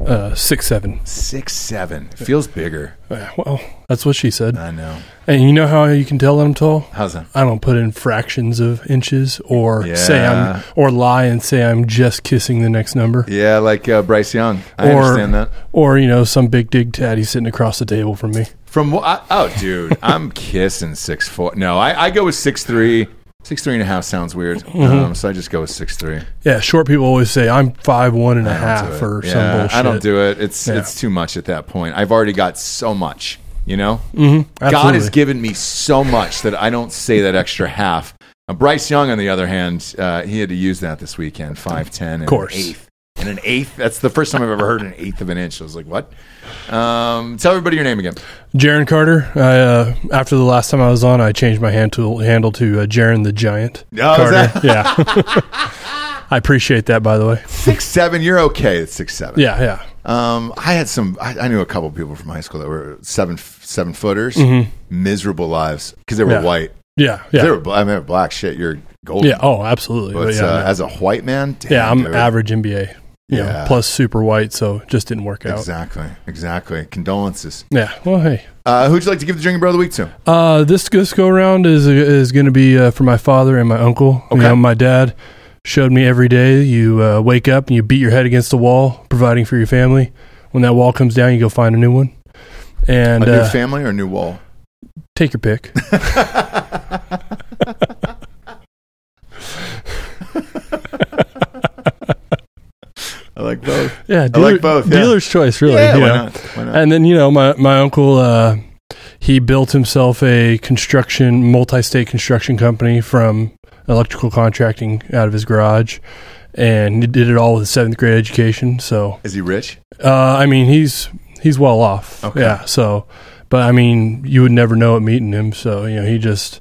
Uh, six seven. Six seven. Feels bigger. Uh, well, that's what she said. I know. And you know how you can tell that I'm tall? How's that? I don't put in fractions of inches or say I'm or lie and say I'm just kissing the next number. Yeah, like uh, Bryce Young. I or, understand that. Or you know some big dig daddy sitting across the table from me. From what? I, oh, dude, [laughs] I'm kissing six foot. No, I, I go with six three. Six three and a half sounds weird, Mm-hmm. um, so I just go with six three. Yeah, short people always say I'm five one and a half or Yeah, some bullshit. I don't do it. It's Yeah. it's too much at that point. I've already got so much. You know, Mm-hmm, God absolutely. has given me so much that I don't say that extra half. Bryce Young, on the other hand, uh, he had to use that this weekend. Five ten, of course. eighth, and an eighth. That's the first time I've ever heard an eighth of an inch. I was like, what? Um, tell everybody your name again. Jaron Carter. I, uh, after the last time I was on, I changed my hand to, handle to uh, Jaron the Giant. Oh, is Carter. that- yeah. [laughs] I appreciate that, by the way. Six seven. You're okay at six seven. Yeah, yeah. Um, I had some. I, I knew a couple people from high school that were seven seven footers, miserable lives because they were Mm-hmm. Yeah. white. Yeah, If They yeah. were. I mean, black. Shit, you're golden. Yeah, oh, absolutely. but But yeah, uh, no. as a white man, damn, yeah, I'm dude. average NBA. You Yeah. know, plus super white, so it just didn't work out. Exactly, exactly. Condolences. Yeah. Well, hey, Uh, who'd you like to give the drinking brother of the week to? uh, this this go around is is going to be uh, for my father and my uncle. You Okay. know, my dad showed me every day. You uh, wake up and you beat your head against the wall, providing for your family. When that wall comes down, you go find a new one. And A new uh, family or a new wall? take your pick. [laughs] [laughs] [laughs] I like both. Yeah, I like both, yeah. Dealer's choice, really. yeah, why not? Why not? And then you know my my uncle uh, he built himself a construction multi-state construction company from electrical contracting out of his garage, and he did it all with a seventh grade education. So Is he rich? uh, I mean he's he's well off. Okay. Yeah. So, but I mean you would never know it meeting him. So you know he just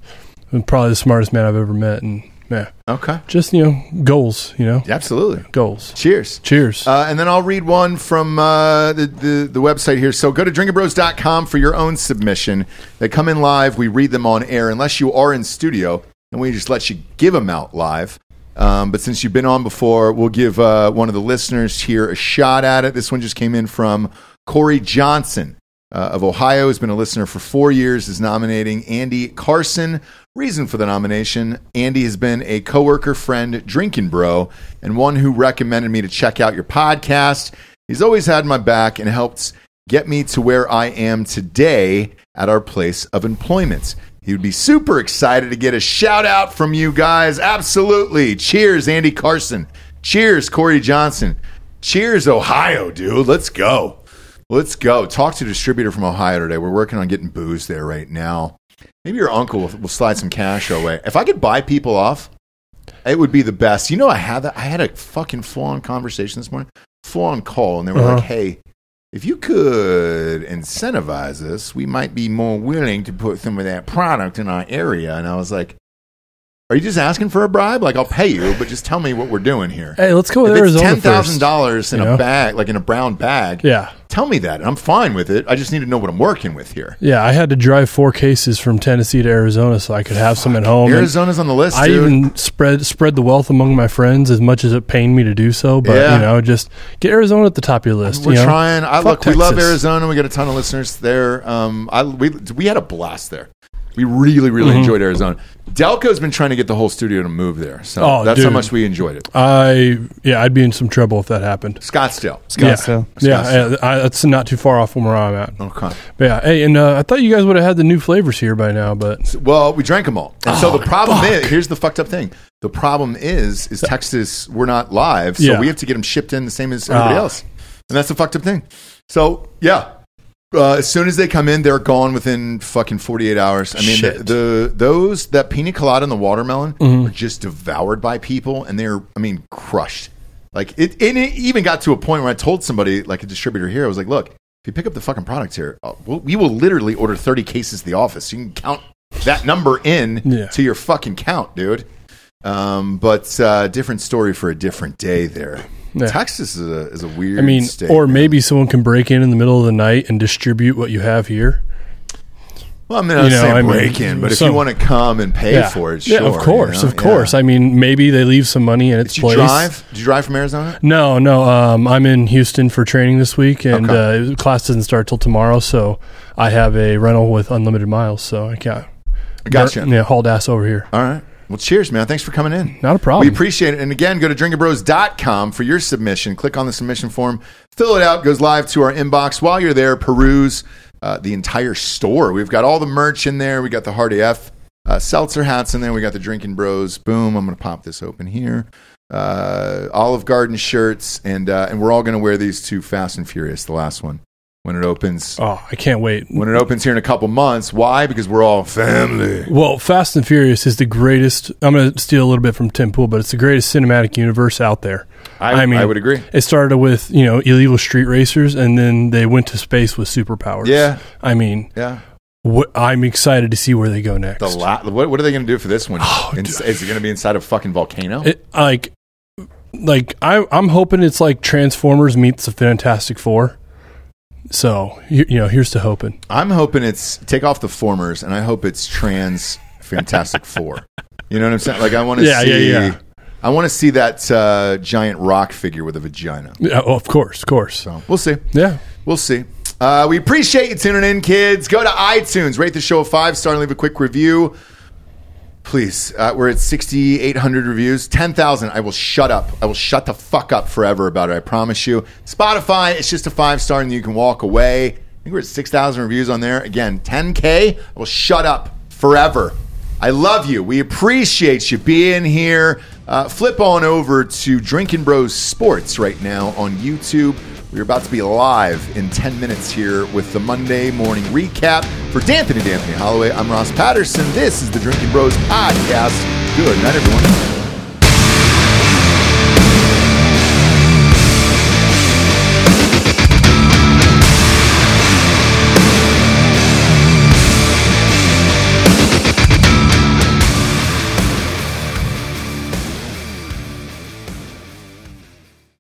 probably the smartest man I've ever met, and yeah, Okay, just you know goals. You know absolutely. goals. Cheers. Cheers. Uh, and then I'll read one from uh, the, the, the website here. So go to drinkinbros.com for your own submission. They come in live. We read them on air unless you are in studio, and we just let you give them out live. Um, but since you've been on before, we'll give uh, one of the listeners here a shot at it. This one just came in from Corey Johnson uh, of Ohio. Has been a listener for four years. Is nominating Andy Carson. Reason for the nomination: Andy has been a coworker, friend, drinking bro, and one who recommended me to check out your podcast. He's always had my back and helped get me to where I am today at our place of employment. He would be super excited to get a shout out from you guys. Absolutely. Cheers, Andy Carson. Cheers, Corey Johnson. Cheers, Ohio, dude. Let's go. Let's go. Talk to a distributor from Ohio today. We're working on getting booze there right now. Maybe your uncle will, will slide some cash our way. If I could buy people off, it would be the best. You know, I had that. I had a fucking full on conversation this morning, full on call, and they were Uh-huh. like, "Hey, if you could incentivize us, we might be more willing to put some of that product in our area. And I was like, are you just asking for a bribe? Like, I'll pay you, but just tell me what we're doing here. Hey, let's go with if Arizona ten thousand dollars in you a bag, like in a brown bag, Yeah. tell me that. I'm fine with it. I just need to know what I'm working with here. Yeah, I had to drive four cases from Tennessee to Arizona so I could have some at home. and Arizona's on the list. I dude. even spread spread the wealth among my friends as much as it pained me to do so. But Yeah. you know, just get Arizona at the top of your list. We're you know? trying. I Fuck look. We love Texas. Arizona. We got a ton of listeners there. Um, I we we had a blast there. We really, really Mm-hmm. enjoyed Arizona. Delco's been trying to get the whole studio to move there, so Oh, that's how much we enjoyed it. I yeah, I'd be in some trouble if that happened. Scottsdale. Scottsdale. Yeah, Scottsdale. yeah, I, that's not too far off from where I'm at. Okay. But yeah, hey, and uh, I thought you guys would have had the new flavors here by now, but Well, we drank them all, and so Oh, the problem is here's the fucked up thing. The problem is, is Texas. We're not live, so Yeah. we have to get them shipped in the same as everybody Ah. else, and that's the fucked up thing. So yeah, uh, as soon as they come in, they're gone within fucking 48 hours. I mean, the, Shit. the those that pina colada and the watermelon Mm-hmm. are just devoured by people, and they're, I mean, crushed. Like it, and it even got to a point where I told somebody, like a distributor here, I was like, look, if you pick up the fucking products here, uh, we'll, we will literally order 30 cases to the office. You can count that number in [laughs] Yeah. to your fucking count, dude. Um, but uh, different story for a different day there. Yeah. Texas is a, is a weird I mean, state. or man. maybe someone can break in in the middle of the night and distribute what you have here. Well, I mean, I You know, saying I mean, break in, but if you want to come and pay yeah, for it, yeah, of course, you know? of course. Yeah. I mean, maybe they leave some money in its place. Did you place. drive? Did you drive from Arizona? No, no. Um, I'm in Houston for training this week, and Okay. uh, class doesn't start till tomorrow. So I have a rental with unlimited miles, so I can't. Gotcha. Yeah, hauled ass over here. All right. Well, cheers, man. Thanks for coming in. Not a problem. We appreciate it. And again, go to drinkinbros.com for your submission. Click on the submission form, fill it out, goes live to our inbox. While you're there, peruse uh, the entire store. We've got all the merch in there. We got the Hard AF uh, seltzer hats in there. We got the Drinkin' Bros. Boom. I'm going to pop this open here. Uh, Olive Garden shirts. And, uh, and we're all going to wear these to Fast and Furious, the last one, when it opens. Oh, I can't wait. When it opens here in a couple months. Why? Because we're all family. Well, Fast and Furious is the greatest. I'm going to steal a little bit from Tim Pool, but it's the greatest cinematic universe out there. I, mean, I would agree. It started with you know illegal street racers, and then they went to space with superpowers. Yeah. I mean, Yeah. what, I'm excited to see where they go next. The la- what, what are they going to do for this one? Oh, In- is it going to be inside a fucking volcano? It, like, like I, I'm hoping it's like Transformers meets the Fantastic Four. So you, you know, here's to hoping. I'm hoping it's take off the formers, and I hope it's trans Fantastic Four. You know what I'm saying? Like I want to Yeah, see. yeah, yeah. I want to see that uh, giant rock figure with a vagina. Yeah, oh, of course, of course. So we'll see. Yeah. We'll see. Uh, we appreciate you tuning in, kids. Go to iTunes, rate the show a five star, and leave a quick review. Please, uh, we're at 6,800 reviews. 10,000. I will shut up. I will shut the fuck up forever about it. I promise you. Spotify, it's just a five star and you can walk away. I think we're at 6,000 reviews on there. Again, 10K. I will shut up forever. I love you. We appreciate you being here. Uh, flip on over to Drinkin' Bros Sports right now on YouTube. We're about to be live in 10 minutes here with the Monday morning recap. For D'Anthony D'Anthony Holloway, I'm Ross Patterson. This is the Drinkin' Bros Podcast. Good night, everyone.